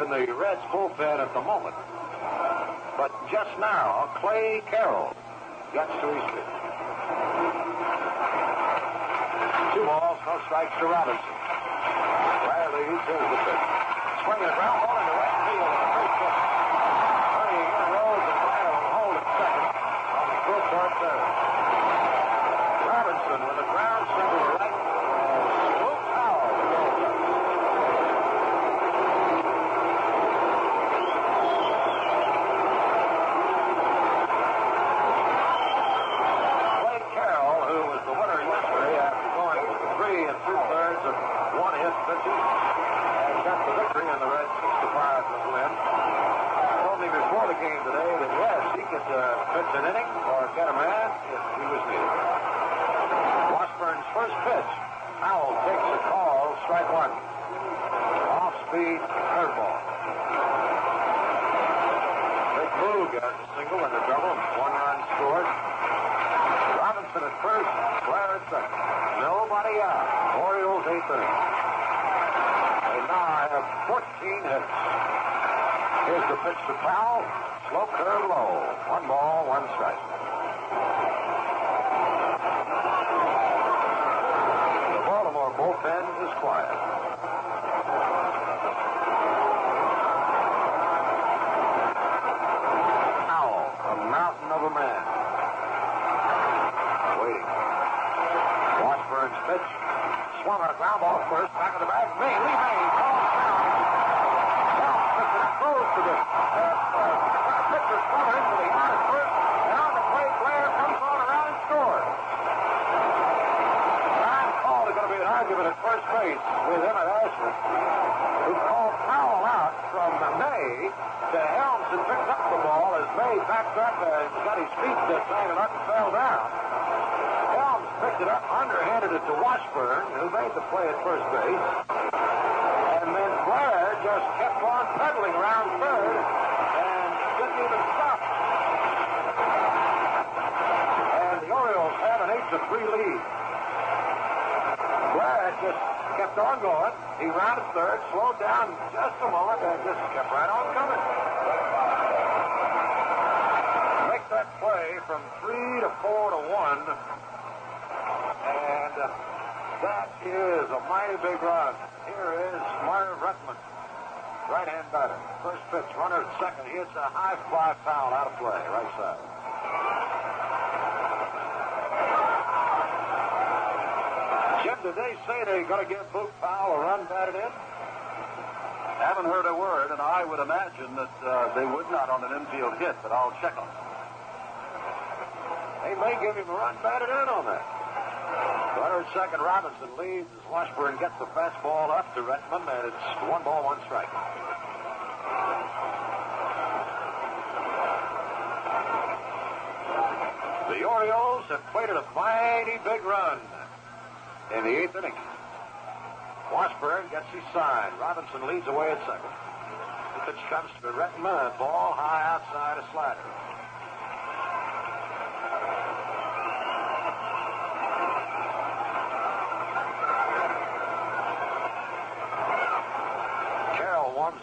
in the Reds bullpen at the moment. But just now, Clay Carroll gets to his feet. Two balls, no strikes to Robinson. Riley turns the pitch. Swing it, around.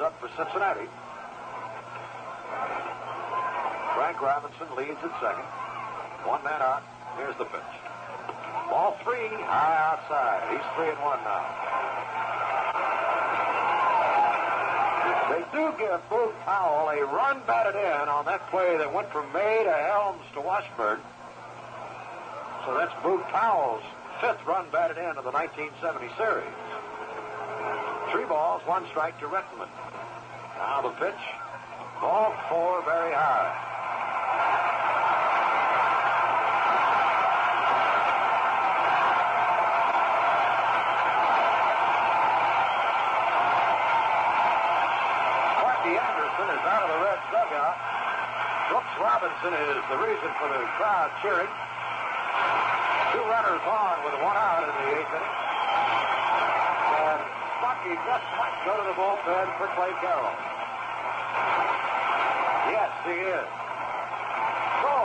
up for Cincinnati. Frank Robinson leads at second. One man out. Here's the pitch. Ball three, high outside. He's three and one now. They do give Boog Powell a run batted in on that play that went from May to Helms to Washburn. So that's Boog Powell's fifth run batted in of the 1970 series. Three balls, one strike to Rettenmund. Now the pitch. Ball four, very high. Sparky Anderson is out of the red dugout. Brooks Robinson is the reason for the crowd cheering. Two runners on with one out in the eighth inning. And Bucky just might go to the bullpen for Clay Carroll. Yes, he is. So,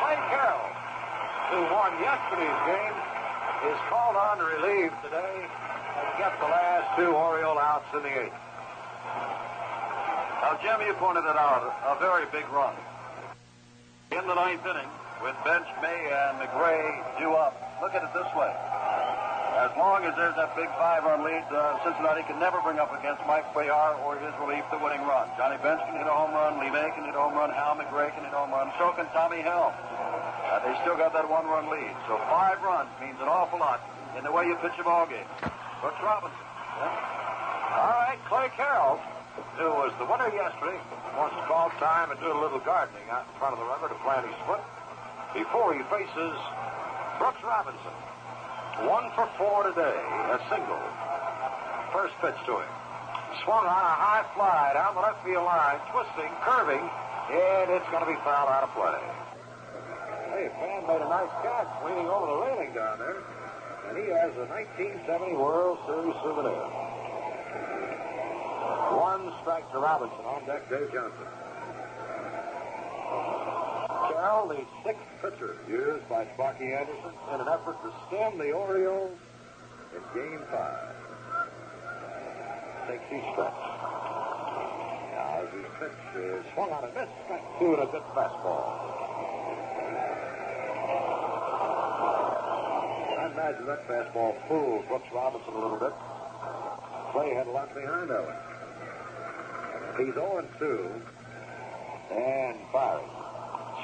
Clay Carroll, who won yesterday's game, is called on to relieve today and get the last two Oriole outs in the eighth. Now, Jim, you pointed it out, a very big run. In the ninth inning, with Bench May and McRae due up, look at it this way. As long as there's that big five-run lead, uh, Cincinnati can never bring up against Mike Cuellar or his relief the winning run. Johnny Bench can hit a home run, Lee May can hit a home run, Hal McRae can hit a home run, so can Tommy Helm. Uh, they still got that one-run lead. So five runs means an awful lot in the way you pitch a ball game. Brooks Robinson. Yeah. All right, Clay Carroll, who was the winner yesterday, wants to call time and do a little gardening out in front of the rubber to plant his foot before he faces Brooks Robinson. One for four today, a single. First pitch to him. Swung on a high fly down the left field line, twisting, curving, and it's going to be fouled out of play. Hey, fan made a nice catch leaning over the railing down there, and he has a 1970 World Series souvenir. One strike to Robinson on deck, Dave Johnson. Carroll, the sixth pitcher used by Sparky Anderson in an effort to stem the Orioles in Game Five. Takes his stretch. Now, as his pitch is swung on and missed, strike two and a good fastball. I imagine that fastball fooled Brooks Robinson a little bit. Clay had a lot behind it. He's 0 2 and firing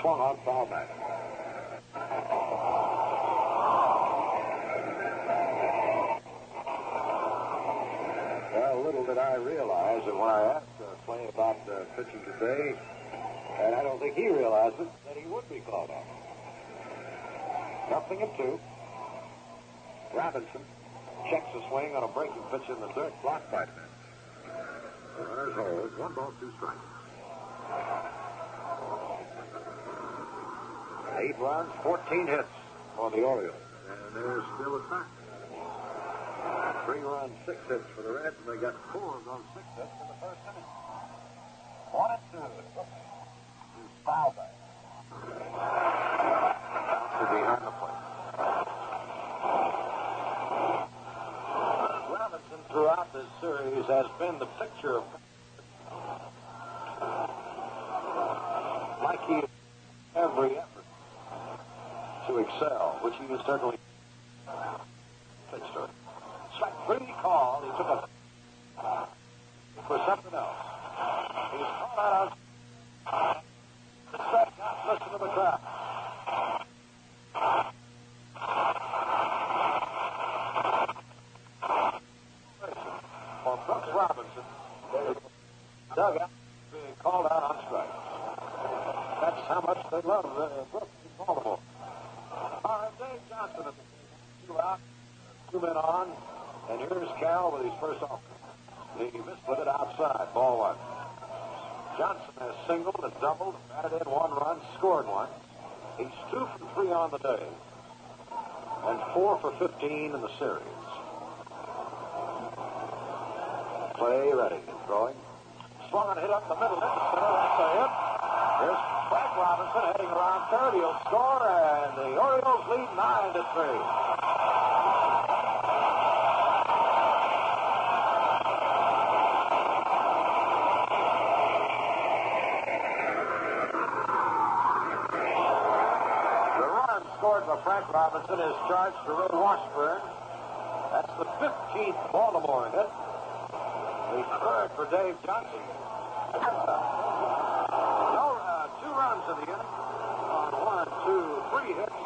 swung on foul back. Well, little did I realize that when I asked uh, Clay about uh, pitching today, and I don't think he realized it, that he would be called on. Nothing in two. Robinson checks the swing on a breaking pitch in the third, blocked by. The runners hold. One ball, two strikes. Eight runs, 14 hits for the Orioles. And they're still a time. Three runs, six hits for the Reds, and they got four of those six hits in the first inning. One and two. To back. To behind the plate. Robinson throughout this series has been the picture of like he every effort to excel, which he was certainly to. Strike three called. He took a for something else. He's called out on strike out. Listen to the crowd. For Brooks Robinson, dugout being called out on strike. That's how much they love uh, Brooks in Baltimore. Johnson two out, two men on, and here's Cal with his first offense. He misput it outside, ball one. Johnson has singled and doubled, batted in one run, scored one. He's two for three on the day, and four for 15 in the series. Play ready throwing. Swung and hit up the middle. Into center. That's a hit. Frank Robinson heading around third. He'll score, and the Orioles lead nine to three. The run scored by Frank Robinson is charged to Ray Washburn. That's the 15th Baltimore hit. The third for Dave Johnson. Runs in the inning on one, two, three hits.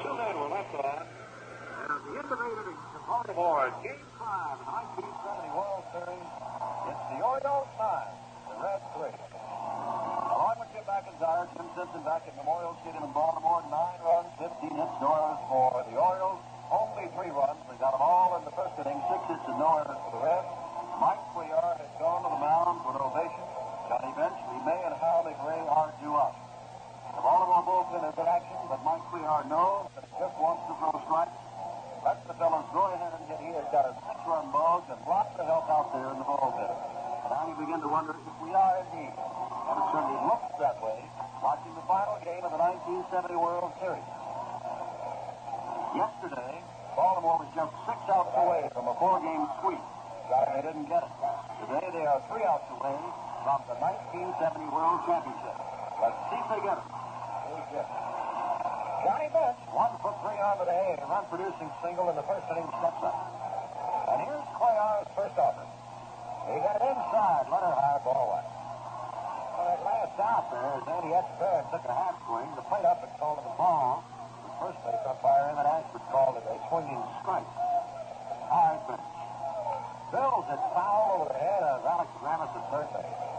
Two men were left on. And the innings in Baltimore, Game 5 of the 1970 World Series, it's the Orioles 9, the Reds 3. Along with Jim McIntyre, Jim Simpson back at Memorial Stadium in Baltimore. Nine runs, 15 hits, no errors for the Orioles. Only three runs. They got them all in the first inning. Six hits and no errors for the Reds. Mike Cuellar has gone to the mound for an ovation. Johnny Bench, Lee May, and Hal McRae are due up. The Baltimore bullpen is in action, but Mike Cuellar knows that he just wants to throw strikes. Let the fellows go ahead and get here. He's got a six-run balls and lots of help out there in the bullpen. Now you begin to wonder if we are indeed. And it certainly looks that way, watching the final game of the 1970 World Series. Yesterday, Baltimore was just six outs away from a four-game sweep. They didn't get it. Today they are three outs away from the 1970 World Championship. Let's see if they get it. Johnny Bench, one for three on the day, a run-producing single in the first inning, steps up. And here's Cuellar's first offer. He got it inside, let her high, ball one. Well, that last out there, as Andy Etchebarren took a half swing, the plate up and called it a ball. The first base umpire, Emmett Ashford, called it a swinging strike. Hard bench. Bills it foul over the head of Alex Ramis at third base.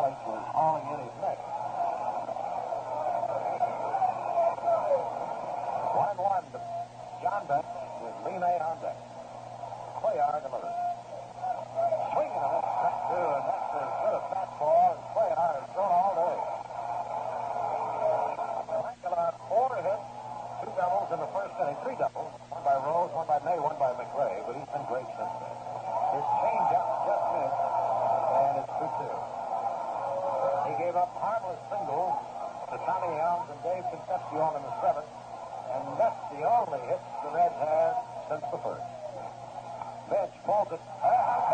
Alex was hauling in his neck. One one John Beck with Lena on deck. Cuellar delivers. Swinging a miss, step to, and that's as good a fastball as Cuellar has thrown all day. Mackillard, four hits, two doubles in the first inning, three doubles, one by Rose, one by May, one by McRae, but he's been great since then. His change gave up harmless singles to Tommy Helms and Dave Concepcion in the seventh, and that's the only hit the Reds had since the first. Bench pulls it. Ah!